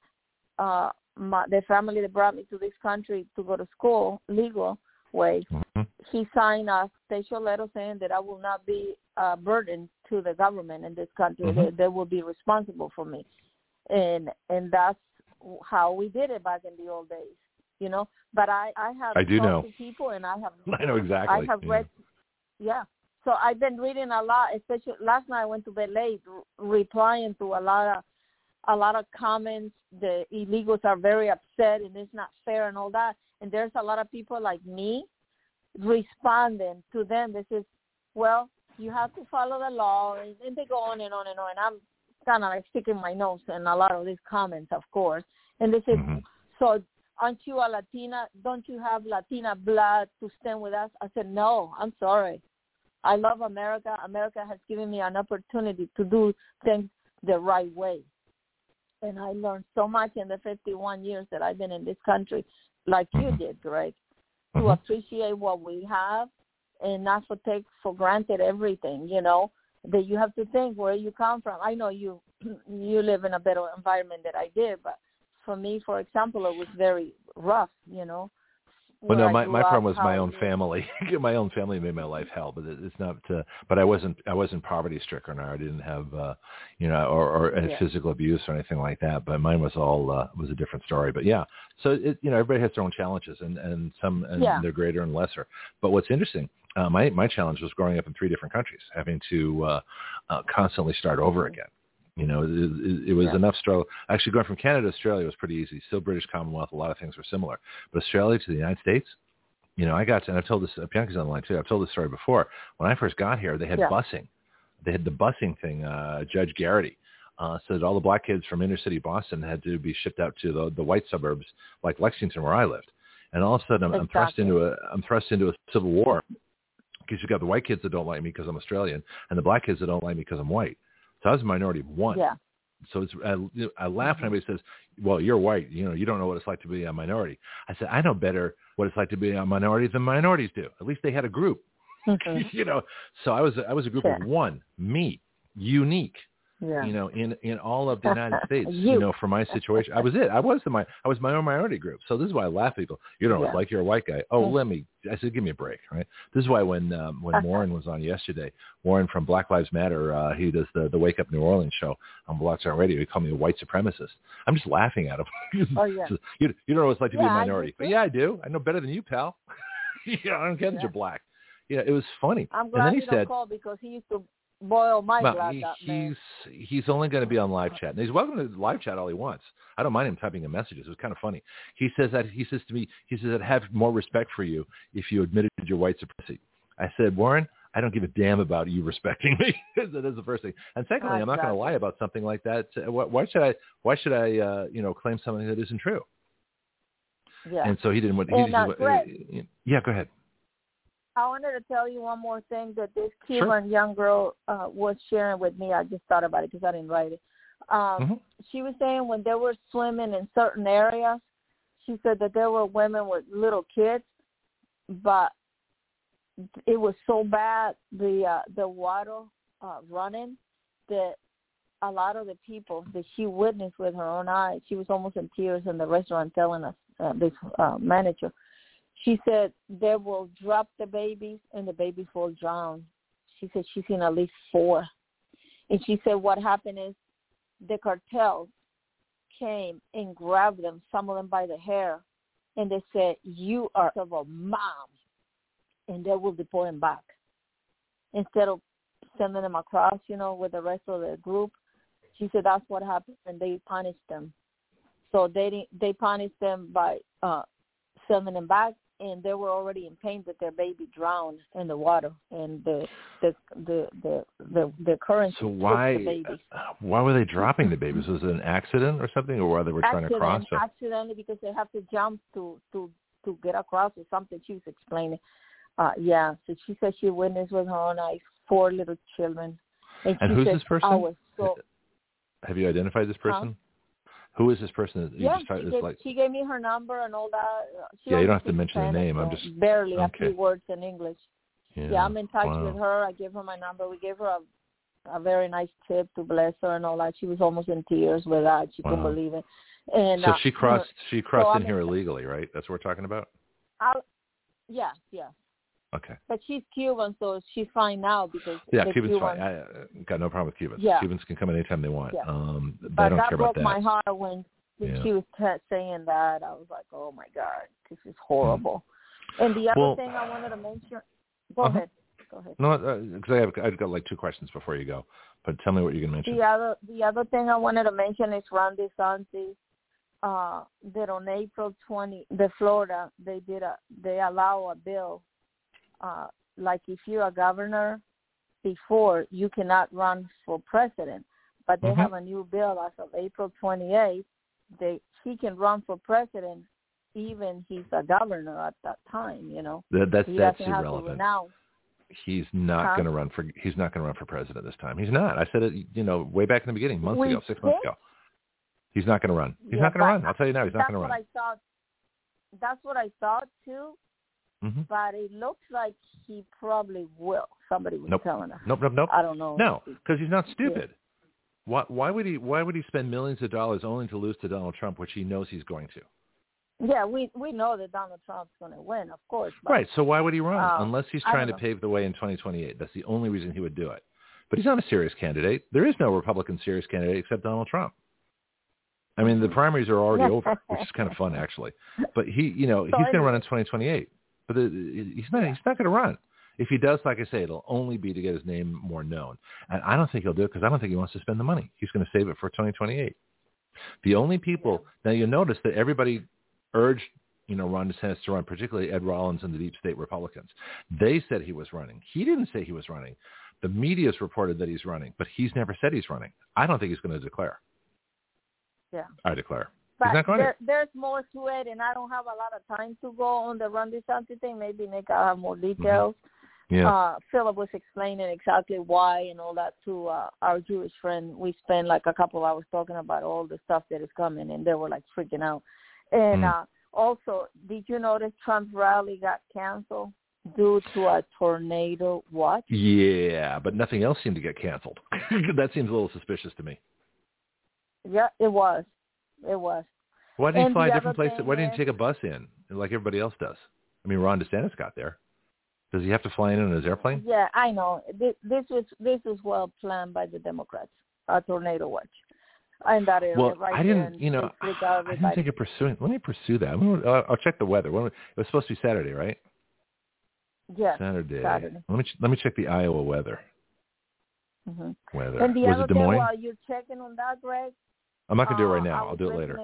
uh, my the family that brought me to this country to go to school legal way
Mhm.
he signed a special letter saying that I will not be a burden to the government in this country.
Mhm.
They, they will be responsible for me, and and that's how we did it back in the old days, you know. But I I have
I do know.
people, and I have (laughs)
I know exactly.
I have
yeah.
read, yeah. So I've been reading a lot. Especially last night, I went to bed late, replying to a lot of a lot of comments. The illegals are very upset, and it's not fair, and all that. And there's a lot of people like me responding to them. This is well, you have to follow the law, and, and they go on and on and on. And I'm kind of like sticking my nose in a lot of these comments, of course. And this is
Mhm.
so aren't you a Latina? Don't you have Latina blood to stand with us? I said, no, I'm sorry. I love America. America has given me an opportunity to do things the right way. And I learned so much in the 51 years that I've been in this country, like you
Mhm.
did, Greg, to
Mhm.
appreciate what we have and not for take for granted everything, you know, that you have to think where you come from. I know you (clears throat) you live in a better environment than I did, but for me, for example, it was very rough, you know.
Well, no, my my problem was my own family. (laughs) my own family made my life hell, but it, it's not. Uh, but I wasn't I wasn't poverty stricken, or I didn't have uh, you know, or, or
Yeah.
physical abuse or anything like that. But mine was all uh, was a different story. But yeah, so it, you know, everybody has their own challenges, and and some and
Yeah.
they're greater and lesser. But what's interesting. Uh, my my challenge was growing up in three different countries, having to uh, uh, constantly start over again. You know, it, it, it was
Yeah.
enough struggle. Actually, going from Canada to Australia was pretty easy. Still British Commonwealth, a lot of things were similar. But Australia to the United States, you know, I got to, and I've told this, Bianca's on the line too. I've told this story before. When I first got here, they had
Yeah.
busing. They had the busing thing. Uh, Judge Garrity uh, said all the black kids from inner city Boston had to be shipped out to the, the white suburbs like Lexington, where I lived. And all of a sudden, I'm, I'm thrust into a I'm thrust into a civil war because you've got the white kids that don't like me because I'm Australian, and the black kids that don't like me because I'm white. So I was a minority of one
Yeah.
so it's I, you know, I laugh when anybody says, "Well, you're white. You know, you don't know what it's like to be a minority." I said, "I know better what it's like to be a minority than minorities do. At least they had a group,
Mhm. (laughs)
you know." So I was I was a group of one, me, unique,
yeah.
you know, in in all of the United (laughs) States. you
You.
know, for my situation, I was it. I was the my I was my own minority group. So this is why I laugh at people. You it's
Yeah.
like you're a white guy. Oh,
Mhm.
let me. I said, give me a break, right? This is why when um, when (laughs) Warren was on yesterday, Warren from Black Lives Matter, uh, he does the the Wake Up New Orleans show on Blog Radio. He called me a white supremacist. I'm just laughing at him. (laughs)
Oh, yeah.
So, you you don't know what it's like to be
Yeah,
a
I do
minority, but yeah, I do. I know better than you, pal. yeah, I don't care that
Yeah.
you're black. Yeah, it was funny.
I'm
and
glad
then he said,
don't call because he used to boil my
well,
blood.
he-
man.
he's he's only going to be on live chat, and he's welcome to live chat all he wants. I don't mind him typing in messages. It was kind of funny. He says that he says to me, he says I'd have more respect for you if you admitted your white supremacy. I said, Warren, I don't give a damn about you respecting (laughs) me. that is the first thing. And secondly, I'm not going to lie about something like that. Why why should I? Why should I? Uh, you know, claim something that isn't true?
Yeah.
And so he didn't. want- He,
And,
he,
uh,
he-
Greg-
yeah, go ahead.
I wanted to tell you one more thing that this
Sure.
Young girl uh, was sharing with me. I just thought about it because I didn't write it. Um,
Mhm.
She was saying when they were swimming in certain areas, she said that there were women with little kids, but it was so bad the uh, the water uh, running that a lot of the people that she witnessed with her own eyes. She was almost in tears in the restaurant telling us uh, this uh, manager. She said they will drop the babies and the babies will drown. She said she's seen at least four, and she said what happened is the cartel came and grabbed them, some of them by the hair, and they said, "You are of a mom," and they will deport them back instead of sending them across, you know, with the rest of the group. She said that's what happened, and they punished them. So they they punished them by uh sending them back, and they were already in pain that their baby drowned in the water, and the the the the the, the current.
So why
the babies.
why were they dropping the babies? Was it an accident or something, or why they were trying to cross? Or?
Accidentally, because they have to jump to to to get across or something. She was explaining. Uh Yeah, so she said she witnessed with her own eyes four little children. And,
And who's
said,
this person?
So
Have you identified this person? Who is this person? that you
yeah,
just tried,
she, gave,
like,
she gave me her number and all that. She
Yeah, you don't have to mention the name, I'm just-
barely a few words in English.
yeah,
Yeah, I'm in touch
wow.
with her. I gave her my number. We gave her a a very nice tip to bless her and all that. She was almost in tears with that. She couldn't believe it. And
So
uh,
she crossed. She crossed
I'm
in
in
here illegally, right? That's what we're talking about.
I, yeah, yeah.
Okay.
But she's Cuban, so she's fine now because
Yeah, Cubans
Cubans,
fine. I uh, got no problem with Cubans.
Yeah.
Cubans can come anytime they want.
Yeah.
Um, they
But
don't
that
care
broke
about
my heart when
Yeah.
she was t- saying that. I was like, oh my god, this is horrible. And the other
Well-
thing I wanted to mention. Go
Uh-huh.
ahead. Go ahead.
No, because I have I've got like two questions before you go. But tell me what you're going to mention.
The other the other thing I wanted to mention is Ron DeSantis. Uh, that on April 20, the Florida they did a they allow a bill, uh, like if you're a governor, before you cannot run for president, but they
Mhm.
have a new bill as of April 28th. They he can run for president even he's a governor at that time. You know,
That, that's
he
that's
doesn't have to
irrelevant. He's not
Huh?
going to run for. He's not going to run for president this time. He's not. I said it. You know, way back in the beginning, months
We
ago, six months ago. He's not going to run. He's
Yeah,
not going to run. I'll tell you now. He's not going to run
what
run.
I thought. That's what I thought too.
Hmm
but it looks like he probably will. Somebody was
Nope.
telling us.
Nope. Nope. Nope.
I don't know.
No, because he's not stupid. Why, why would he? Why would he spend millions of dollars only to lose to Donald Trump, which he knows he's going to?
Yeah, we we know that Donald Trump's going to win, of course. But
Right. So why would he run
Uh,
unless he's trying to
know.
pave the way in 2028? That's the only reason he would do it. But he's not a serious candidate. There is no Republican serious candidate except Donald Trump. I mean, the primaries are already over, which is kind of fun actually. But he, you know, (laughs) he's going to run in 2028. But the, he's not. He's not going to run. If he does, like I say, it'll only be to get his name more known. And I don't think he'll do it because I don't think he wants to spend the money. He's going to save it for 2028. The only people now you'll notice that everybody urged you know Ron DeSantis to run, particularly Ed Rollins and the deep state Republicans. They said he was running. He didn't say he was running. The media's reported that he's running, but he's never said he's running. I don't think he's going to declare.
Yeah.
I declare.
But
he's not going
there, there's more to it, and I don't have a lot of time to go on the Ron DeSantis thing. Maybe Nick, I'll have more details.
Yeah.
Uh, Philip was explaining exactly why and all that to uh, our Jewish friend. We spent like a couple hours talking about all the stuff that is coming, and they were like freaking out. And
Mm.
uh, also, did you notice Trump's rally got canceled due to a tornado? What?
yeah, but nothing else seemed to get canceled. (laughs) that seems a little suspicious to me.
Yeah, it was. It was.
Why didn't he fly
the
different places? Why didn't he take a bus in like everybody else does? I mean, Ron DeSantis got there. Does he have to fly in on his airplane?
Yeah, I know. This, this was this was well planned by the Democrats. A tornado watch in that area.
Well,
right
I didn't, you know, I didn't think of pursuing. Let me pursue that. Gonna- uh, I'll check the weather. When, it was supposed to be Saturday, right?
Yes.
Saturday.
Saturday.
Let me let me check the Iowa weather.
hmm
Weather.
And the
was
other
it Des Moines?
while you're checking on that, Greg,
I'm not gonna do it right
uh,
now. I'll do it later.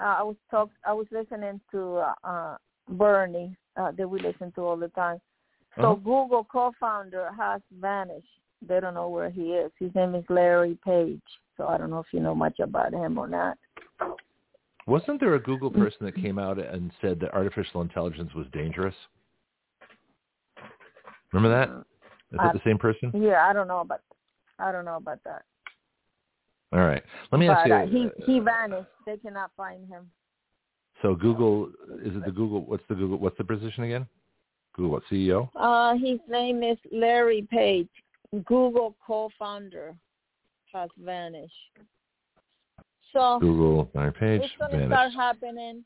Uh, I was talk. I was listening to uh, uh, Bernie uh, that we listen to all the time. So
Uh-huh.
Google co-founder has vanished. They don't know where he is. His name is Larry Page. So I don't know if you know much about him or not.
Wasn't there a Google person that came out and said that artificial intelligence was dangerous? Remember that? Is
I-
that the same person?
Yeah, I don't know about. I don't know about that.
All right. Let me ask you.
uh, he
uh,
he vanished. They cannot find him.
So Google is it the Google? What's the Google? What's the position again? Google what CEO?
Uh, his name is Larry Page, Google co-founder. has vanished. So
Google Larry Page
it's gonna
vanished.
start happening.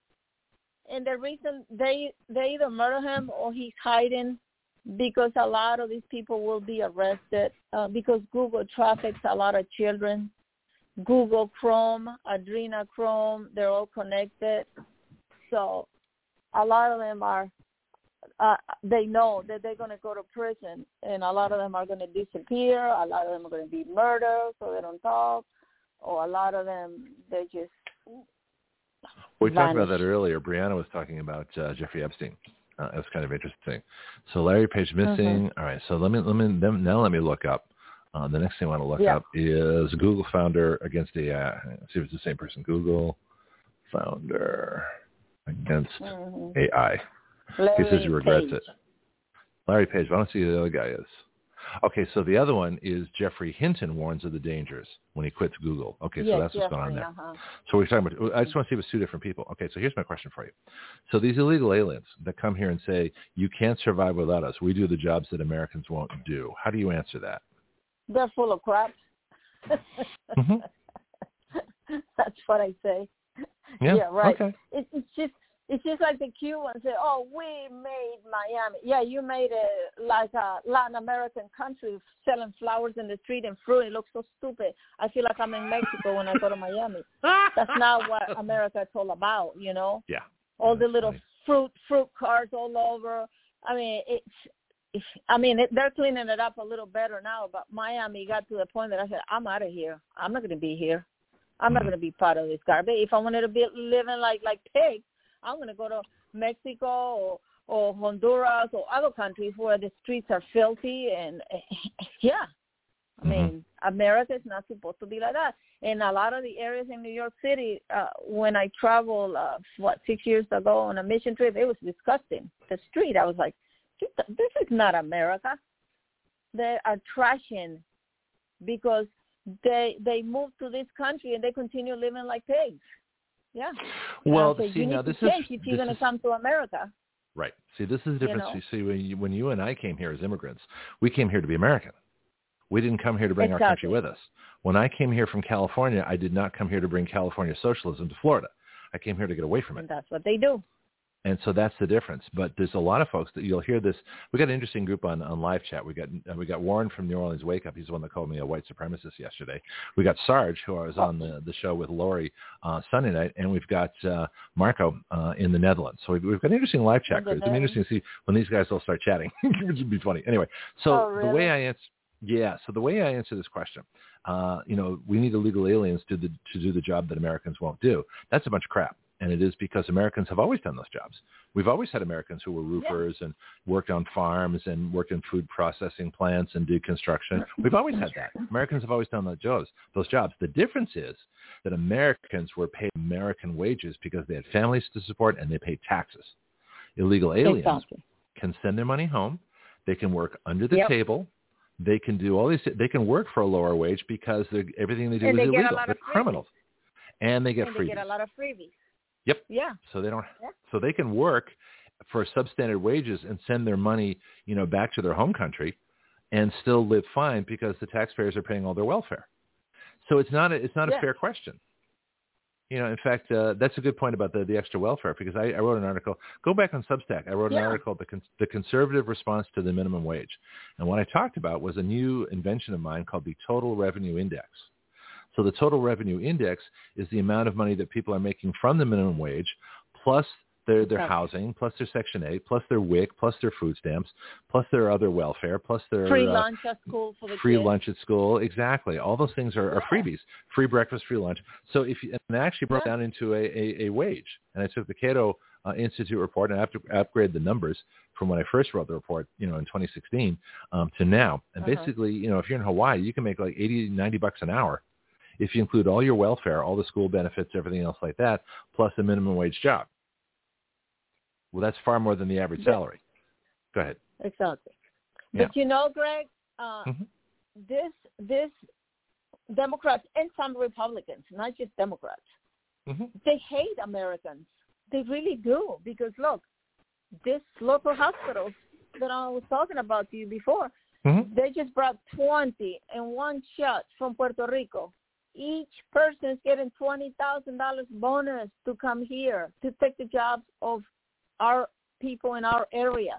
And the reason they they either murder him or he's hiding because a lot of these people will be arrested uh, because Google traffics a lot of children. Google Chrome, Adrenochrome, they're all connected. So a lot of them are uh, they know that they're going to go to prison, and a lot of them are going to disappear. A lot of them are going to be murdered, so they don't talk. Or a lot of them, they just
We talked about that earlier. Breanna was talking about uh, Jeffrey Epstein. Uh, it was kind of interesting. So Larry Page missing. All right. So let me let me now let me look up. Uh, the next thing I want to look
Yeah.
up is Google founder against AI. Let's see if it's the same person. Google founder against
Mhm.
AI. He says he regrets
Page.
it. Larry Page. I don't see who the other guy is. Okay, so the other one is Geoffrey Hinton warns of the dangers when he quits Google. Okay, so
Yes,
that's what's going on there.
uh-huh.
So we're talking about. I just want to see if it's two different people. Okay, so here's my question for you. So these illegal aliens that come here and say you can't survive without us. We do the jobs that Americans won't do. How do you answer that?
They're full of crap.
Mhm. (laughs)
That's what I say.
Yeah.
right.
Okay.
It, it's just it's just like the Cubans say, "Oh, we made Miami." Yeah, you made it like a Latin American country selling flowers in the street and fruit. It looks so stupid. I feel like I'm in Mexico when I go to Miami. That's not what (laughs) America is all about, you know.
Yeah.
All the little
funny.
fruit fruit cars all over. I mean, it's. I mean, it, they're cleaning it up a little better now, but Miami got to the point that I said, "I'm out of here. I'm not going to be here. I'm not
Mhm.
going to be part of this garbage. If I wanted to be living like like pigs, I'm going to go to Mexico or or Honduras or other countries where the streets are filthy and (laughs) yeah. I
Mhm.
mean, America is not supposed to be like that. In a lot of the areas in New York City, uh, when I traveled, uh, what, six years ago on a mission trip, it was disgusting. The street, I was like, this is not America. They are trashing because they they moved to this country and they continue living like pigs. Yeah.
Well, see
you
now this is
if you're going to come to America.
Right. See, this is the difference.
know?
You see, when you, when you and I came here as immigrants, we came here to be American. We didn't come here to bring our country with us. When I came here from California, I did not come here to bring California socialism to Florida. I came here to get away from it.
And that's what they do.
And so that's the difference. But there's a lot of folks that you'll hear this. We got an interesting group on, on live chat. We got uh, we got Warren from New Orleans Wake Up. He's the one that called me a white supremacist yesterday. We got Sarge, who I was on the, the show with Lori uh, Sunday night, and we've got uh, Marco uh, in the Netherlands. So we've, we've got an interesting live chat crew. It's be interesting to see when these guys all start chatting, (laughs) it would be funny. Anyway, so
Oh,
the way? I answer, yeah. So the way I answer this question, uh, you know, we need illegal aliens to the, to do the job that Americans won't do. That's a bunch of crap. And it is because Americans have always done those jobs. We've always had Americans who were roofers and worked on farms and worked in food processing plants and did construction. We've always had that. Americans have always done those jobs. Those jobs. The difference is that Americans were paid American wages because they had families to support and they paid taxes. Illegal aliens
Exactly.
can send their money home. They can work under the
Yep.
table. They can do all these. They can work for a lower wage because everything they do
And
is
they
illegal. They're
freebies.
criminals, and they get
and
freebies.
they get a lot of freebies.
Yep.
Yeah.
So they don't.
Yeah.
So they can work for substandard wages and send their money, you know, back to their home country, and still live fine because the taxpayers are paying all their welfare. So it's not a, it's not a fair question. You know, in fact, uh, that's a good point about the, the extra welfare because I, I wrote an article. Go back on Substack. I wrote an article, the, con- the conservative response to the minimum wage. And what I talked about was a new invention of mine called the total revenue index. So the total revenue index is the amount of money that people are making from the minimum wage plus their, their
Okay.
housing, plus their Section 8, plus their WIC, plus their food stamps, plus their other welfare, plus their
Free
uh,
lunch at school for the
free
kids.
lunch at school. Exactly. All those things are, are freebies. Free breakfast, free lunch. So if you, and I actually broke
Yeah.
down into a, a, a wage, and I took the Cato uh, Institute report and I have to upgrade the numbers from when I first wrote the report, you know, in 2016 um, to now. And
Uh-huh.
basically, you know, if you're in Hawaii, you can make like 80, 90 bucks an hour if you include all your welfare, all the school benefits, everything else like that, plus a minimum wage job. Well, that's far more than the average salary. Go ahead.
Exactly.
Yeah.
But you know, Greg, uh,
Mhm.
this this Democrats and some Republicans, not just Democrats,
hmm
they hate Americans. They really do because look, this local hospitals that I was talking about to you before,
Mm-hmm.
They just brought 20 in one shot from Puerto Rico. Each person is getting $20,000 bonus to come here to take the jobs of our people in our area.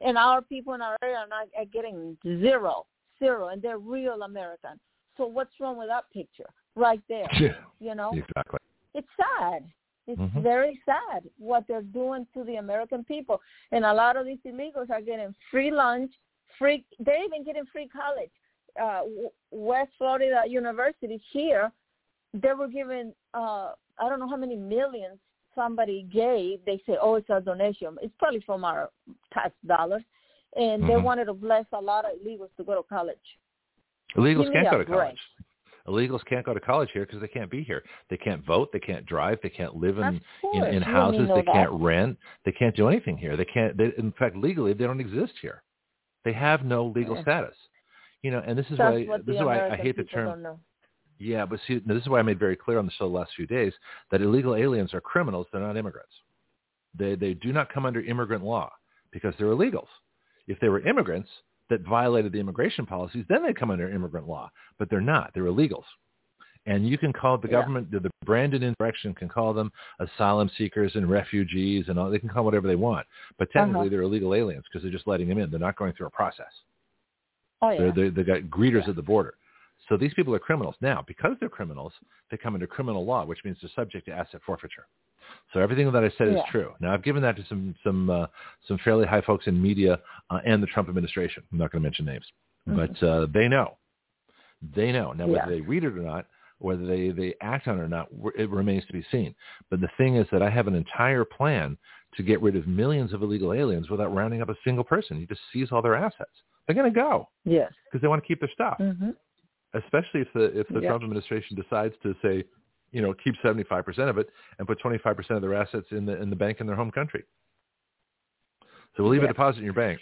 And our people in our area are, not, are getting zero, zero, and they're real American. So what's wrong with that picture right there?
Yeah.
You know,
Exactly.
it's sad. It's
Mhm.
very sad what they're doing to the American people. And a lot of these illegals are getting free lunch, free. They're even getting free college. Uh, West Florida University here, they were given uh, I don't know how many millions somebody gave. They say, oh, it's a donation. It's probably from our tax dollars. And they
Mhm.
wanted to bless a lot of illegals to go to college.
Illegals can't go to
break.
college. Illegals can't go to college here because they can't be here. They can't vote. They can't drive. They can't live in in, in
you and me
houses. They
that.
can't rent. They can't do anything here. They can't. They, in fact, legally, they don't exist here. They have no legal
Yeah.
status. You know, and this is
That's
why this is why I hate the term. Yeah, but see, this is why I made very clear on the show the last few days that illegal aliens are criminals. They're not immigrants. They they do not come under immigrant law because they're illegals. If they were immigrants that violated the immigration policies, then they come under immigrant law. But they're not. They're illegals. And you can call the government, the, the Brandon insurrection can call them asylum seekers and refugees and all. They can call them whatever they want. But technically,
Uh-huh.
they're illegal aliens because they're just letting them in. They're not going through a process.
Oh yeah.
They're, they've got greeters
Yeah.
at the border. So these people are criminals. Now, because they're criminals, they come under criminal law, which means they're subject to asset forfeiture. So everything that I said is true. Now, I've given that to some some uh, some fairly high folks in media uh, and the Trump administration. I'm not going to mention names, but uh, they know. They know. Now, whether
Mm-hmm. Yeah.
they read it or not, whether they, they act on it or not, it remains to be seen. But the thing is that I have an entire plan to get rid of millions of illegal aliens without rounding up a single person. You just seize all their assets. They're going to go
Yes.
because they want to keep their stuff
hmm
especially if the if the
Yeah.
Trump administration decides to say, you know, keep 75% of it and put 25% of their assets in the in the bank in their home country. So we'll leave a deposit in your bank,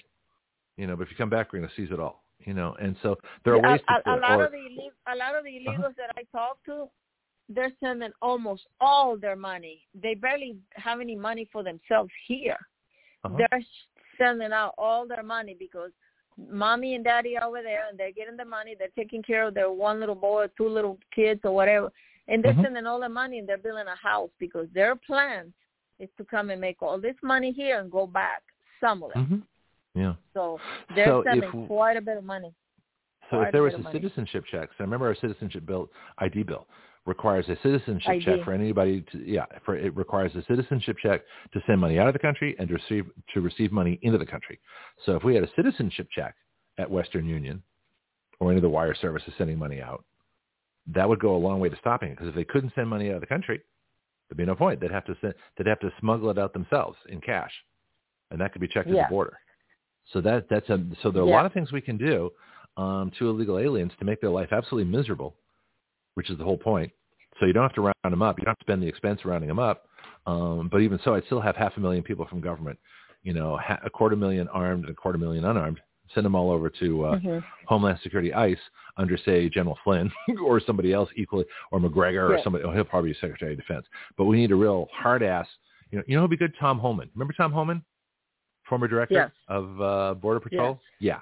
you know, but if you come back, we're going to seize it all, you know. And so there are
Yeah,
ways
a,
to
a, lot
or,
of the illeg- a lot of the illegals
Uh-huh.
that I talk to, they're sending almost all their money. They barely have any money for themselves here.
uh-huh.
They're sending out all their money because mommy and daddy are over there and they're getting the money. They're taking care of their one little boy or two little kids or whatever. And they're
Mhm.
sending all the money and they're building a house because their plan is to come and make all this money here and go back, somewhere.
Mhm. Yeah.
So they're
So
sending
if-
quite a bit of money.
So if there was a
money.
citizenship check, so I remember our citizenship bill ID bill requires a citizenship
ID.
check for anybody to yeah for it requires a citizenship check to send money out of the country and to receive to receive money into the country. So if we had a citizenship check at Western Union or any of the wire services sending money out, that would go a long way to stopping it because if they couldn't send money out of the country, there'd be no point. They'd have to send, they'd have to smuggle it out themselves in cash, and that could be checked at the border. So that that's a so there are a lot of things we can do um, to illegal aliens to make their life absolutely miserable, which is the whole point. So you don't have to round them up. You don't have to spend the expense rounding them up. Um, but even so, I'd still have half a million people from government, you know, ha- a quarter million armed and a quarter million unarmed. Send them all over to uh,
Mhm.
Homeland Security ICE under, say, General Flynn (laughs) or somebody else equally, or McGregor or somebody. Oh, he'll probably be Secretary of Defense. But we need a real hard ass. You know, you know who'd be good? Tom Homan. Remember Tom Homan, former director
Yes.
of uh, Border Patrol? Yeah.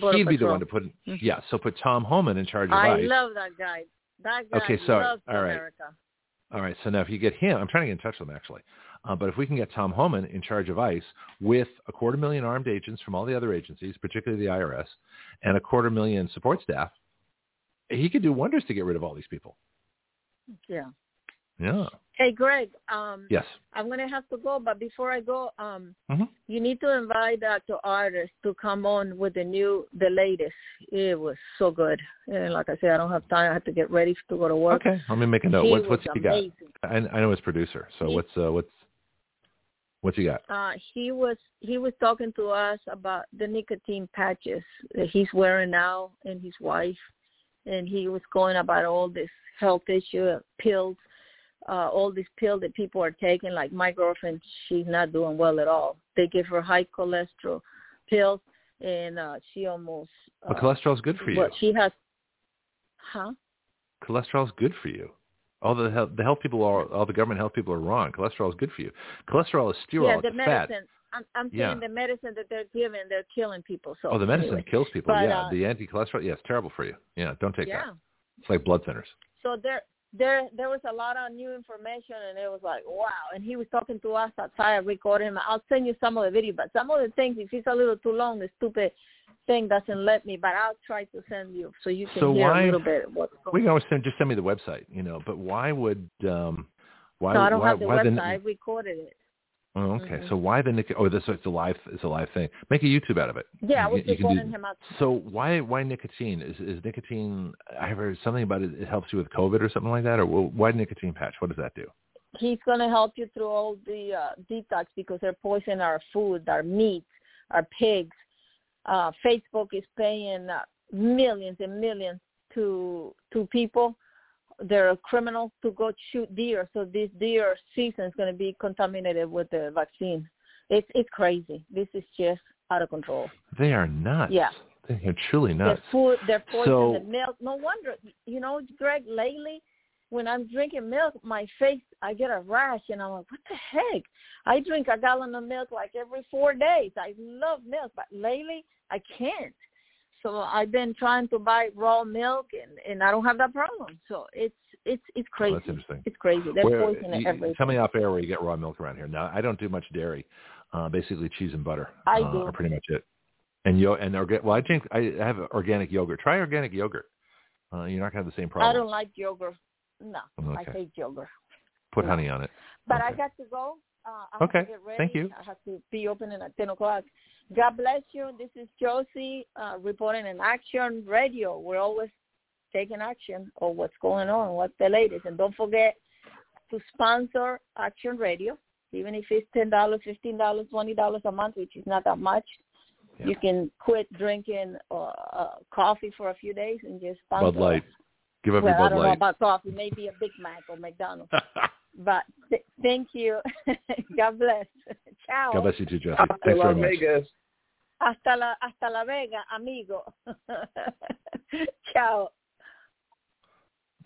Border
He'd be the one to put.
Mhm.
Yeah. So put Tom Homan in charge of
I
ICE.
I love that guy. That guy
Okay, so,
loves
all right.
America.
All right. So now if you get him, I'm trying to get in touch with him actually. Uh, but if we can get Tom Homan in charge of ICE with a quarter million armed agents from all the other agencies, particularly the IRS, and a quarter million support staff, he could do wonders to get rid of all these people.
Yeah.
Yeah.
Hey, Greg. Um,
Yes.
I'm gonna have to go, but before I go, um,
Mhm.
you need to invite Dr. Ardis to come on with the new, the latest. It was so good, and like I said, I don't have time. I have to get ready to go to work.
Okay. Let me make a note.
He
What's what's he got? I, I know his producer. So
He-
what's uh, what's what's he got?
Uh, he was he was talking to us about the nicotine patches that he's wearing now and his wife, and he was going about all this health issue pills, uh, all these pills that people are taking. Like my girlfriend, she's not doing well at all. They give her high cholesterol pills, and uh, she almost. Uh,
Well, cholesterol's good for you.
Well, she has. Huh?
Cholesterol's good for you. All the health, the health people are all the government health people are wrong. Cholesterol is good for you. Cholesterol is steroid.
Yeah, the
it's
medicine.
fat.
I'm, I'm saying
Yeah.
the medicine that they're giving, they're killing people. So
Oh, the medicine
anyway.
kills people.
But,
yeah,
uh,
the anti-cholesterol. Yeah, it's terrible for you. Yeah, don't take
yeah.
that. It's like blood thinners.
So there, there, there was a lot of new information, and it was like, wow. And he was talking to us outside. I recorded him. I'll send you some of the video, but some of the things, if it's a little too long, the stupid thing doesn't let me. But I'll try to send you so you can
So
hear
why-
a little bit what's
We can always send just send me the website, you know. But why would um why
No, I don't
why
have the
why
website.
the
I recorded it.
Oh, okay.
Mhm.
So why the nic- oh this it's a live it's a live thing. Make a YouTube out of it.
Yeah, I
You
was
can- you can do-
him out.
So why why nicotine? Is is nicotine? I heard something about it. It helps you with COVID or something like that. Or why nicotine patch? What does that do?
He's going to help you through all the uh, detox because they're poisoning our food, our meat, our pigs. Uh, Facebook is paying uh, millions and millions to to people. They're criminals to go shoot deer, so this deer season is going to be contaminated with the vaccine. It's it's crazy. This is just out of control.
They are nuts.
Yeah.
They are truly nuts.
The food, they're poisoning
So-
the milk. No wonder, you know, Greg. Lately, when I'm drinking milk, my face, I get a rash, and I'm like, what the heck? I drink a gallon of milk like every four days. I love milk, but lately I can't. So I've been trying to buy raw milk, and and I don't have that problem. So it's it's it's
Oh,
crazy.
that's interesting.
It's crazy. They're
Where-
poisoning
you-
everything.
Tell me off air where you get raw milk around here. Now I don't do much dairy. Uh, basically cheese and butter.
I
uh,
do.
Are pretty much it. And yo and orga- well I drink I have organic yogurt. Try organic yogurt. Uh, you're not gonna have the same problem.
I don't like yogurt. No, I hate yogurt.
Put
no.
honey on it.
But I got to go. Uh, I
Okay.
Have to get ready.
Thank you.
I have to be opening at 10 o'clock. God bless you. This is Josie uh, reporting in Action Radio. We're always taking action on what's going on, what's the latest. And don't forget to sponsor Action Radio, even if it's $10, $15, $20 a month, which is not that much.
Yeah.
You can quit drinking uh, uh, coffee for a few days and just sponsor
Bud Light. Give up
Well,
your
I
Bud
don't know
Light.
about coffee. Maybe a Big Mac or McDonald's. (laughs) But th- thank you. (laughs) God bless. (laughs) Ciao.
God bless you too, Jesse.
Hasta
Thanks
Las
very much.
Hasta la hasta la Vega, amigo. (laughs) Ciao.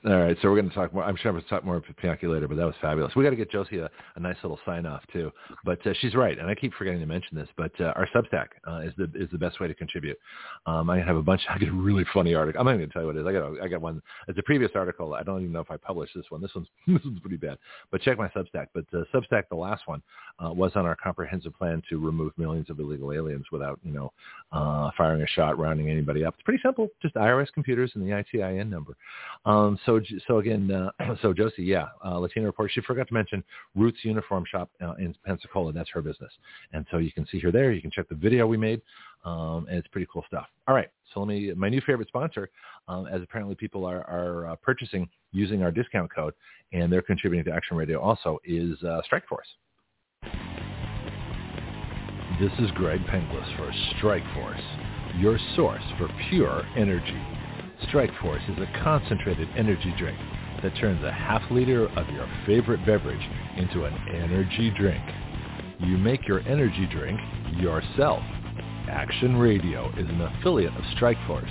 All right, so we're going to talk more. I'm sure I'm going to talk more Pianki later, but that was fabulous. We got to get Josie a, a nice little sign off too. But uh, she's right, and I keep forgetting to mention this. But uh, our Substack uh, is the is the best way to contribute. Um, I have a bunch. (laughs) I get a really funny article. I'm not going to tell you what it is. I got a, I got one. It's a previous article. I don't even know if I published this one. This one's (laughs) this one's pretty bad. But check my Substack. But uh, Substack, the last one, uh, was on our comprehensive plan to remove millions of illegal aliens without you know uh, firing a shot, rounding anybody up. It's pretty simple. Just IRS computers and the ITIN number. Um, so, so again, uh, (clears throat) so Josie, yeah, uh, Latino Report. She forgot to mention Roots Uniform Shop uh, in Pensacola. That's her business, and so you can see her there. You can check the video we made, um, and it's pretty cool stuff. All right, so let me. My new favorite sponsor, um, as apparently people are are uh, purchasing using our discount code, and they're contributing to Action Radio also is uh, Strike Force. This is Greg Penglis for Strike Force, your source for pure energy. Strike Force is a concentrated energy drink that turns a half liter of your favorite beverage into an energy drink. You make your energy drink yourself. Action Radio is an affiliate of Strike Force,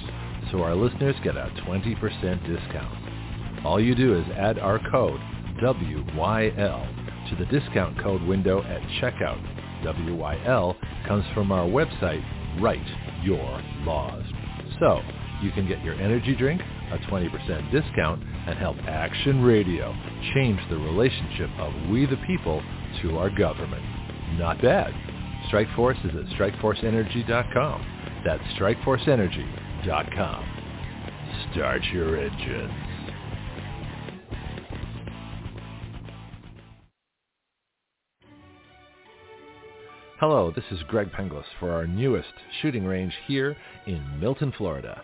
so our listeners get a 20% discount. All you do is add our code WYL to the discount code window at checkout. WYL comes from our website, Write Your Laws. So, you can get your energy drink, a 20% discount, and help Action Radio change the relationship of we the people to our government. Not bad. Strikeforce is at strikeforceenergy.com. That's strikeforceenergy.com. Start your engines. Hello, this is Greg Penglis for our newest shooting range here in Milton, Florida.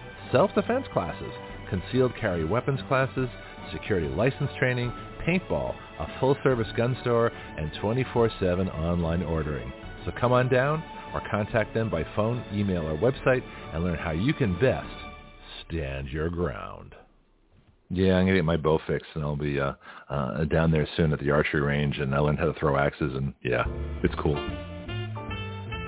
self-defense classes, concealed carry weapons classes, security license training, paintball, a full-service gun store, and 24-7 online ordering. So come on down or contact them by phone, email, or website and learn how you can best stand your ground. Yeah, I'm gonna get my bow fixed, and I'll be uh, uh, down there soon at the archery range, and I learned how to throw axes, and yeah, it's cool.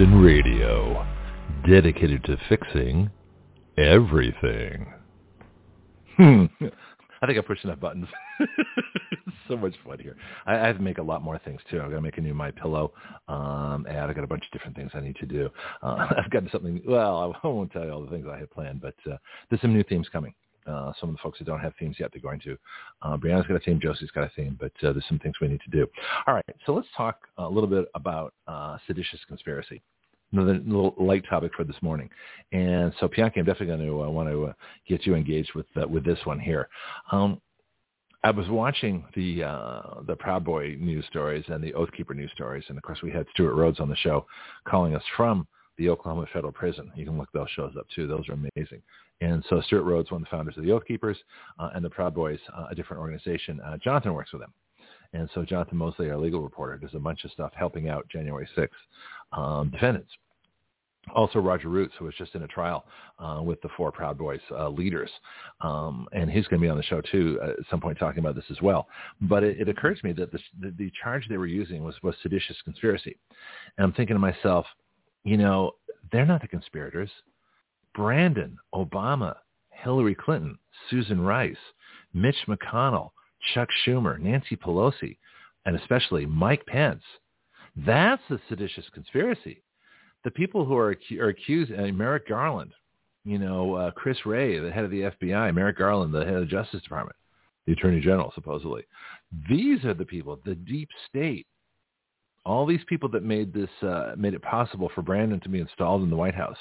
Action Radio, dedicated to fixing everything. Hmm. I think I pushed enough buttons. (laughs) so much fun here. I, I have to make a lot more things too. I've got to make a new My Pillow um, ad. I've got a bunch of different things I need to do. Uh, (laughs) I've got something. Well, I won't tell you all the things I have planned, but uh, there's some new themes coming. Uh, some of the folks that don't have themes yet, they're going to. Uh, Brianna's got a theme, Josie's got a theme, but uh, there's some things we need to do. All right, so let's talk a little bit about uh, seditious conspiracy. Another little light topic for this morning, and so Bianchi, I'm definitely going to uh, want to uh, get you engaged with with this one here. Um, I was watching the uh, the Proud Boy news stories and the Oath Keeper news stories, and of course we had Stewart Rhodes on the show calling us from the Oklahoma Federal Prison. You can look those shows up too; those are amazing. And so Stewart Rhodes, one of the founders of the Oath Keepers, uh, and the Proud Boys, uh, a different organization. Uh, Jonathan works with them. And so Jonathan Moseley, our legal reporter, does a bunch of stuff helping out January 6th um, defendants. Also, Roger Roots, who was just in a trial uh, with the four Proud Boys uh, leaders, um, and he's going to be on the show too uh, at some point talking about this as well. But it, it occurred to me that the, the charge they were using was, was seditious conspiracy, and I'm thinking to myself, you know, they're not the conspirators. Brandon, Obama, Hillary Clinton, Susan Rice, Mitch McConnell, Chuck Schumer, Nancy Pelosi, and especially Mike Pence. That's the seditious conspiracy. The people who are, are accused, uh, Merrick Garland, you know, uh, Chris Wray, the head of the FBI, Merrick Garland, the head of the Justice Department, the Attorney General, supposedly. These are the people, the deep state, all these people that made this uh, made it possible for Brandon to be installed in the White House.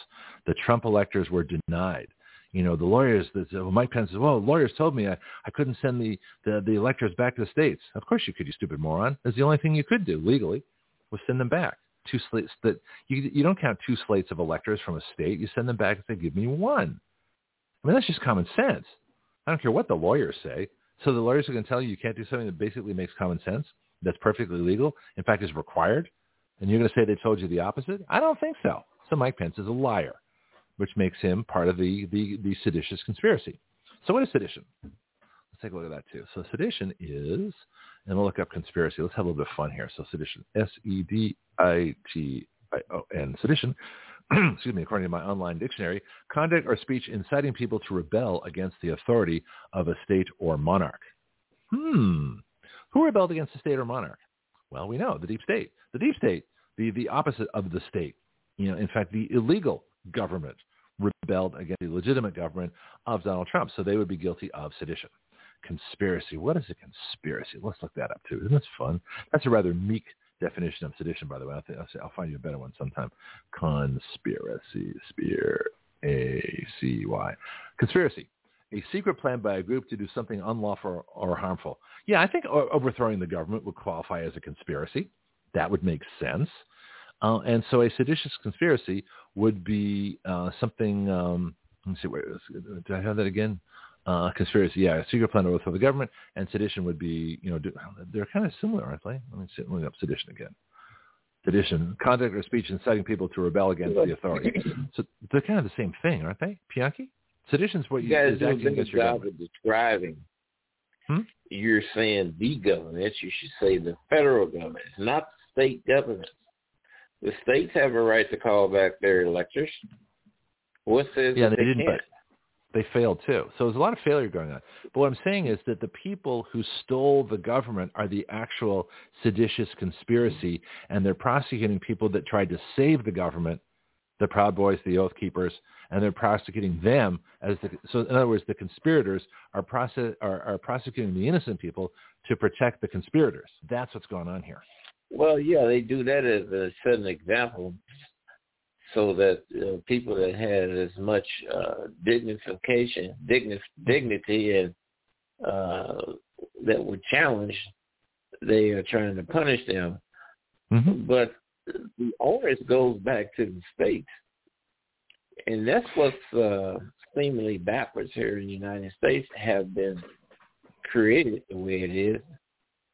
The Trump electors were denied. You know, the lawyers, that, well, Mike Pence says, well, lawyers told me I, I couldn't send the, the, the electors back to the states. Of course you could, you stupid moron. That's the only thing you could do legally was send them back. Two slates that you, you don't count two slates of electors from a state. You send them back and say, give me one. I mean, that's just common sense. I don't care what the lawyers say. So the lawyers are going to tell you you can't do something that basically makes common sense that's perfectly legal, in fact is required, and you're going to say they told you the opposite? I don't think so. So Mike Pence is a liar, which makes him part of the, the, the seditious conspiracy. So what is sedition? Let's take a look at that too. So sedition is, and we'll look up conspiracy. Let's have a little bit of fun here. So sedition, S-E-D-I-T-I-O-N, sedition, (clears throat) excuse me, according to my online dictionary, conduct or speech inciting people to rebel against the authority of a state or monarch. Hmm. Who rebelled against the state or monarch? Well, we know the deep state. The deep state, the, the opposite of the state. You know, in fact, the illegal government rebelled against the legitimate government of Donald Trump. So they would be guilty of sedition. Conspiracy. What is a conspiracy? Let's look that up too. Isn't this fun? That's a rather meek definition of sedition, by the way. I'll, I'll, say, I'll find you a better one sometime. Conspiracy. Spear. A-C-Y. Conspiracy. A secret plan by a group to do something unlawful or harmful. Yeah, I think overthrowing the government would qualify as a conspiracy. That would make sense. Uh, and so a seditious conspiracy would be uh, something, um, let me see, where, did I have that again? Uh, conspiracy, yeah, a secret plan to overthrow the government, and sedition would be, you know, do, they're kind of similar, aren't they? Let me see, let me up sedition again. Sedition, conduct or speech inciting people to rebel against the authority. So they're kind of the same thing, aren't they, Pianki? Sedition is what you,
you guys
is
do a good job
government.
of describing.
Hmm?
You're saying the government. You should say the federal government, not the state government. The states have a right to call back their electors. What says
Yeah, they
they
didn't,
can't?
they failed too. So there's a lot of failure going on. But what I'm saying is that the people who stole the government are the actual seditious conspiracy, and they're prosecuting people that tried to save the government, the Proud Boys, the Oath Keepers, and they're prosecuting them as the. So in other words, the conspirators are, process, are, are prosecuting the innocent people to protect the conspirators. That's what's going on here.
Well, yeah, they do that as a set an example, so that uh, people that had as much uh, dignification, digni- dignity, and uh, that were challenged, they are trying to punish them.
Mm-hmm.
But the onus goes back to the states, and that's what's uh, seemingly backwards here in the United States. Have been created the way it is.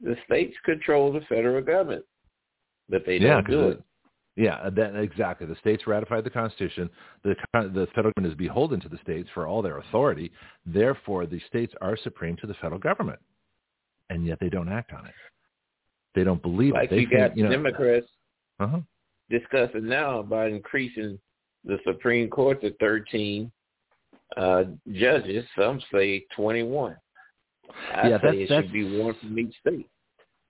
The states control the federal government, but they
Yeah,
don't do it.
Yeah, that exactly. The states ratified the Constitution. The the federal government is beholden to the states for all their authority. Therefore, the states are supreme to the federal government, and yet they don't act on it. They don't believe
Like
it. They
you
think,
got
you know,
Democrats
uh-huh.
discussing now about increasing the Supreme Court to 13 uh, judges. Some say 21. I
Yeah,
say it should be one from each state.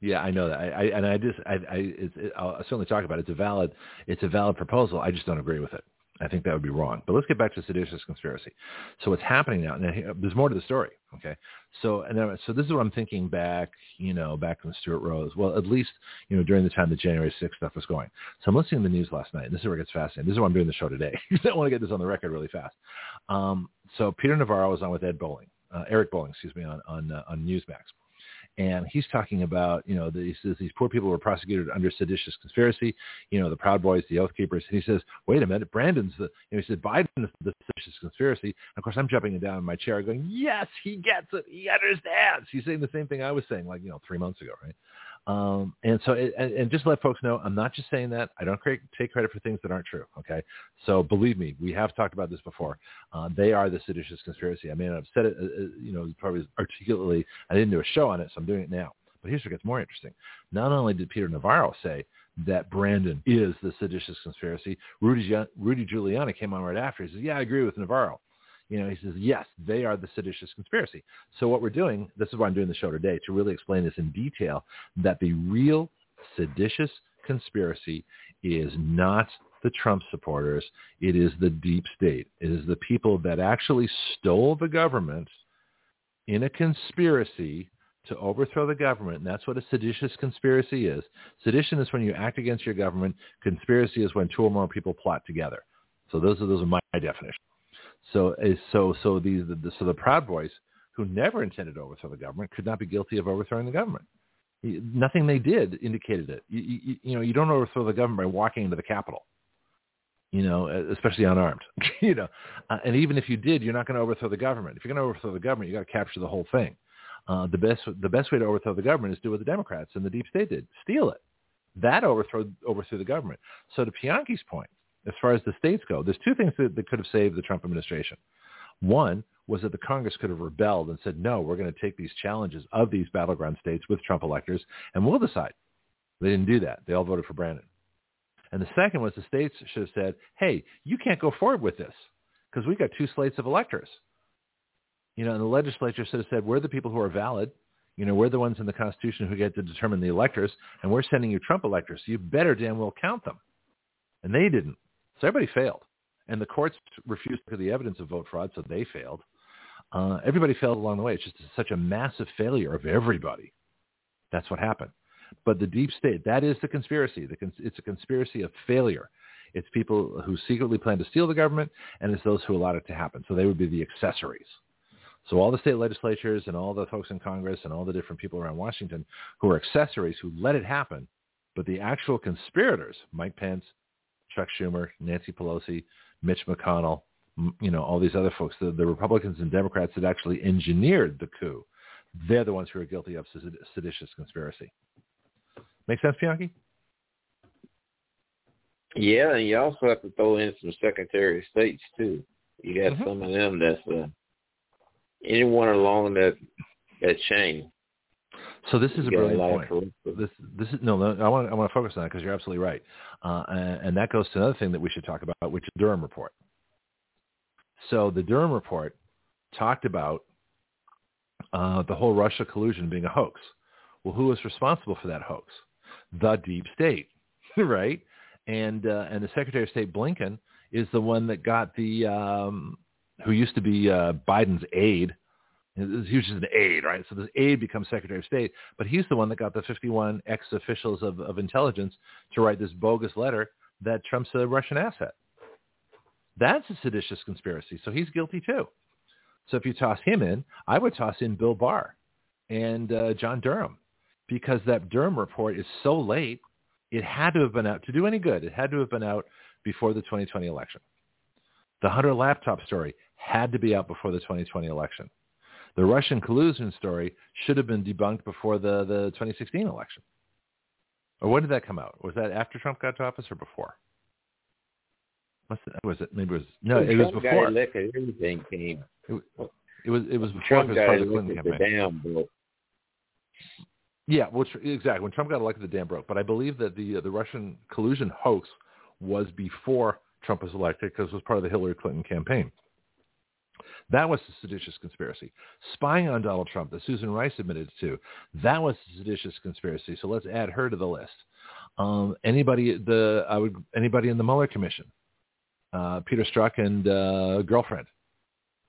Yeah, I know that. I, I and I just I, I it, I'll certainly talk about it. It's a valid it's a valid proposal. I just don't agree with it. I think that would be wrong. But let's get back to the seditious conspiracy. So what's happening now? Here- there's more to the story. Okay. So and then, so this is what I'm thinking back. You know, back when Stewart Rhodes. Well, at least you know during the time the January 6th stuff was going. So I'm listening to the news last night. And this is where it gets fascinating. This is why I'm doing the show today. (laughs) I want to get this on the record really fast. Um, so Peter Navarro was on with Ed Bolling, uh, Eric Bolling, excuse me, on on uh, on Newsmax and he's talking about you know these these poor people were prosecuted under seditious conspiracy, you know the Proud Boys, the Oath Keepers, and he says, wait a minute, Brandon's the you know he said Biden's the seditious conspiracy. And of course, I'm jumping down in my chair, going, yes, he gets it, he understands. He's saying the same thing I was saying like you know three months ago, right? Um, and so, it, and, just let folks know, I'm not just saying that. I don't create, take credit for things that aren't true. Okay, so believe me, we have talked about this before. Uh, they are the seditious conspiracy. I not have said it, uh, uh, you know, probably articulately. I didn't do a show on it, so I'm doing it now. But here's what gets more interesting. Not only did Peter Navarro say that Brandon is the seditious conspiracy, Rudy, Rudy Giuliani came on right after. He says, "Yeah, I agree with Navarro." You know, he says, yes, they are the seditious conspiracy. So what we're doing, this is why I'm doing the show today, to really explain this in detail, that the real seditious conspiracy is not the Trump supporters. It is the deep state. It is the people that actually stole the government in a conspiracy to overthrow the government. And that's what a seditious conspiracy is. Sedition is when you act against your government. Conspiracy is when two or more people plot together. So those are those are my definitions. So so so these the, so the Proud Boys who never intended to overthrow the government could not be guilty of overthrowing the government. Nothing they did indicated it. You, you, you know, you don't overthrow the government by walking into the Capitol. You know, especially unarmed. (laughs) you know, uh, and even if you did, you're not going to overthrow the government. If you're going to overthrow the government, you got to capture the whole thing. Uh, the best the best way to overthrow the government is do what the Democrats and the deep state did: steal it. That overthrow overthrew the government. So to Pianki's point, as far as the states go, there's two things that, that could have saved the Trump administration. One was that the Congress could have rebelled and said, no, we're going to take these challenges of these battleground states with Trump electors, and we'll decide. They didn't do that. They all voted for Brandon. And the second was the states should have said, hey, you can't go forward with this because we've got two slates of electors. You know, and the legislature should have said, we're the people who are valid. You know, we're the ones in the Constitution who get to determine the electors, and we're sending you Trump electors. So you better damn well count them. And they didn't. So everybody failed. And the courts refused to look at the evidence of vote fraud, so they failed. Uh, everybody failed along the way. It's just such a massive failure of everybody. That's what happened. But the deep state, that is the conspiracy. The cons- it's a conspiracy of failure. It's people who secretly plan to steal the government, and it's those who allowed it to happen. So they would be the accessories. So all the state legislatures and all the folks in Congress and all the different people around Washington who are accessories who let it happen, but the actual conspirators, Mike Pence, Chuck Schumer, Nancy Pelosi, Mitch McConnell, you know, all these other folks, the, the Republicans and Democrats that actually engineered the coup, they're the ones who are guilty of seditious conspiracy. Make sense, Bianchi?
Yeah, and you also have to throw in some Secretary of States too. You got
Mhm.
some of them that's uh, anyone along that that chain.
So this is a brilliant point. This this is no, no I want I want to focus on that because you're absolutely right, uh, and, and that goes to another thing that we should talk about, which is the Durham report. So the Durham report talked about uh, the whole Russia collusion being a hoax. Well, who was responsible for that hoax? The deep state, (laughs) right? And uh, and the Secretary of State Blinken is the one that got the um, who used to be uh, Biden's aide. He was just an aide, right? So this aide becomes Secretary of State, but he's the one that got the 51 ex-officials of, of intelligence to write this bogus letter that Trump's a Russian asset. That's a seditious conspiracy, so he's guilty too. So if you toss him in, I would toss in Bill Barr and uh, John Durham because that Durham report is so late, it had to have been out to do any good. It had to have been out before the 2020 election. The Hunter laptop story had to be out before the 2020 election. The Russian collusion story should have been debunked before the, the 2016 election. Or when did that come out? Was that after Trump got to office or before? It, was it? Maybe it was no.
When
It was
Trump
before.
Got elected, everything came.
It was it was before
Trump
it was part of the Clinton
elected. The
campaign.
broke.
Yeah, well, tr- exactly. When Trump got elected, the dam broke. But I believe that the uh, the Russian collusion hoax was before Trump was elected because it was part of the Hillary Clinton campaign. That was the seditious conspiracy. Spying on Donald Trump that Susan Rice admitted to, that was the seditious conspiracy. So let's add her to the list. Um, anybody the I would anybody in the Mueller commission, uh, Peter Strzok and uh, girlfriend,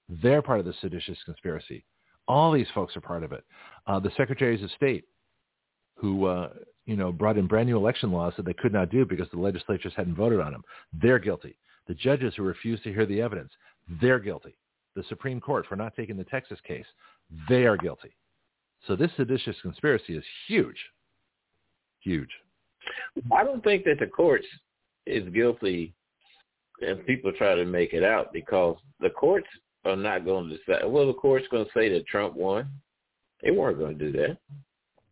they're part of the seditious conspiracy. All these folks are part of it. Uh, the secretaries of state who uh, you know brought in brand new election laws that they could not do because the legislatures hadn't voted on them. They're guilty. The judges who refused to hear the evidence, they're guilty. The Supreme Court for not taking the Texas case, they are guilty. So this seditious conspiracy is huge, huge.
I don't think that the courts is guilty if people try to make it out because the courts are not going to decide. Well, the court's going to say that Trump won. They weren't going to do that.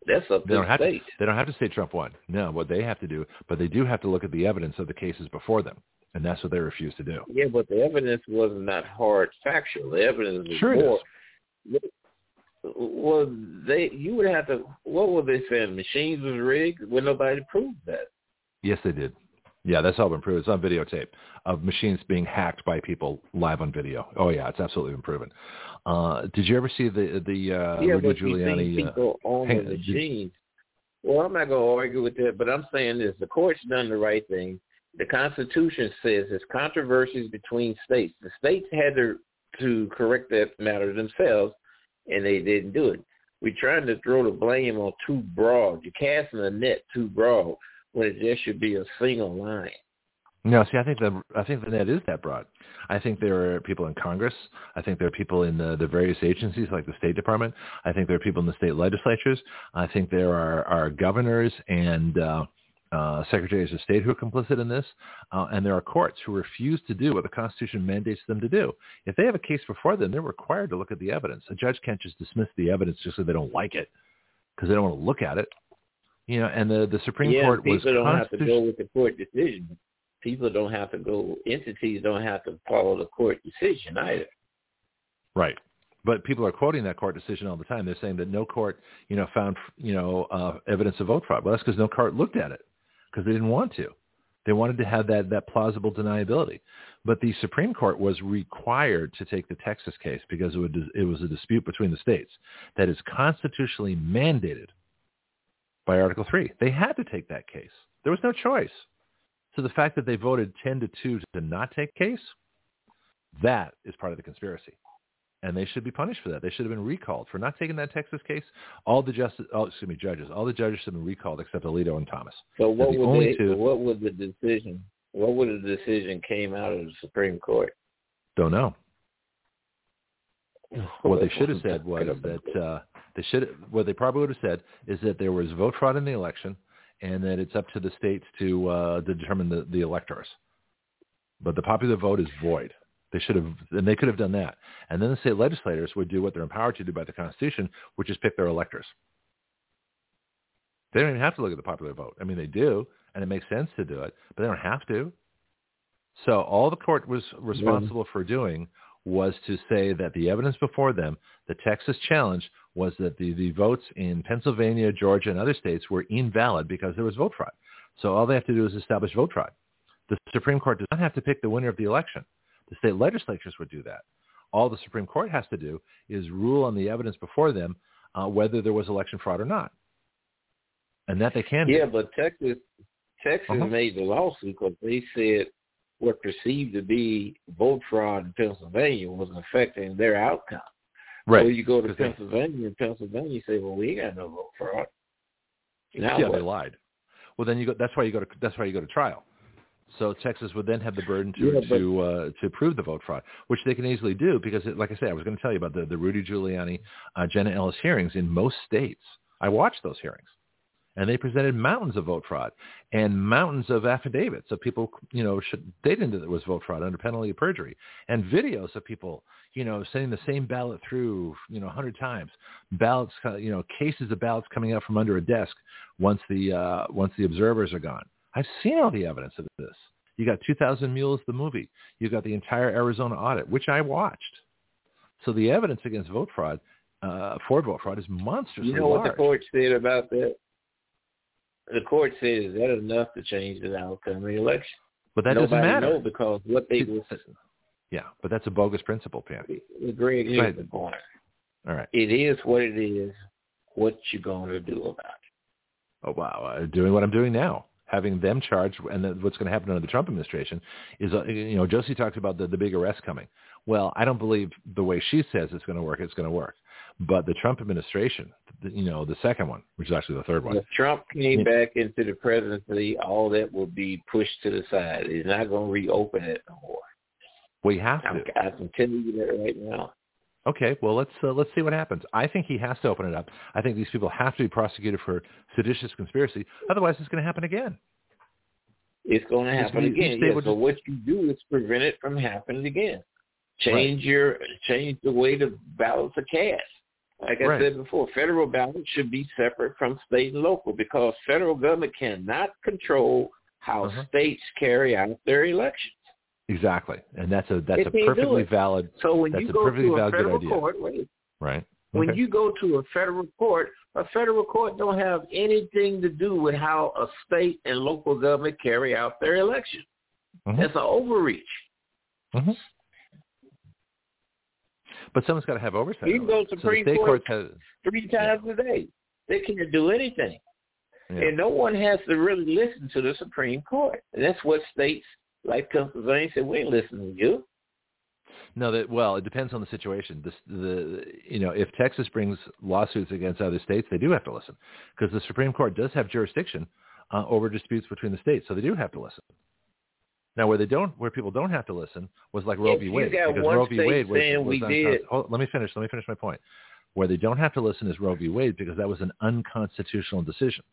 That's up to
They
the
have to,
state.
they don't have to say Trump won. No, what they have to do, but they do have to look at the evidence of the cases before them, and that's what they refuse to do.
Yeah, but the evidence was not hard factual. The evidence was
Sure
more. Well, they you would have to. What were they saying? Machines was rigged. Well, nobody proved that.
Yes, they did. Yeah, that's all been proven. It's on videotape of machines being hacked by people live on video. Oh yeah, it's absolutely been proven. Uh, did you ever see the the uh,
yeah,
Rudy Giuliani? uh,
on
hang
the machines. Well, I'm not going to argue with that, but I'm saying this: the court's done the right thing. The Constitution says there's controversies between states. The states had to to correct that matter themselves, and they didn't do it. We're trying to throw the blame on too broad. You're casting a net too broad when it just should be a single line.
No, see, I think the I think the net is that broad. I think there are people in Congress. I think there are people in the, the various agencies like the State Department. I think there are people in the state legislatures. I think there are, are governors and uh, uh, secretaries of state who are complicit in this, uh, and there are courts who refuse to do what the Constitution mandates them to do. If they have a case before them, they're required to look at the evidence. A judge can't just dismiss the evidence just so they don't like it because they don't want to look at it. You know, and the the Supreme
yeah,
Court was
people don't have to go with the court decision. People don't have to go. Entities don't have to follow the court decision either.
Right. But people are quoting that court decision all the time. They're saying that no court, you know, found, you know, uh, evidence of vote fraud. Well, that's because no court looked at it because they didn't want to. They wanted to have that, that plausible deniability. But the Supreme Court was required to take the Texas case because it, would, it was a dispute between the states that is constitutionally mandated by Article 3. They had to take that case. There was no choice. So the fact that they voted 10 to 2 to not take case, that is part of the conspiracy. And they should be punished for that. They should have been recalled for not taking that Texas case. All the justice, oh, excuse me, judges, all the judges should have been recalled except Alito and Thomas.
So what
the
would they,
two-
what would the decision what would the decision came out of the Supreme Court?
Don't know. (laughs) What they should have said was that uh, they should what they probably would have said is that there was vote fraud in the election and that it's up to the states to uh, to determine the, the electors. But the popular vote is void. They should have, and they could have done that. And then the state legislators would do what they're empowered to do by the Constitution, which is pick their electors. They don't even have to look at the popular vote. I mean, they do, and it makes sense to do it, but they don't have to. So all the court was responsible for doing was to say that the evidence before them, the Texas challenge, was that the, the votes in Pennsylvania, Georgia, and other states were invalid because there was vote fraud. So all they have to do is establish vote fraud. The Supreme Court does not have to pick the winner of the election. The state legislatures would do that. All the Supreme Court has to do is rule on the evidence before them uh, whether there was election fraud or not. And that they can
Yeah,
do.
but Texas Texas
Uh-huh.
made the lawsuit because they said what perceived to be vote fraud in Pennsylvania was affecting their outcome.
Right.
So you go to Pennsylvania, and Pennsylvania say, "Well, we ain't got no vote fraud." Now
yeah,
what?
they lied. Well, then you go. That's why you go to. That's why you go to trial. So Texas would then have the burden to
Yeah, but-
to uh, to prove the vote fraud, which they can easily do because, it, like I say, I was going to tell you about the the Rudy Giuliani, uh, Jenna Ellis hearings in most states. I watched those hearings, and they presented mountains of vote fraud and mountains of affidavits of people, you know, should, they didn't know there was vote fraud under penalty of perjury, and videos of people, you know, sending the same ballot through, you know, a hundred times, ballots, uh, you know, cases of ballots coming out from under a desk once the uh, once the observers are gone. I've seen all the evidence of this. You got 2,000 Mules, the movie. You got the entire Arizona audit, which I watched. So the evidence against vote fraud, uh, for vote fraud, is monstrous.
You know what
large.
the court said about that? The court said, "Is that enough to change the outcome of the election?"
but that
Nobody
doesn't matter.
know because what they was
yeah, but that's a bogus principle, Pam.
Greg here's the point.
All right.
It is what it is. What you gonna do about it?
Oh wow, uh, doing what I'm doing now, having them charged, and what's going to happen under the Trump administration is, uh, you know, Josie talked about the, the big arrest coming. Well, I don't believe the way she says it's going to work. It's going to work, but the Trump administration, you know, the second one, which is actually the third one,
If Trump came
Yeah.
back into the presidency, all that will be pushed to the side. He's not going to reopen it no more.
we have to.
I can tell you that right now.
Okay, well let's uh, let's see what happens. I think he has to open it up. I think these people have to be prosecuted for seditious conspiracy. Otherwise, it's going to happen again.
It's going to happen again.
would
so
just-
what you do is prevent it from happening again. Change your change the way the ballots are cast. Like I
Right.
said before, federal ballots should be separate from state and local because federal government cannot control how
Uh-huh.
states carry out their elections.
Exactly, and that's a that's a perfectly valid
So when
That's
you
a
go
perfectly
to a
valid
federal
idea.
court, wait,
right.
when
Okay.
you go to a federal court, a federal court don't have anything to do with how a state and local government carry out their election.
Mhm.
That's an overreach.
Mhm. But someone's got to have oversight.
You can go to
so
Supreme
state
Court.
have,
Three times a day. They can't do anything.
yeah.
And no one has to really listen to the Supreme Court. And that's what states like Pennsylvania said, we ain't listening to you.
No, that well, it depends on the situation. This, the you know, if Texas brings lawsuits against other states, they do have to listen because the Supreme Court does have jurisdiction uh, over disputes between the states, so they do have to listen. Now, where they don't, where people don't have to listen, was like Roe v. Wade, because Roe v. Wade was, was
we did-
Hold, let me finish. Let me finish my point. Where they don't have to listen is Roe v. Wade because that was an unconstitutional decision,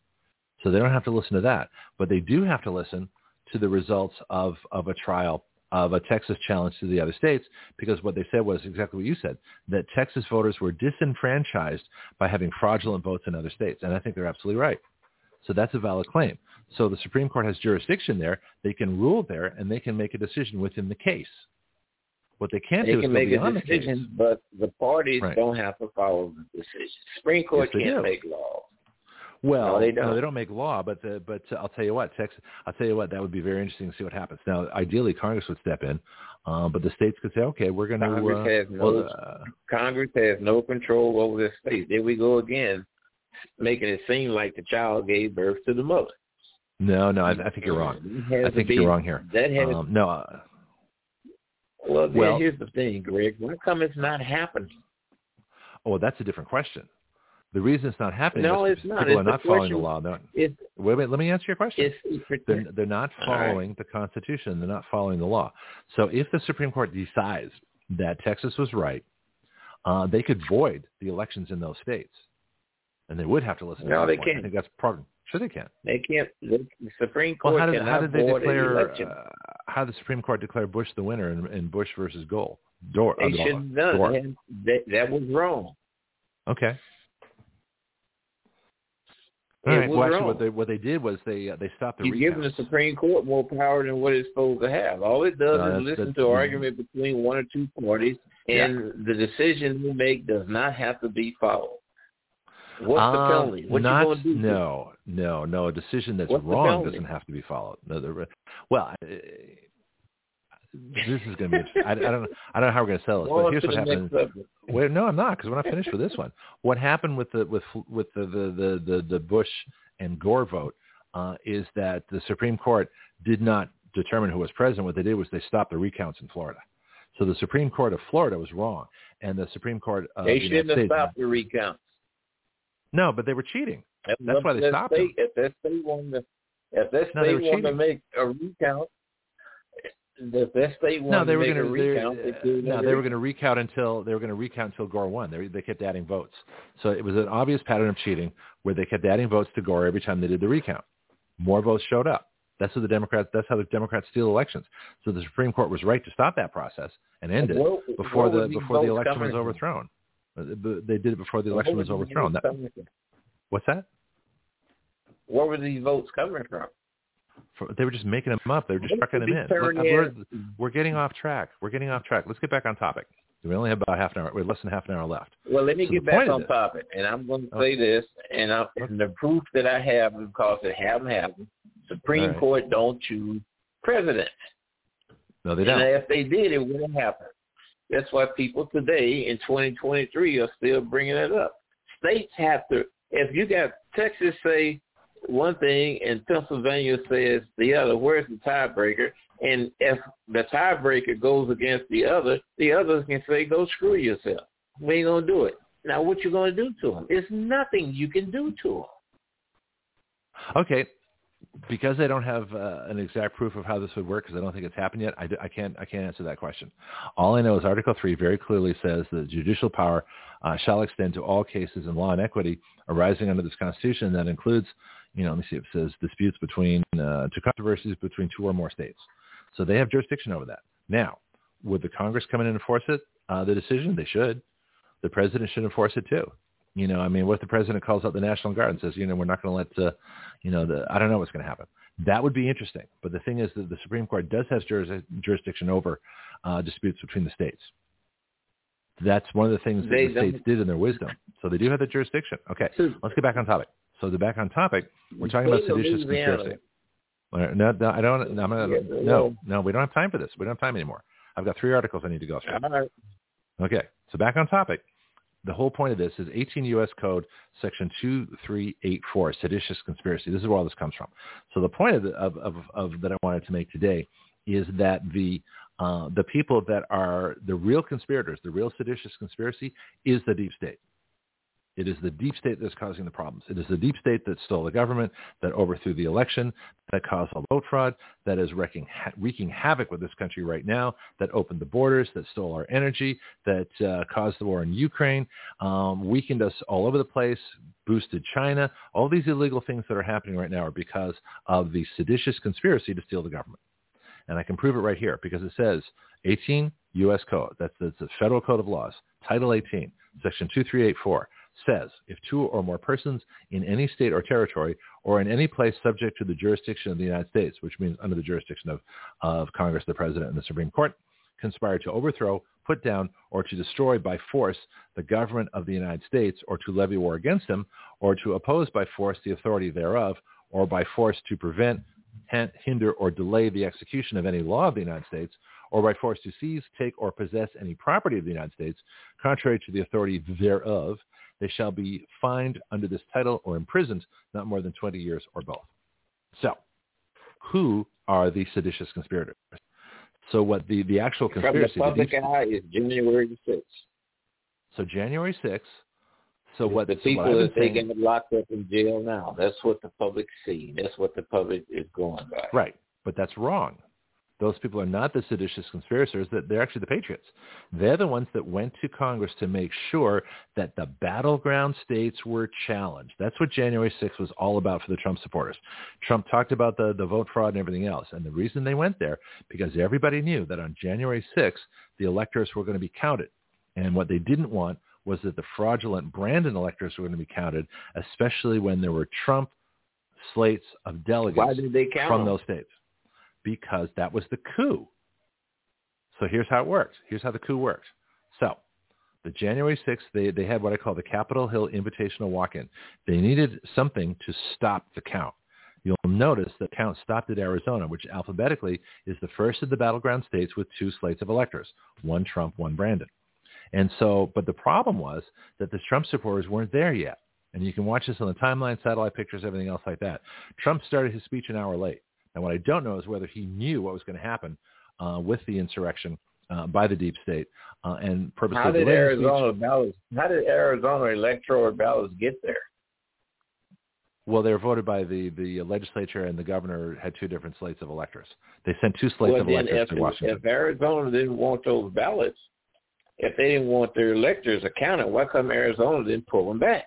so they don't have to listen to that. But they do have to listen to the results of of a trial of a Texas challenge to the other states because what they said was exactly what you said, that Texas voters were disenfranchised by having fraudulent votes in other states. And I think they're absolutely right. So that's a valid claim. So the Supreme Court has jurisdiction there. They can rule there and they can make a decision within the case. What they can't
They
do is
can
go
make a
beyond the case.
decision, but the parties
Right.
don't have to follow the decision. Supreme Court
Yes,
can't make laws.
Well,
No, they don't.
No, they don't make law, but the, but uh, I'll tell you what, Texas. I'll tell you what, that would be very interesting to see what happens. Now, ideally, Congress would step in, uh, but the states could say, okay, we're going to.
Congress
Uh,
has no
uh,
Congress has no control over the state. There we go again, making it seem like the child gave birth to the mother.
No, no, I, I think you're wrong. I think
be,
you're wrong here.
That has,
um, no. Uh,
well,
well,
here's the thing, Greg. Why come it's not happening?
Oh, that's a different question. The reason it's not happening
no,
is
it's not.
people
it's
are not following the law.
It's,
wait, wait, let me answer your question. They're, they're not following
right.
the Constitution. They're not following the law. So if the Supreme Court decides that Texas was right, uh, they could void the elections in those states, and they would have to listen.
No,
to
they can't.
I think that's problem. Sure, they can.
They can't. The Supreme Court
well, how did, how did they declare? Uh, how did the Supreme Court declare Bush the winner in, in Bush versus Gore? Door,
They
uh,
shouldn't have done That, that was wrong.
Okay.
It
All right. Well, actually, what they what they did was they uh, they stopped the
You're giving the. Supreme Court more power than what it's supposed to have. All it does
No,
is listen
that's-
to an argument between one or two parties,
Yeah.
and the decision we make does not have to be followed. What's the
Um,
penalty? What
not,
you going to do?
No, no, no. A decision that's
What's
wrong doesn't have to be followed. No, the, well, uh, this is going to be. I, I don't. know- I don't know how we're going to sell this, but here's what happened. Wait, no, I'm not because we're not finished with this one. What happened with the with with the the the, the, Bush and Gore vote uh, is that the Supreme Court did not determine who was president. What they did was they stopped the recounts in Florida. So the Supreme Court of Florida was wrong, and the Supreme Court of
They
the
shouldn't
United
have
States.
stopped the recounts.
No, but they were cheating.
If
That's why they stopped
state, If that state wanted to, if that
No, they
wanted to make a recount, that state wanted
No, they were going to.
recount, they
No, they were going to recount until they were going to recount until Gore won. They they kept adding votes, so it was an obvious pattern of cheating where they kept adding votes to Gore every time they did the recount. More votes showed up. That's how the Democrats. That's how the Democrats steal elections. So the Supreme Court was right to stop that process and end it
What-
before the before the election was overthrown. Uh, They did it before the election was overthrown.
votes
That,
coming
what's that?
Where were these votes coming from?
For, they were just making them up. They were just trucking them in. Look, we're, we're getting off track. We're getting off track. Let's get back on topic. We only have about half an hour. We're less than half an hour left.
Well, let me
So
get back on topic, and I'm going to
Okay. Oh.
say this, and, I, and the proof that I have because it haven't happened. Supreme
right.
Court don't choose president,
No, they don't.
if they did, it wouldn't happen. That's why people today in 2023 are still bringing it up. States have to. If you got Texas say one thing and Pennsylvania says the other, where's the tiebreaker? And if the tiebreaker goes against the other, the others can say, "Go screw yourself. We ain't gonna do it." Now, what you gonna do to them? It's nothing you can do to them.
Okay, because I don't have uh, an exact proof of how this would work, because I don't think it's happened yet. I, I can't I can't answer that question. All I know is Article Three very clearly says that judicial power uh, shall extend to all cases in law and equity arising under this Constitution. That includes, you know, let me see, it says disputes between uh, to controversies between two or more states. So they have jurisdiction over that. Now, would the Congress come in and enforce it? Uh, the decision they should. The president should enforce it too. You know, I mean, what if the president calls out the National Guard and says, you know, we're not going to let, uh, you know, the I don't know what's going to happen. That would be interesting. But the thing is that the Supreme Court does have juris- jurisdiction over uh, disputes between the states. That's one of the things that
They
the states did in their wisdom. So they do have the jurisdiction. Okay,
So,
let's get back on topic. So the back on topic, we're talking about seditious conspiracy. No, no, I don't. No, I'm gonna, no, no, we don't have time for this. We don't have time anymore. I've got three articles I need to go through. Okay, so back on topic. The whole point of this is 18 U.S. Code Section 2384, seditious conspiracy. This is where all this comes from. So the point of, the, of, of, of that I wanted to make today is that the uh, the people that are the real conspirators, the real seditious conspiracy, is the deep state. It is the deep state that's causing the problems. It is the deep state that stole the government, that overthrew the election, that caused all vote fraud, that is wreaking, wreaking havoc with this country right now, that opened the borders, that stole our energy, that uh, caused the war in Ukraine, um, weakened us all over the place, boosted China. All these illegal things that are happening right now are because of the seditious conspiracy to steal the government. And I can prove it right here because it says 18 U.S. Code. That's, that's the Federal Code of Laws, Title 18, Section 2384 says if two or more persons in any state or territory or in any place subject to the jurisdiction of the United States, which means under the jurisdiction of, of Congress, the President, and the Supreme Court, conspire to overthrow, put down, or to destroy by force the government of the United States or to levy war against them or to oppose by force the authority thereof or by force to prevent, hinder, or delay the execution of any law of the United States or by force to seize, take, or possess any property of the United States, contrary to the authority thereof, they shall be fined under this title or imprisoned not more than 20 years or both. So who are the seditious conspirators. So what the, the actual conspiracy...
From the public
the
eye is January 6th.
So January 6th. So
It's
what
the people
what
that they
saying-
get locked up in jail now. That's what the public see. That's what the public is going by.
Right, but that's wrong. Those people are not the seditious conspirators. That they're actually the patriots. They're the ones that went to Congress to make sure that the battleground states were challenged. That's what January 6th was all about for the Trump supporters. Trump talked about the, the vote fraud and everything else. And the reason they went there, because everybody knew that on January 6th, the electors were going to be counted. And what they didn't want was that the fraudulent Brandon electors were going to be counted, especially when there were Trump slates of delegates
Why did they count
from
them?
those states because that was the coup. So here's how it worked. Here's how the coup worked. So the January 6th, they, they had what I call the Capitol Hill Invitational Walk-In. They needed something to stop the count. You'll notice the count stopped at Arizona, which alphabetically is the first of the battleground states with two slates of electors, one Trump, one Brandon. And so, but the problem was that the Trump supporters weren't there yet. And you can watch this on the timeline, satellite pictures, everything else like that. Trump started his speech an hour late. And what I don't know is whether he knew what was going to happen uh, with the insurrection uh, by the deep state uh, and purposely
How did
delayed the speech.
Arizona ballots? How did Arizona electoral ballots get there?
Well, they were voted by the, the legislature and the governor had two different slates of electors. They sent two slates
well,
of electors
if,
to Washington.
if Arizona didn't want those ballots, if they didn't want their electors accounted, why come Arizona didn't pull them back?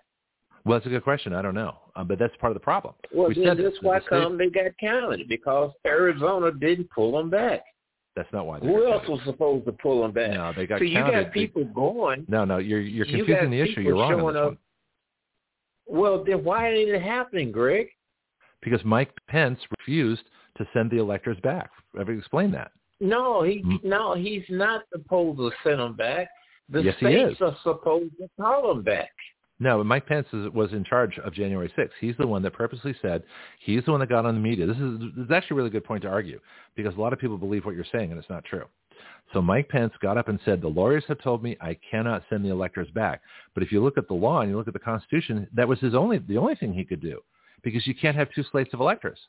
Well, that's a good question. I don't know. Uh, but that's part of the problem.
Well,
we
then
said
that's
this.
why
The
come they got counted because Arizona didn't pull them back.
That's not why.
Who else
counted.
was supposed to pull them back?
No, they got
so you got people going.
No, no, you're you're confusing
got
the issue. You're wrong on this
up-
one.
Well, then why ain't it happening, Greg?
Because Mike Pence refused to send the electors back. I've explained that.
No, he
Mm.
no, he's not supposed to send them back. The
Yes, he
states are supposed to call them back.
No, Mike Pence is, was in charge of January 6th. He's the one that purposely said, he's the one that got on the media. This is, this is actually a really good point to argue because a lot of people believe what you're saying and it's not true. So Mike Pence got up and said, the lawyers have told me I cannot send the electors back. But if you look at the law and you look at the Constitution, that was his only, the only thing he could do because you can't have two slates of electors.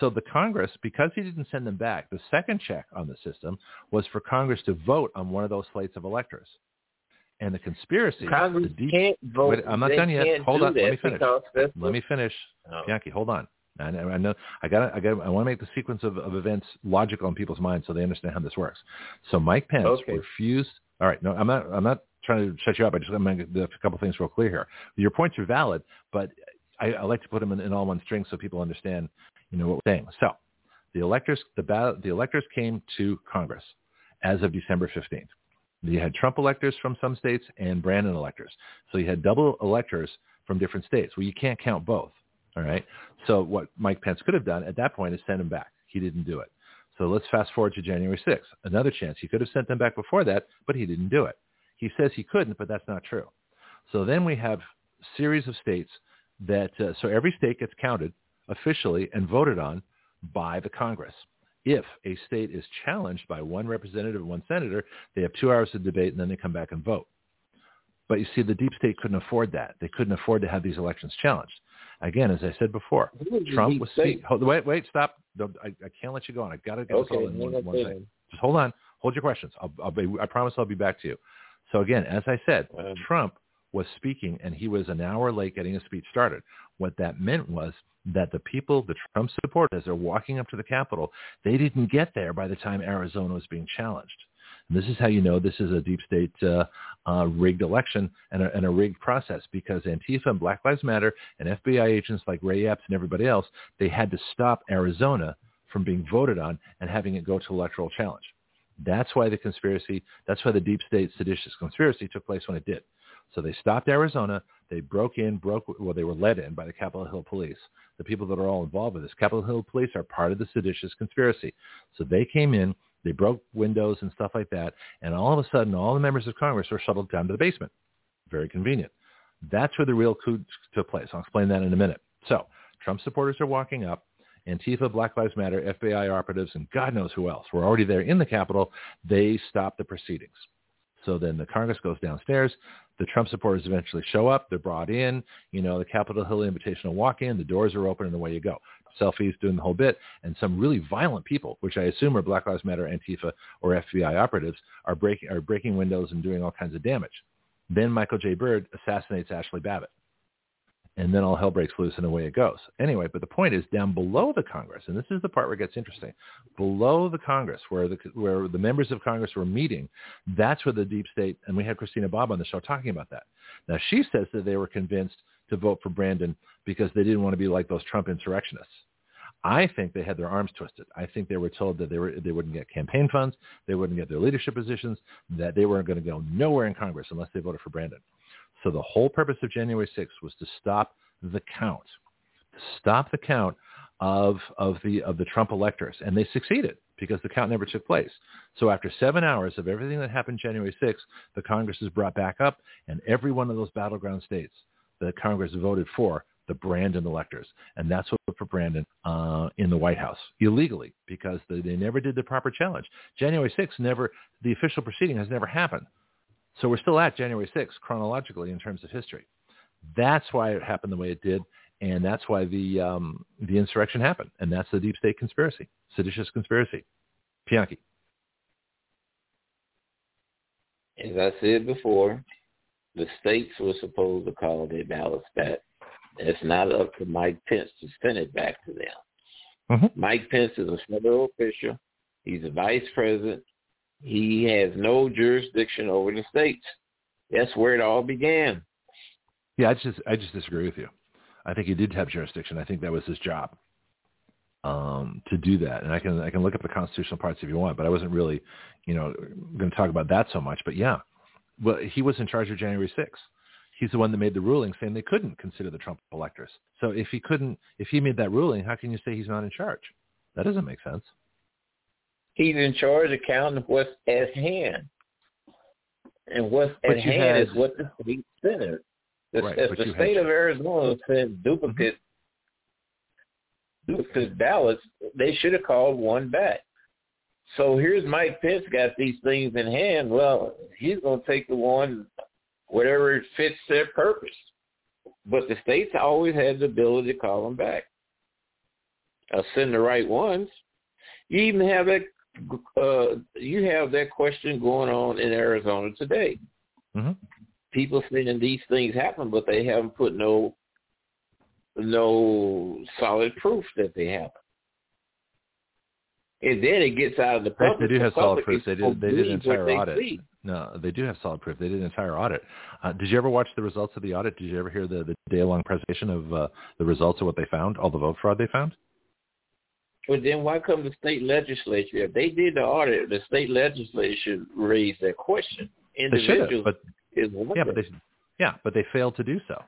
So the Congress, because he didn't send them back, the second check on the system was for Congress to vote on one of those slates of electors. And the conspiracy,
Congress
the deep,
can't vote.
Wait, I'm not
they
done yet. Hold on, let me finish. let me finish.
Oh.
Bianchi, hold on. I know, I know, I got, I got, I want to make the sequence of, of events logical in people's minds so they understand how this works. So Mike Pence
Okay.
refused. All right, no, I'm not, I'm not trying to shut you up. I just want to make a couple things real clear here. Your points are valid, but I, I like to put them in, in all one string so people understand, you know, what we're saying. So the electors, the ballot, the electors came to Congress as of December 15th. You had Trump electors from some states and Brandon electors. So you had double electors from different states. Well, you can't count both. All right. So what Mike Pence could have done at that point is send them back. He didn't do it. So let's fast forward to January 6th. Another chance. He could have sent them back before that, but he didn't do it. He says he couldn't, but that's not true. So then we have series of states that, uh, so every state gets counted officially and voted on by the Congress. If a state is challenged by one representative and one senator, they have two hours of debate and then they come back and vote. But you see, the deep state couldn't afford that. They couldn't afford to have these elections challenged. Again, as I said before, Trump was speaking. Hold, wait, wait, stop! I, I can't let you go on. I got to get this
Okay,
all in one, one thing. Just hold on. Hold your questions. I'll, I'll be, I promise I'll be back to you. So again, as I said,
Um,
Trump was speaking and he was an hour late getting his speech started. What that meant was that the people, the Trump supporters, they're walking up to the Capitol, they didn't get there by the time Arizona was being challenged. And this is how you know this is a deep state uh, uh, rigged election and a, and a rigged process because Antifa and Black Lives Matter and FBI agents like Ray Epps and everybody else, they had to stop Arizona from being voted on and having it go to electoral challenge. That's why the conspiracy, that's why the deep state seditious conspiracy took place when it did. So they stopped Arizona. They broke in, broke, well, they were led in by the Capitol Hill Police. The people that are all involved with this, Capitol Hill Police are part of the seditious conspiracy. So they came in, they broke windows and stuff like that, and all of a sudden, all the members of Congress were shuttled down to the basement. Very convenient. That's where the real coup took place. I'll explain that in a minute. So Trump supporters are walking up. Antifa, Black Lives Matter, FBI operatives, and God knows who else were already there in the Capitol. They stopped the proceedings. So then the Congress goes downstairs. The Trump supporters eventually show up. They're brought in. You know, the Capitol Hill Invitational walk in. The doors are open and away you go. selfies, doing the whole bit, and some really violent people, which I assume are Black Lives Matter, Antifa, or FBI operatives, are breaking are breaking windows and doing all kinds of damage. Then Michael J. Byrd assassinates Ashli Babbitt and then all hell breaks loose and away it goes. Anyway, but the point is down below the Congress, and this is the part where it gets interesting. Below the Congress, where the where the members of Congress were meeting, that's where the deep state, and we had Christina Bobb on the show talking about that. Now she says that they were convinced to vote for Brandon because they didn't want to be like those Trump insurrectionists. I think they had their arms twisted. I think they were told that they were they wouldn't get campaign funds, they wouldn't get their leadership positions, that they weren't going to go nowhere in Congress unless they voted for Brandon. So the whole purpose of January 6th was to stop the count, to stop the count of of the of the Trump electors, and they succeeded because the count never took place. So after seven hours of everything that happened January 6th, the Congress is brought back up, and every one of those battleground states, that Congress voted for the Brandon electors, and that's what for Brandon uh, in the White House illegally because they, they never did the proper challenge. January 6th never, the official proceeding has never happened. So we're still at January 6th chronologically in terms of history. That's why it happened the way it did, and that's why the um, the insurrection happened, and that's the deep state conspiracy, seditious conspiracy. Pianki.
As I said before, the states were supposed to call their ballots back. It's not up to Mike Pence to send it back to them. Mm-hmm. Mike Pence is a federal official. He's a vice president. He has no jurisdiction over the states. That's where it all began.
Yeah, I just I just disagree with you. I think he did have jurisdiction. I think that was his job um, to do that. And I can I can look up the constitutional parts if you want, but I wasn't really, you know, going to talk about that so much. But yeah, well, he was in charge of January 6th. He's the one that made the ruling saying they couldn't consider the Trump electors. So if he couldn't, if he made that ruling, how can you say he's not in charge? That doesn't make sense.
He's in charge of counting what's at hand. And what's at hand had, is what the state senate. The, right, if the state had, of Arizona sent duplicate mm-hmm. duplicate ballots, they should have called one back. So here's Mike Pence got these things in hand. Well, he's going to take the one, whatever fits their purpose. But the states always had the ability to call them back. I'll send the right ones. You even have that uh, you have that question going on in Arizona today. Mm-hmm. People saying these things happen, but they haven't put no no solid proof that they happen. And then it gets out of the public.
They do have
the
solid proof. They did. They did an entire audit. See. No, they do have solid proof. They did an entire audit. Uh, did you ever watch the results of the audit? Did you ever hear the, the day-long presentation of uh, the results of what they found, all the vote fraud they found?
But then why come the state legislature? If they did the audit, the state legislature should raise that question. Individuals
but
is
yeah, but they yeah, but they failed to do so.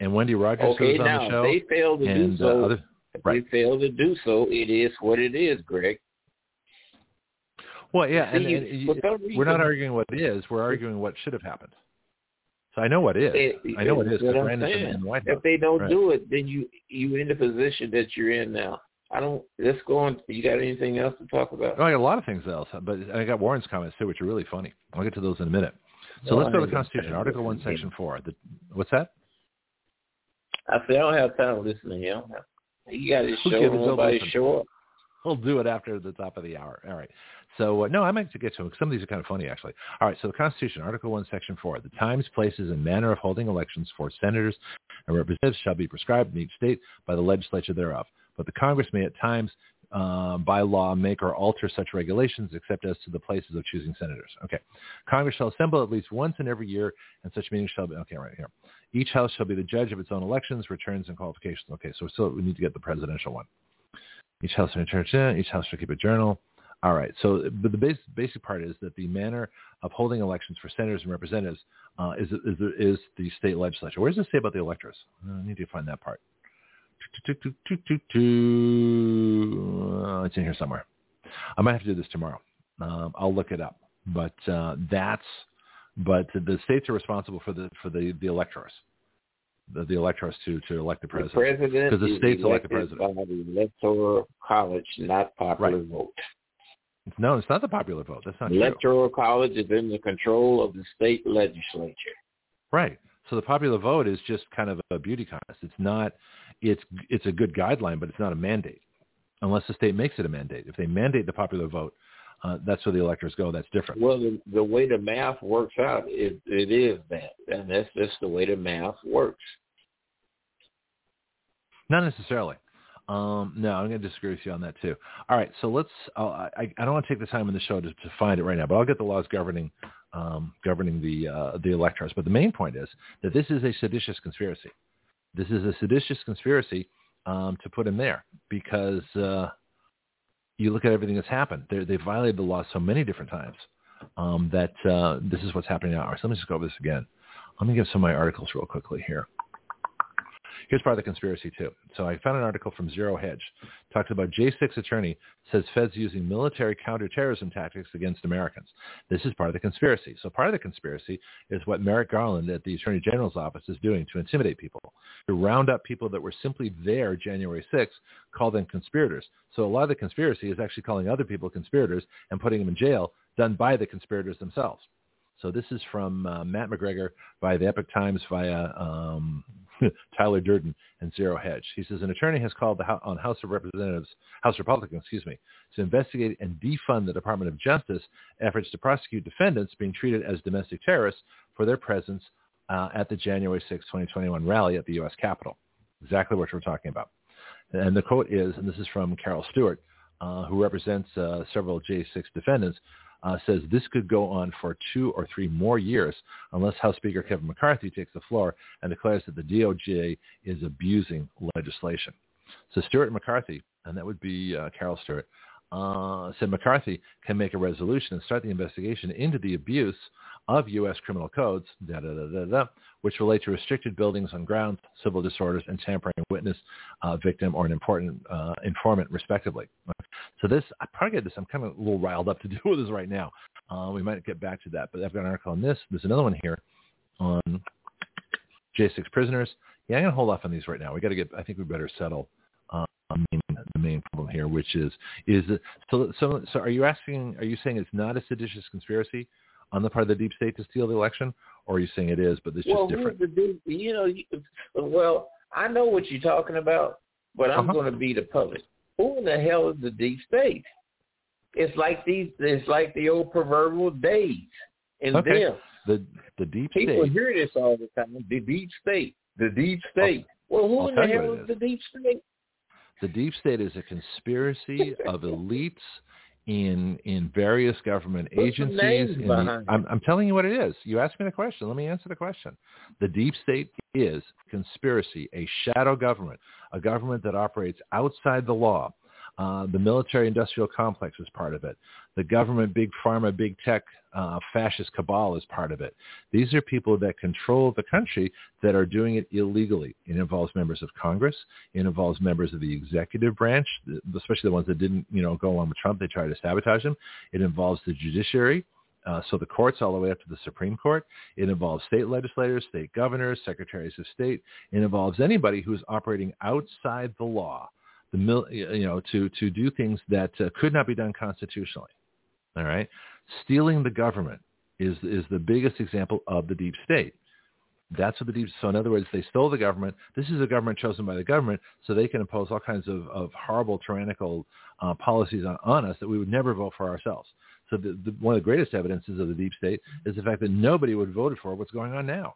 And Wendy Rogers
okay,
was on
now,
the show.
they failed to
and,
do so.
Uh, other, right.
they failed to do so, it is what it is, Greg.
Well, yeah,
See,
and, and, and we're not arguing what it is. We're arguing what should have happened. So I know what is. It, I know what it is because Brandon's in the White House.
If they don't
right.
do it, then you you in the position that you're in now. I don't. Let's go on. You got anything else to talk about?
Oh, I got a lot of things else, but I got Warren's comments too, which are really funny. I'll get to those in a minute. So let's go to the Constitution, Article One, Section Four. The, what's that?
I said I don't have time to listen to him. You got his show. Nobody show up.
We'll do it after the top of the hour. All right. So uh, no, I meant to get to them. Some of these are kind of funny, actually. All right. So the Constitution, Article One, Section Four: the times, places, and manner of holding elections for senators and representatives shall be prescribed in each state by the legislature thereof but the Congress may at times uh, by law make or alter such regulations except as to the places of choosing senators. Okay. Congress shall assemble at least once in every year, and such meetings shall be, okay, right here. Each house shall be the judge of its own elections, returns, and qualifications. Okay, so we still we need to get the presidential one. Each house shall church each house shall keep a journal. All right. So, but the basic, basic part is that the manner of holding elections for senators and representatives uh, is, is, is the state legislature. Where does it say about the electors? I need to find that part. It's in here somewhere. I might have to do this tomorrow. Um, I'll look it up. But uh, that's but the states are responsible for the for the the electors, the, the electors to to elect the president.
The president
because the states elect the president
by the electoral college, not popular
right.
vote.
No, it's not the popular vote. That's not
electoral
true.
college is in the control of the state legislature.
Right. So the popular vote is just kind of a beauty contest. It's not it's it's a good guideline, but it's not a mandate unless the state makes it a mandate. If they mandate the popular vote, uh, that's where the electors go. That's different.
Well, the, the way the math works out, it, it is that, and that's just the way the math works.
Not necessarily. Um, no, I'm going to disagree with you on that too. All right, so let's. Uh, I, I don't want to take the time in the show to, to find it right now, but I'll get the laws governing um, governing the uh, the electors. But the main point is that this is a seditious conspiracy. This is a seditious conspiracy um, to put him there because uh, you look at everything that's happened. They're, they violated the law so many different times um, that uh, this is what's happening now. So let me just go over this again. Let me give some of my articles real quickly here. Here's part of the conspiracy too. So I found an article from Zero Hedge. Talks about J6 attorney says Feds using military counterterrorism tactics against Americans. This is part of the conspiracy. So part of the conspiracy is what Merrick Garland at the Attorney General's office is doing to intimidate people, to round up people that were simply there January 6th, call them conspirators. So a lot of the conspiracy is actually calling other people conspirators and putting them in jail, done by the conspirators themselves. So this is from uh, Matt McGregor by the Epoch Times via um, (laughs) Tyler Durden and Zero Hedge. He says an attorney has called on House of Representatives, House Republicans, excuse me, to investigate and defund the Department of Justice efforts to prosecute defendants being treated as domestic terrorists for their presence uh, at the January 6, 2021 rally at the U.S. Capitol. Exactly what we're talking about. And the quote is, and this is from Carol Stewart, uh, who represents uh, several J6 defendants, uh, says this could go on for two or three more years unless House Speaker Kevin McCarthy takes the floor and declares that the DOJ is abusing legislation. So Stewart McCarthy, and that would be uh, Carol Stewart, uh, said McCarthy can make a resolution and start the investigation into the abuse of U.S. criminal codes, da, da, da, which relate to restricted buildings on grounds, civil disorders, and tampering witness, uh, victim, or an important uh, informant, respectively. So this, I probably get this. I'm kind of a little riled up to (laughs) do with this right now. Uh, we might get back to that, but I've got an article on this. There's another one here on J6 prisoners. Yeah, I'm gonna hold off on these right now. We got to get. I think we better settle the main problem here, which is is so so. So are you asking? Are you saying it's not a seditious conspiracy? on the part of the deep state to steal the election, or are you saying it is, but it's
well,
just different?
The deep, you know, well, I know what you're talking about, but I'm
uh-huh.
going to be the public. Who in the hell is the deep state? It's like these. It's like the old proverbial days in
okay.
them.
The the deep
People
state.
People hear this all the time. The deep state. The deep state. well, who
I'll
in the hell is the deep state?
The deep state is a conspiracy of elites in in various government agencies. the- I'm, I'm telling you what it is. You asked me the question. Let me answer the question. The deep state is conspiracy, a shadow government, a government that operates outside the law. Uh, the military-industrial complex is part of it. The government, big pharma, big tech, uh, fascist cabal is part of it. These are people that control the country that are doing it illegally. It involves members of Congress. It involves members of the executive branch, especially the ones that didn't, you know, go along with Trump. They tried to sabotage him. It involves the judiciary. Uh, so the courts all the way up to the Supreme Court. It involves state legislators, state governors, secretaries of state. It involves anybody who's operating outside the law the mil, you know, to to do things that uh, could not be done constitutionally. All right, stealing the government is is the biggest example of the deep state. That's what the deep. So in other words, they stole the government. This is a government chosen by the government, so they can impose all kinds of, of horrible tyrannical uh, policies on, on us that we would never vote for ourselves. So the, the, one of the greatest evidences of the deep state is the fact that nobody would have voted for what's going on now.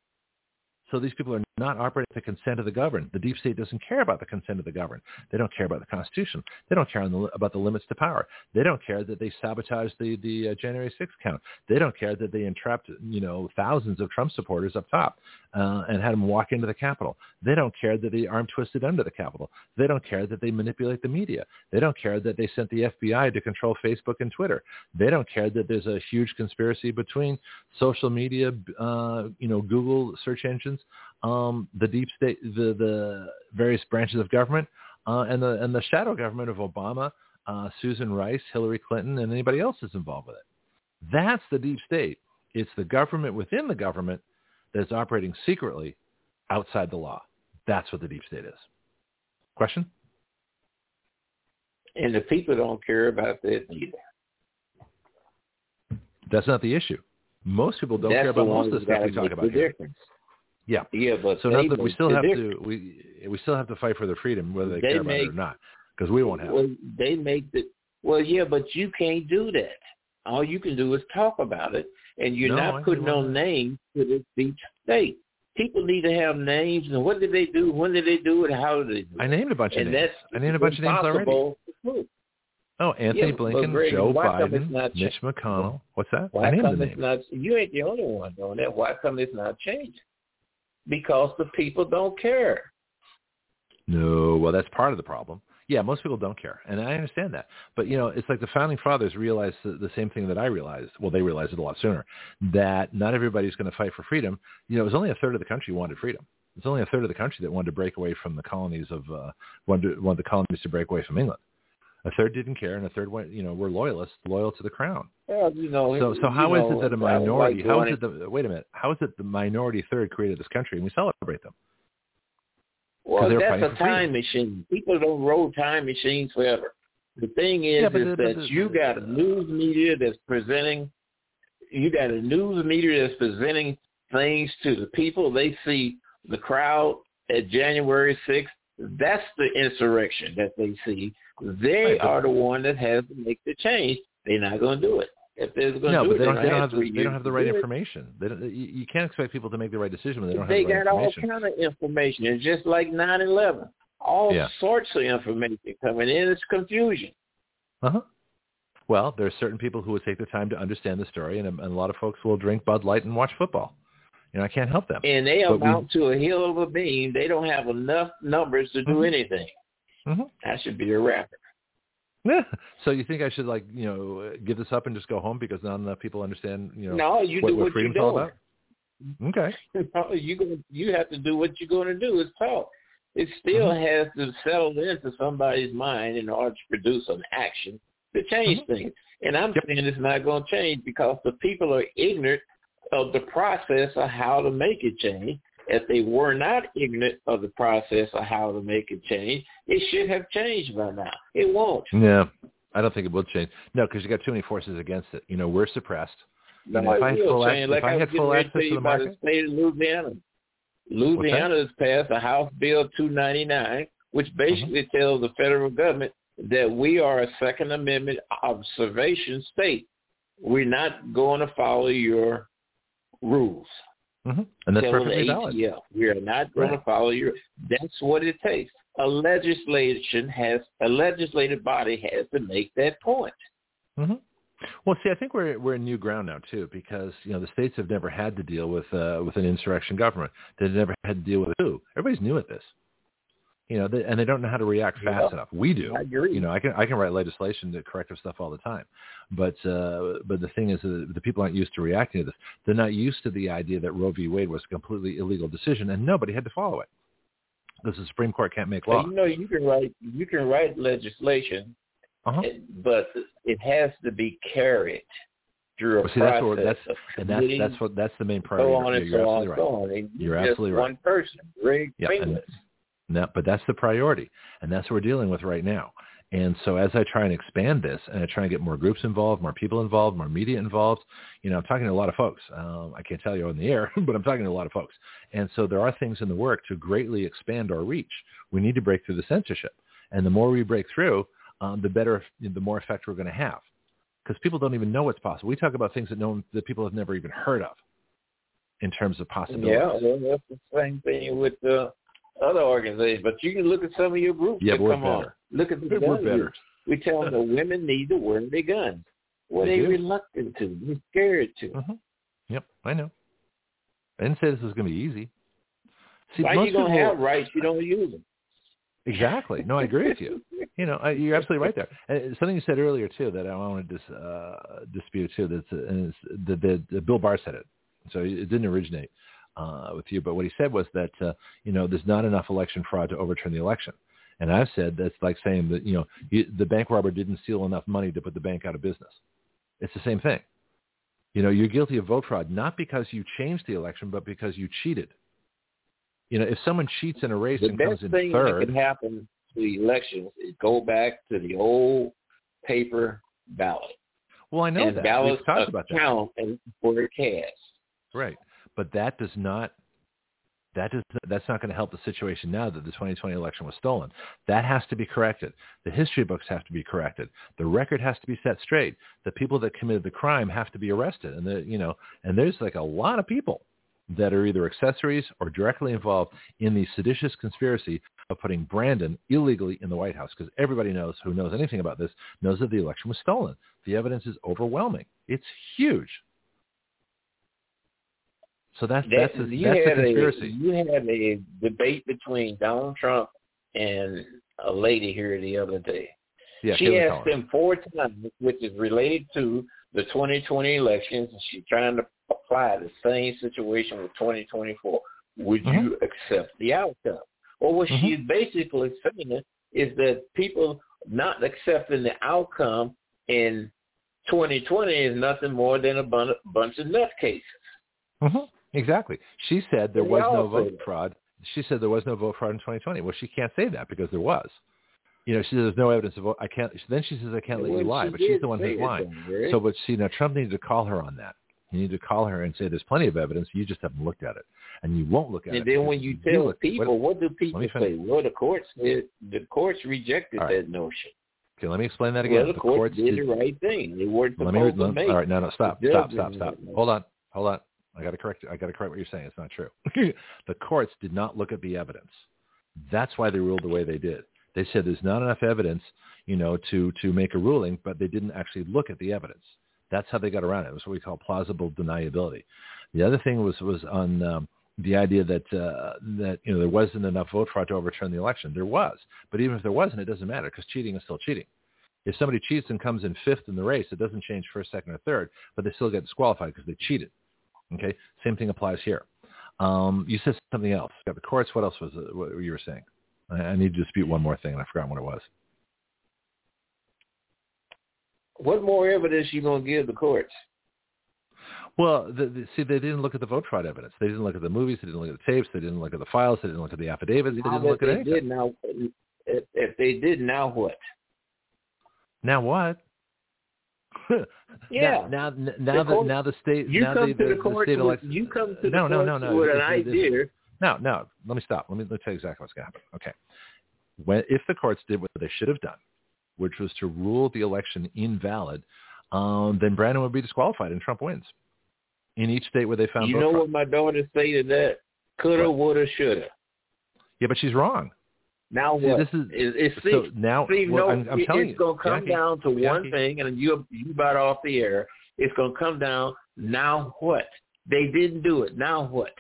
So these people are not operating at the consent of the governed. The deep state doesn't care about the consent of the governed. They don't care about the Constitution. They don't care the, about the limits to power. They don't care that they sabotaged the, the uh, January 6th count. They don't care that they entrapped, you know, thousands of Trump supporters up top uh, and had them walk into the Capitol. They don't care that they arm twisted under the Capitol. They don't care that they manipulate the media. They don't care that they sent the FBI to control Facebook and Twitter. They don't care that there's a huge conspiracy between social media, uh, you know, Google search engines, um, the deep state, the, the various branches of government, uh, and the and the shadow government of Obama, uh, Susan Rice, Hillary Clinton, and anybody else that's involved with it. That's the deep state. It's the government within the government that's operating secretly outside the law. That's what the deep state is. Question?
And the people don't care about that either.
That's not the issue. Most people don't
That's
care about most of the stuff we talk about here.
difference.
Yeah.
Yeah, but
So not that we still have to we we still have to fight for their freedom whether they,
They
care about it or not because we won't have.
Well,
it.
they make the well, yeah, but you can't do that. All you can do is talk about it, and you're
No,
not
see
putting no names to this each state. People need to have names, and what did they do? When did they do it? How did they do it?
I named a bunch of
and
names.
that's
I named a bunch of names already. Oh, Anthony
Yeah,
Blinken,
Greg,
Joe
why come it's
Biden,
not
Mitch? McConnell. What's that?
Why
I named
come
the
it's
names.
not? You ain't the only one doing that. Why come it's not changing? Because the people don't care.
No, well, that's part of the problem. Yeah, most people don't care, and I understand that. But you know, it's like the founding fathers realized the, the same thing that I realized. Well, they realized it a lot sooner that not everybody's going to fight for freedom. You know, it was only a third of the country wanted freedom. It's only a third of the country that wanted to break away from the colonies of uh, wanted, wanted the colonies to break away from England. A third didn't care, and a third went, you know, were loyalists, loyal to the crown.
Well, you know.
So, so how is
know,
it that a minority? How
going
it? The, wait a minute. How is it the minority third created this country, and we celebrate them?
Well, that's a time machine. People don't roll time machines forever. The thing is,
Yeah, but
is
but
that you got a news media that's presenting. You got a news media that's presenting things to the people. They see the crowd at January 6th. That's the insurrection that they see. They are the one that has to make the change. They're not going to do it. If they're going to do
but
it,
they don't. They don't have. The, they don't have the right information. They don't, you, can't expect people to make the right decision when they don't
they
have the right
got all
information.
kind of information. It's just like nine eleven. All
Yeah.
sorts of information coming in. It's confusion.
Uh huh. Well, there are certain people who would take the time to understand the story, and, a- and a lot of folks will drink Bud Light and watch football. You know, I can't help them.
And they
But we-
amount to a hill of a beam. They don't have enough numbers to do
Mhm.
anything.
hmm
I should be a rapper.
Yeah. So you think I should like you know give this up and just go home because not enough people understand you know
no, you
what,
do
what
what
freedom's all about? Okay. (laughs)
No, you going you have to do what you're going to do. Is talk. It still
Mhm.
has to settle into somebody's mind in order to produce an action to change
Mhm.
things. And I'm
Yep.
saying it's not going to change because the people are ignorant of the process of how to make a change. If they were not ignorant of the process of how to make a change, it should have changed by now. It won't.
Yeah. I don't think it will change. No, because you got too many forces against it. You know, we're suppressed.
No,
if I full ac-
change.
if
Like
I
I
had full access to the
about the state of Louisiana. Louisiana has passed a House Bill 299, which
Mm-hmm.
basically tells the federal government that we are a Second Amendment observation state. We're not going to follow your rules.
hmm And that's perfectly valid.
ATF, we are not going
Right.
to follow your. That's what it takes. A legislation has a legislative body has to make that point.
hmm Well, see, I think we're we're in new ground now too, because you know the states have never had to deal with uh, with an insurrection government. They've never had to deal with who. Everybody's new at this, you know, they, and they don't know how to react fast
Yeah.
enough. We do.
I agree.
You know, I can I can write legislation to correct stuff all the time, but uh, but the thing is, uh, the people aren't used to reacting to this. They're not used to the idea that Roe v. Wade was a completely illegal decision, and nobody had to follow it because the Supreme Court can't make law.
you know, you can write you can write legislation
Uh-huh.
but it has to be carried through a
Well, see, that's what-
process
that's- And that's that's what that's the main
so on
You're,
and so on
right.
so on. And
You're absolutely right.
one person, Greg
and- No, but that's the priority, and that's what we're dealing with right now. And so as I try and expand this, and I try and get more groups involved, more people involved, more media involved, you know, I'm talking to a lot of folks. Um, I can't tell you on the air, (laughs) but I'm talking to a lot of folks. And so there are things in the work to greatly expand our reach. We need to break through the censorship, and the more we break through, um, the better, the more effect we're going to have, because people don't even know what's possible. We talk about things that no one, that people have never even heard of, in terms of possibilities.
Yeah, well, that's the same thing with the other organizations. But you can look at some of your groups
Yeah,
that
we're
come on. Look at the
We're
gun
better.
We tell them that women need to wear their guns. Well,
They
they reluctant to. They're scared to.
hmm Yep, I know. I didn't say this was going to be easy. See,
Why
most
you
people-
have rights you don't use them?
Exactly. No, I agree with you. (laughs) You know, I, you're absolutely right there. And something you said earlier too that I want to dis, uh, dispute too. That's uh, and it's, the, the, the Bill Barr said it, so it didn't originate uh, with you. But what he said was that uh, you know there's not enough election fraud to overturn the election. And I've said that's like saying that you know you, the bank robber didn't steal enough money to put the bank out of business. It's the same thing. You know, you're guilty of vote fraud not because you changed the election, but because you cheated. You know, if someone cheats in a race
The
and comes in third.
The best thing that can happen to the elections is go back to the old paper ballot.
well, I know
and
that
ballots
we've talked about that.
count and for cast.
Right. But that does not that is, that's not going to help the situation now that the 2020 election was stolen. That has to be corrected. The history books have to be corrected. The record has to be set straight. The people that committed the crime have to be arrested. And the, you know, and there's like a lot of people that are either accessories or directly involved in the seditious conspiracy of putting Brandon illegally in the White House because everybody knows who knows anything about this knows that the election was stolen. The evidence is overwhelming. It's huge. So that's that's a, that's a conspiracy.
A, you had a debate between Donald Trump and a lady here the other day.
Yeah,
she asked him four times, which is related to the 2020 elections, and she's trying to apply the same situation with 2024. Would mm-hmm. you accept the outcome? Or what mm-hmm. she's basically saying is that people not accepting the outcome in 2020 is nothing more than a bunch of nutcases.
Mm-hmm. Exactly. She said there was no vote fraud. She said there was no vote fraud in 2020. Well, she can't say that because there was. You know, she says there's no evidence of vote. I can't. Then she says I can't let you lie, but she's the one who's lying. So, but see, now Trump needed to call her on that. You need to call her and say there's plenty of evidence. You just haven't looked at it, and you won't look at
and
it.
And then when you tell look, people, what, what do people say? Well, the courts the courts rejected right. that notion.
Okay, let me explain that again.
Well, the, the courts, courts did, did the right thing. They weren't
let me, let, All right, no, no, stop, stop, stop, stop. Hold on, hold on. I got to correct. I got to correct what you're saying. It's not true. (laughs) the courts did not look at the evidence. That's why they ruled the way they did. They said there's not enough evidence, you know, to to make a ruling, but they didn't actually look at the evidence. That's how they got around it. It was what we call plausible deniability. The other thing was was on um, the idea that uh, that you know there wasn't enough vote fraud to overturn the election. There was, but even if there wasn't, it doesn't matter because cheating is still cheating. If somebody cheats and comes in fifth in the race, it doesn't change first, second, or third, but they still get disqualified because they cheated. Okay, same thing applies here. Um, you said something else. Got the courts. What else was it, what you were saying? I, I need to dispute one more thing, and I forgot what it was.
What more evidence you gonna give the courts?
Well, the, the, see, they didn't look at the vote fraud evidence. They didn't look at the movies. They didn't look at the tapes. They didn't look at the files. They didn't look at the affidavits. They didn't look at anything.
Did now, if, if they did, now what?
Now what? (laughs)
yeah.
Now, now, now the, now the state.
You
now
come
the,
to the,
the
court.
State
with, you come to
no,
the
no, no, no,
with
an
idea.
No, no. Let me stop. Let me let me tell you exactly what's going to happen. Okay. When if the courts did what they should have done, which was to rule the election invalid, um, then Brandon would be disqualified and Trump wins. In each state where they found
you know
fraud.
what my daughter say to that? Coulda, woulda, shoulda.
Yeah, but she's wrong.
Now
see,
what?
This is,
it's, it's
so now.
Steve,
well,
no,
I'm, I'm telling
it's going to come
Jackie,
down to
Jackie.
one thing, and you you got off the air. It's going to come down. Now what? They didn't do it. Now what?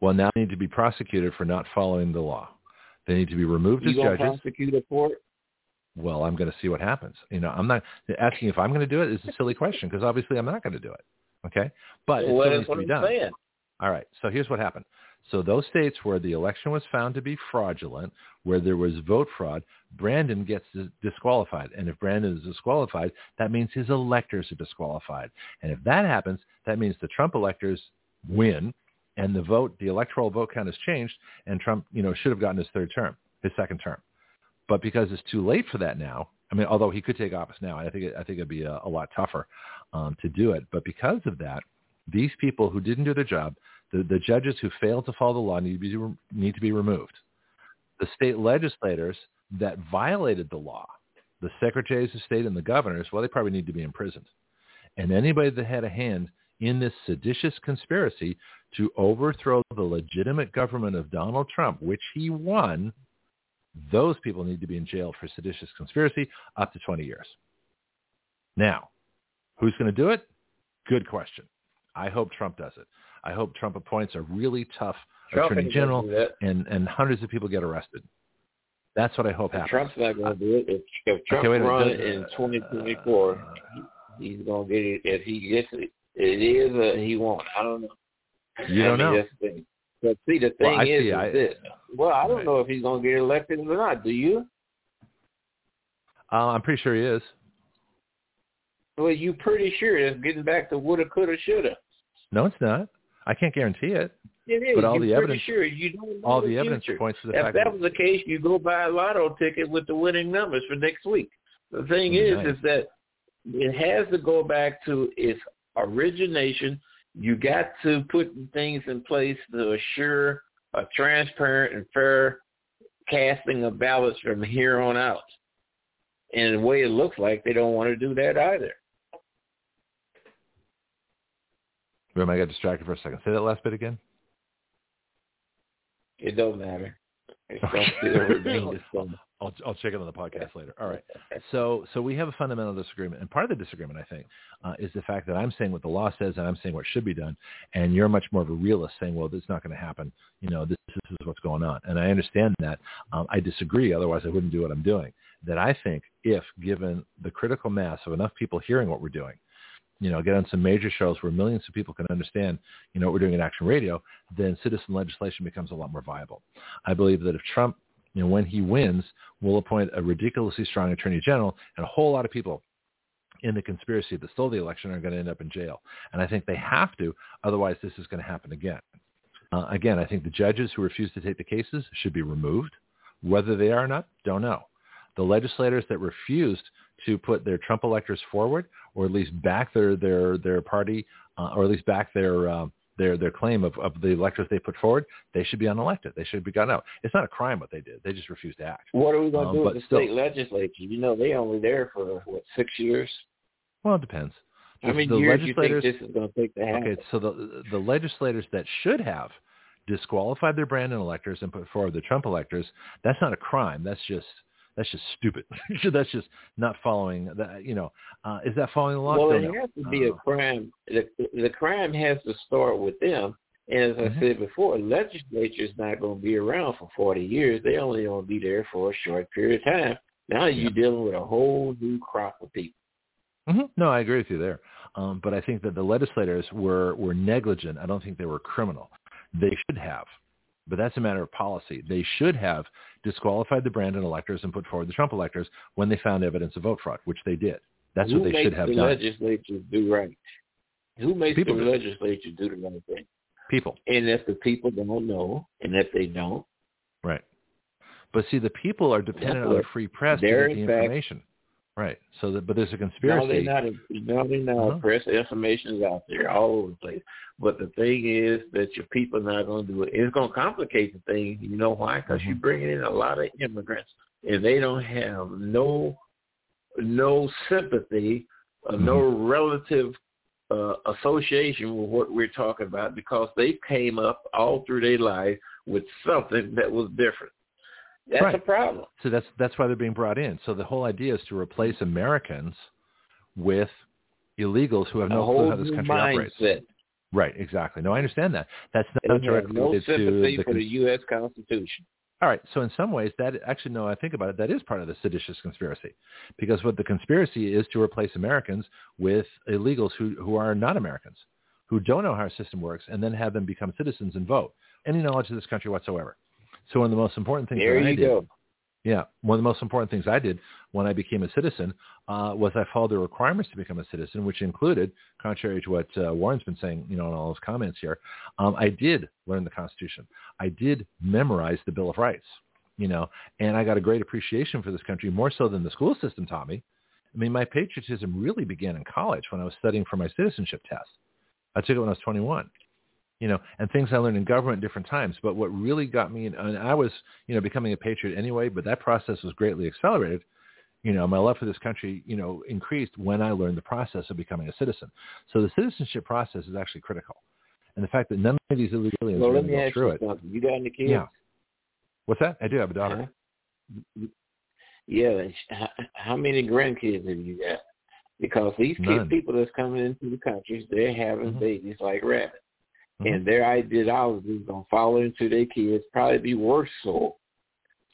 Well, now they need to be prosecuted for not following the law. They need to be removed
you
as
gonna
judges.
prosecute it for it?
Well, I'm going to see what happens. You know, I'm not asking if I'm going to do it. it. Is a silly question because obviously I'm not going to do it. Okay, but
well,
it still needs
what
to be
I'm
done.
saying.
All right. So here's what happened. So those states where the election was found to be fraudulent, where there was vote fraud, Brandon gets disqualified. And if Brandon is disqualified, that means his electors are disqualified. And if that happens, that means the Trump electors win and the vote, the electoral vote count has changed and Trump, you know, should have gotten his third term, his second term. But because it's too late for that now, I mean, although he could take office now, I think it, I think it'd be a, a lot tougher um, to do it. But because of that, these people who didn't do their job, the, the judges who failed to follow the law need to be need to be removed. The state legislators that violated the law, the secretaries of state and the governors, well, they probably need to be imprisoned. And anybody that had a hand in this seditious conspiracy to overthrow the legitimate government of Donald Trump, which he won, those people need to be in jail for seditious conspiracy up to 20 years. Now, who's going to do it? Good question. I hope Trump does it. I hope Trump appoints a really tough
Trump
attorney general and, and hundreds of people get arrested. That's what I hope happens.
Trump's not going to do it. If, if Trump
okay,
runs in 2024, uh, he's going to get it. If he gets it, it is a he won't. I don't know.
You don't
I mean,
know.
That's the. But see, the thing
well,
is,
see,
is
I,
this. Well, I don't
right.
know if he's going to get elected or not. Do you?
Uh, I'm pretty sure he is.
Well, you pretty sure it's getting back to woulda, coulda, shoulda.
No, it's not. I can't guarantee it.
It is.
But all
You're
the evidence,
sure you don't know
all
the,
the evidence points to the
if
fact
that was the case, you go buy a lotto ticket with the winning numbers for next week. The thing is, is that it has to go back to its origination You got to put things in place to assure a transparent and fair casting of ballots from here on out. And the way it looks like, they don't want to do that either.
Remember, I got distracted for a second. Say that last bit again.
It don't matter. (laughs)
I'll, I'll check it on the podcast later. All right. (laughs) So so we have a fundamental disagreement, and part of the disagreement, I think, uh, is the fact that I'm saying what the law says and I'm saying what should be done, and you're much more of a realist, saying, well, this is not going to happen. You know, this, this is what's going on, and I understand that. Um, I disagree. Otherwise, I wouldn't do what I'm doing. That I think, if given the critical mass of enough people hearing what we're doing, you know, get on some major shows where millions of people can understand, you know, what we're doing in Action Radio, then citizen legislation becomes a lot more viable. I believe that if Trump, you know, when he wins, will appoint a ridiculously strong attorney general and a whole lot of people in the conspiracy that stole the election are going to end up in jail. And I think they have to, otherwise this is going to happen again. Uh, again, I think the judges who refuse to take the cases should be removed. Whether they are or not, don't know. The legislators that refused to put their Trump electors forward, or at least back their their their party, uh, or at least back their uh, their their claim of, of the electors they put forward, they should be unelected. They should be gotten out. It's not a crime what they did. They just refused to act.
What are we going to
Um,
do with the
still-
state legislature? You know, they only there for what six years.
Well, it depends.
How
The-
many
the
years do you think this is going to take to happen?
Okay, so the the legislators that should have disqualified their Brandon electors and put forward the Trump electors, that's not a crime. That's just that's just stupid. (laughs) that's just not following that. you know. Uh, is that following the law?
Well, it has to be a
Uh,
crime. The, the crime has to start with them. And as I
Mhm.
said before, legislature's not going to be around for 40 years. They only going to be there for a short period of time. Now you're dealing with a whole new crop of people.
mhm. No, I agree with you there. Um, but I think that the legislators were were negligent. I don't think they were criminal. They should have, but that's a matter of policy. They should have disqualified the Brandon electors and put forward the Trump electors when they found evidence of vote fraud, which they did. That's
Who
what they should have
the
done.
legislature do right? Who makes
People
the
do.
legislature do the right thing?
People.
And if the people don't know, and if they don't,
Right. But see, the people are dependent on the free press to get the
fact-
information. Right. So, that, but there's a
no,
conspiracy.
they're not. No, they're not.
Uh-huh.
Press information is out there all over the place. But the thing is that your people are not going to do it. It's going to complicate the thing. You know why? Because
Mhm.
you're bringing in a lot of immigrants, and they don't have no no sympathy, uh, no
Mm-hmm.
relative uh, association with what we're talking about because they came up all through their life with something that was different. That's
Right.
a problem.
So that's that's why they're being brought in. So the whole idea is to replace Americans with illegals who have no clue how this country operates. Right. Exactly. No, I understand that. That's not
have
directly
no
related to the
for the U.S. Constitution.
All right. So in some ways, that actually, no, I think about it, that is part of the seditious conspiracy, because what the conspiracy is to replace Americans with illegals who who are not Americans, who don't know how our system works, and then have them become citizens and vote, any knowledge of this country whatsoever. So one of the most important things
There
that I did,
go.
yeah, one of the most important things I did when I became a citizen uh, was I followed the requirements to become a citizen, which included, contrary to what uh, Warren's been saying, you know, in all his comments here, um, I did learn the Constitution. I did memorize the Bill of Rights, you know, and I got a great appreciation for this country more so than the school system taught me. I mean, my patriotism really began in college when I was studying for my citizenship test. I took it when I was 21 you know, and things I learned in government at different times. But what really got me, and I was, you know, becoming a patriot anyway, but that process was greatly accelerated. You know, my love for this country, you know, increased when I learned the process of becoming a citizen. So the citizenship process is actually critical. And the fact that none of these illegal aliens
Well,
are
let
going
me
go
ask
through
you
it.
something. You got any kids?
Yeah. What's that? I do have a daughter.
Huh? Yeah. How, many grandkids have you got? Because these
None.
kid, people that's coming into the countries, they're having
Mhm.
babies like rabbits.
Mhm.
And their ideology is going to follow into their kids, probably be worse so.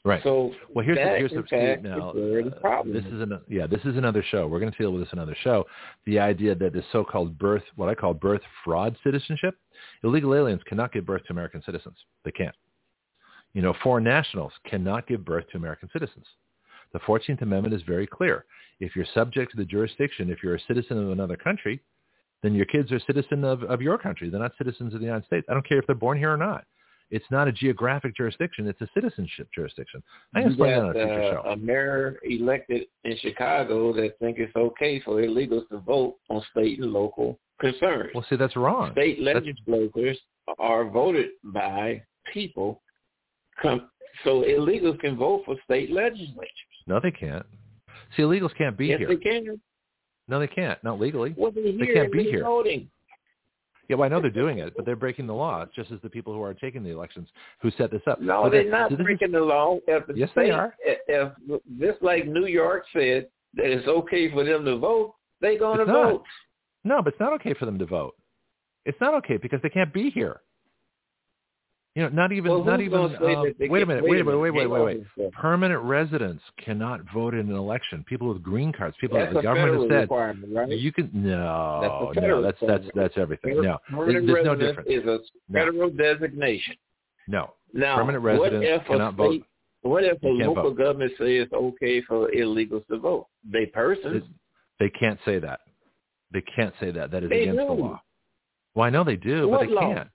Right.
So
Well, here's the, here's the
fact,
now.
is where the
uh,
problem
this
is.
is an, yeah, this is another show. We're going to deal with this another show. The idea that this so-called birth, what I call birth fraud citizenship, illegal aliens cannot give birth to American citizens. They can't. You know, foreign nationals cannot give birth to American citizens. The 14th Amendment is very clear. If you're subject to the jurisdiction, if you're a citizen of another country, then your kids are citizen of, of your country. They're not citizens of the United States. I don't care if they're born here or not. It's not a geographic jurisdiction. It's a citizenship jurisdiction. I can explain that
got
on a future
uh,
show.
a mayor elected in Chicago that think it's okay for illegals to vote on state and local concerns.
Well, see, that's wrong.
State
That's-
legislators are voted by people, come, so illegals can vote for state legislatures.
No, they can't. See, illegals can't be
yes,
here.
they can.
No, they can't. Not legally.
Well, they're
They can't be here.
Voting.
Yeah, well, I know they're doing it, but they're breaking the law, just as the people who are taking the elections who set this up.
No,
But
they're not
this is-
breaking the law. If the
Yes, they are.
If, if just like New York said that it's okay for them to vote, they're going to vote.
No, but it's not okay for them to vote. It's not okay because they can't be here. You know, not even,
Well,
not even. uh, wait a minute.
wait
Wait
a
a minute. Wait,
minute,
wait, wait, wait.
hang.
Permanent residents cannot vote in an election. People with green cards. People
That's
the
a
government has said
requirement, right?
you can. No,
That's
no, that's that's that's everything. No,
Permanent
there's no difference.
is a
No.
federal designation.
No,
Now,
permanent residents
a
cannot
state,
vote.
What if a local
vote.
government says it's okay for illegals to vote? They persons.
They can't say that. They can't say that. That is
They
against the law. Well, I know they do,
What
but they
law?
can't.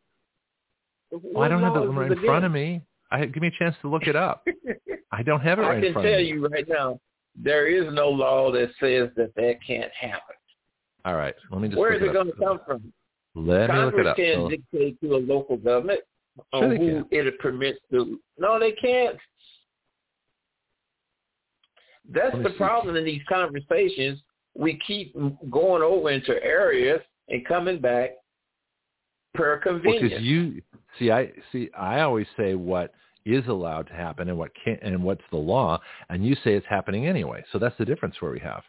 Well, I don't have it right in front of me. I give me a chance to look it up. I don't have it (laughs) right
I
in
can
front
tell
of me.
you right now, there is no law that says that that can't happen.
All right, let me just.
Where is it
up.
going to come from?
Let me look
Congress
it up.
can't
So-
dictate to a local government
Sure
who it permits to. No, they can't. That's the
see.
problem in these conversations. We keep going over into areas and coming back per
Well,
convenience.
because you see, I see. I always say what is allowed to happen and what can't, and what's the law, and you say it's happening anyway. So that's the difference where we have.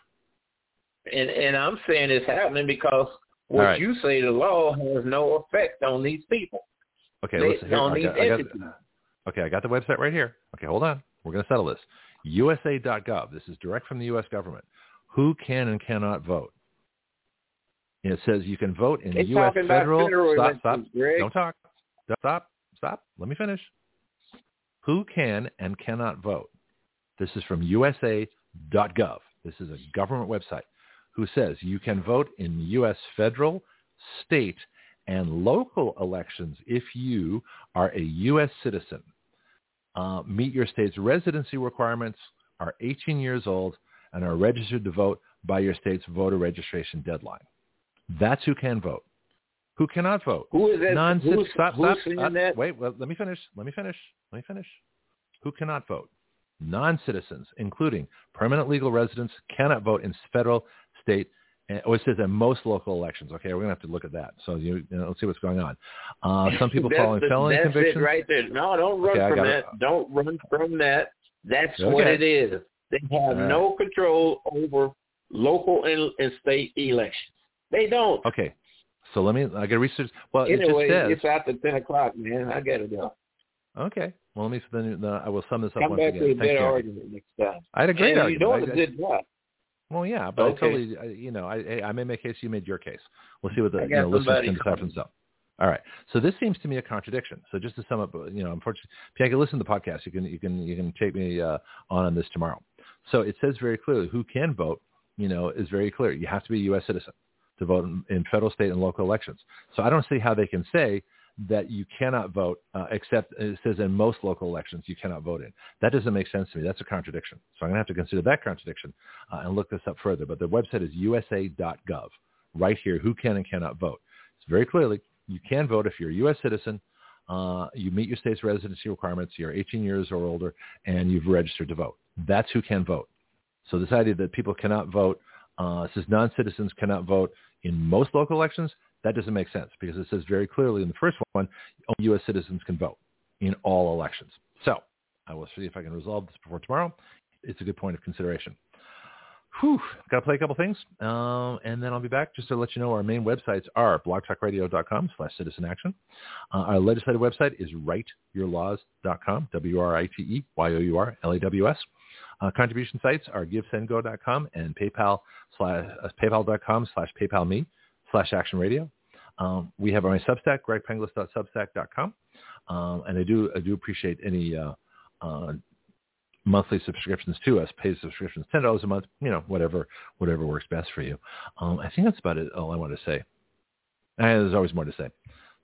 and and I'm saying it's happening because what
right.
you say the law has no effect on these people.
Okay,
They-
listen. Here,
on
I
these
got, I got, okay, I got the website right here. Okay, hold on. We're going to settle this. USA.gov. This is direct from the U.S. government. Who can and cannot vote? And it says you can vote in
They're
U.S. federal.
federal
stop, stop. Don't talk. Stop, stop. Let me finish. Who can and cannot vote? This is from USA.gov. This is a government website who says you can vote in U.S. federal, state, and local elections if you are a U.S. citizen, uh, meet your state's residency requirements, are 18 years old, and are registered to vote by your state's voter registration deadline. That's who can vote. Who cannot vote?
Who is that? who's,
stop,
who's
stop,
that?
Wait, well, let me finish. Let me finish. Let me finish. Who cannot vote? Non-citizens, including permanent legal residents, cannot vote in federal, state, and oh, it says in most local elections. Okay, we're going to have to look at that. So you, you know, let's see what's going on. Uh, some people (laughs)
That's
following
the-
felony
that's
convictions.
it right there. No, don't run
Okay,
from that.
it.
Don't run from that. That's
Okay.
what it is. They have
right.
no control over local and, and state elections. They don't.
Okay, so let me. I got to research. Well,
anyway,
it just says.
it's after ten o'clock, man. I gotta go.
Okay. Well, let me. Then uh, I will sum this up
Come
once
back
again.
to a better argument next time.
I had a great
and
argument.
You're doing
I-
a good job.
Well, yeah, but
Okay.
I totally, I- you know, I, I made my case, you made your case. We'll see what the you know, listeners can decide themselves. All right. So this seems to me a contradiction. So just to sum up, you know, unfortunately, if you can listen to the podcast, you can you can you can take me uh, on on this tomorrow. So it says very clearly who can vote. You know, is very clear. You have to be a U.S. citizen to vote in, in federal, state, and local elections. So I don't see how they can say that you cannot vote, uh, except it says in most local elections you cannot vote in. That doesn't make sense to me. That's a contradiction. So I'm going to have to consider that contradiction uh, and look this up further. But the website is usa.gov. Right here, who can and cannot vote. It's very clearly you can vote if you're a U.S. citizen, uh, you meet your state's residency requirements, you're 18 years or older, and you've registered to vote. That's who can vote. So this idea that people cannot vote, uh, says non-citizens cannot vote in most local elections, that doesn't make sense because it says very clearly in the first one, only U.S. citizens can vote in all elections. So I will see if I can resolve this before tomorrow. It's a good point of consideration. Whew, got to play a couple things, um, and then I'll be back just to let you know our main websites are blogtalkradio.com slash citizen action. Uh, our legislative website is writeyourlaws.com, W-R-I-T-E-Y-O-U-R-L-A-W-S. Uh, contribution sites are givesendgo.com and PayPal slash, uh, paypal.com slash paypalme slash action radio. Um, we have our Substack, gregpenglis.substack.com. Um, and I do, I do appreciate any uh, uh, monthly subscriptions to us, paid subscriptions, ten dollars a month, you know, whatever, whatever works best for you. Um, I think that's about it. All I want to say. And there's always more to say.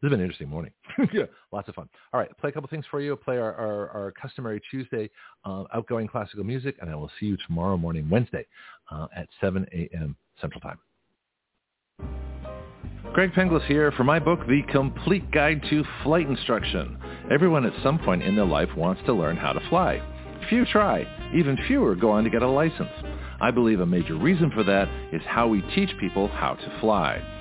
This has been an interesting morning. (laughs) yeah, lots of fun. All right, play a couple things for you. Play our, our, our customary Tuesday uh, outgoing classical music, and I will see you tomorrow morning, Wednesday, uh, at 7 a.m. Central Time. Greg Penglis here for my book, The Complete Guide to Flight Instruction. Everyone at some point in their life wants to learn how to fly. Few try. Even fewer go on to get a license. I believe a major reason for that is how we teach people how to fly.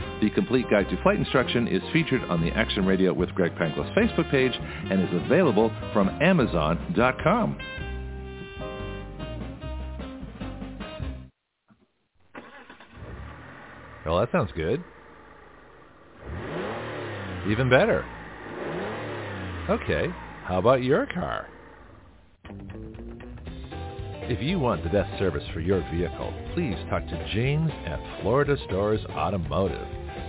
The complete guide to flight instruction is featured on the Action Radio with Greg Penglis Facebook page and is available from Amazon.com. Well, that sounds good. Even better. Okay, how about your car? If you want the best service for your vehicle, please talk to James at Florida Stores Automotive,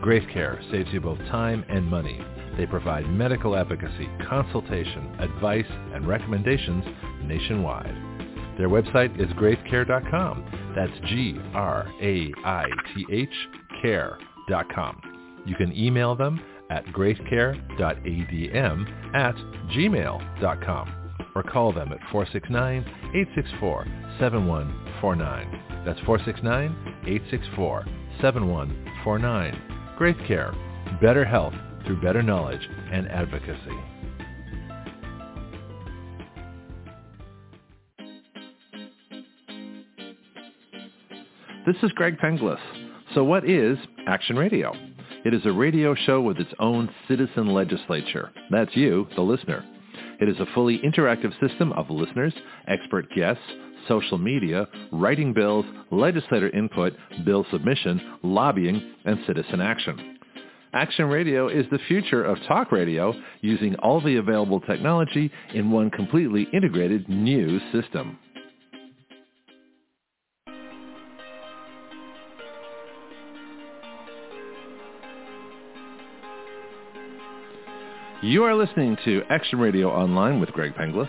Graith Care saves you both time and money. They provide medical advocacy, consultation, advice, and recommendations nationwide. Their website is graithcare.com. That's G-R-A-I-T-H care.com. You can email them at graithcare.adm at gmail.com or call them at 469-864-7149. That's 469-864-7149. Graith Care. Better health through better knowledge and advocacy. This is Greg Penglis. So what is Action Radio? It is a radio show with its own citizen legislature. That's you, the listener. It is a fully interactive system of listeners, expert guests, social media, writing bills, legislator input, bill submission, lobbying, and citizen action. Action Radio is the future of talk radio using all the available technology in one completely integrated new system. You are listening to Action Radio Online with Greg Penglis.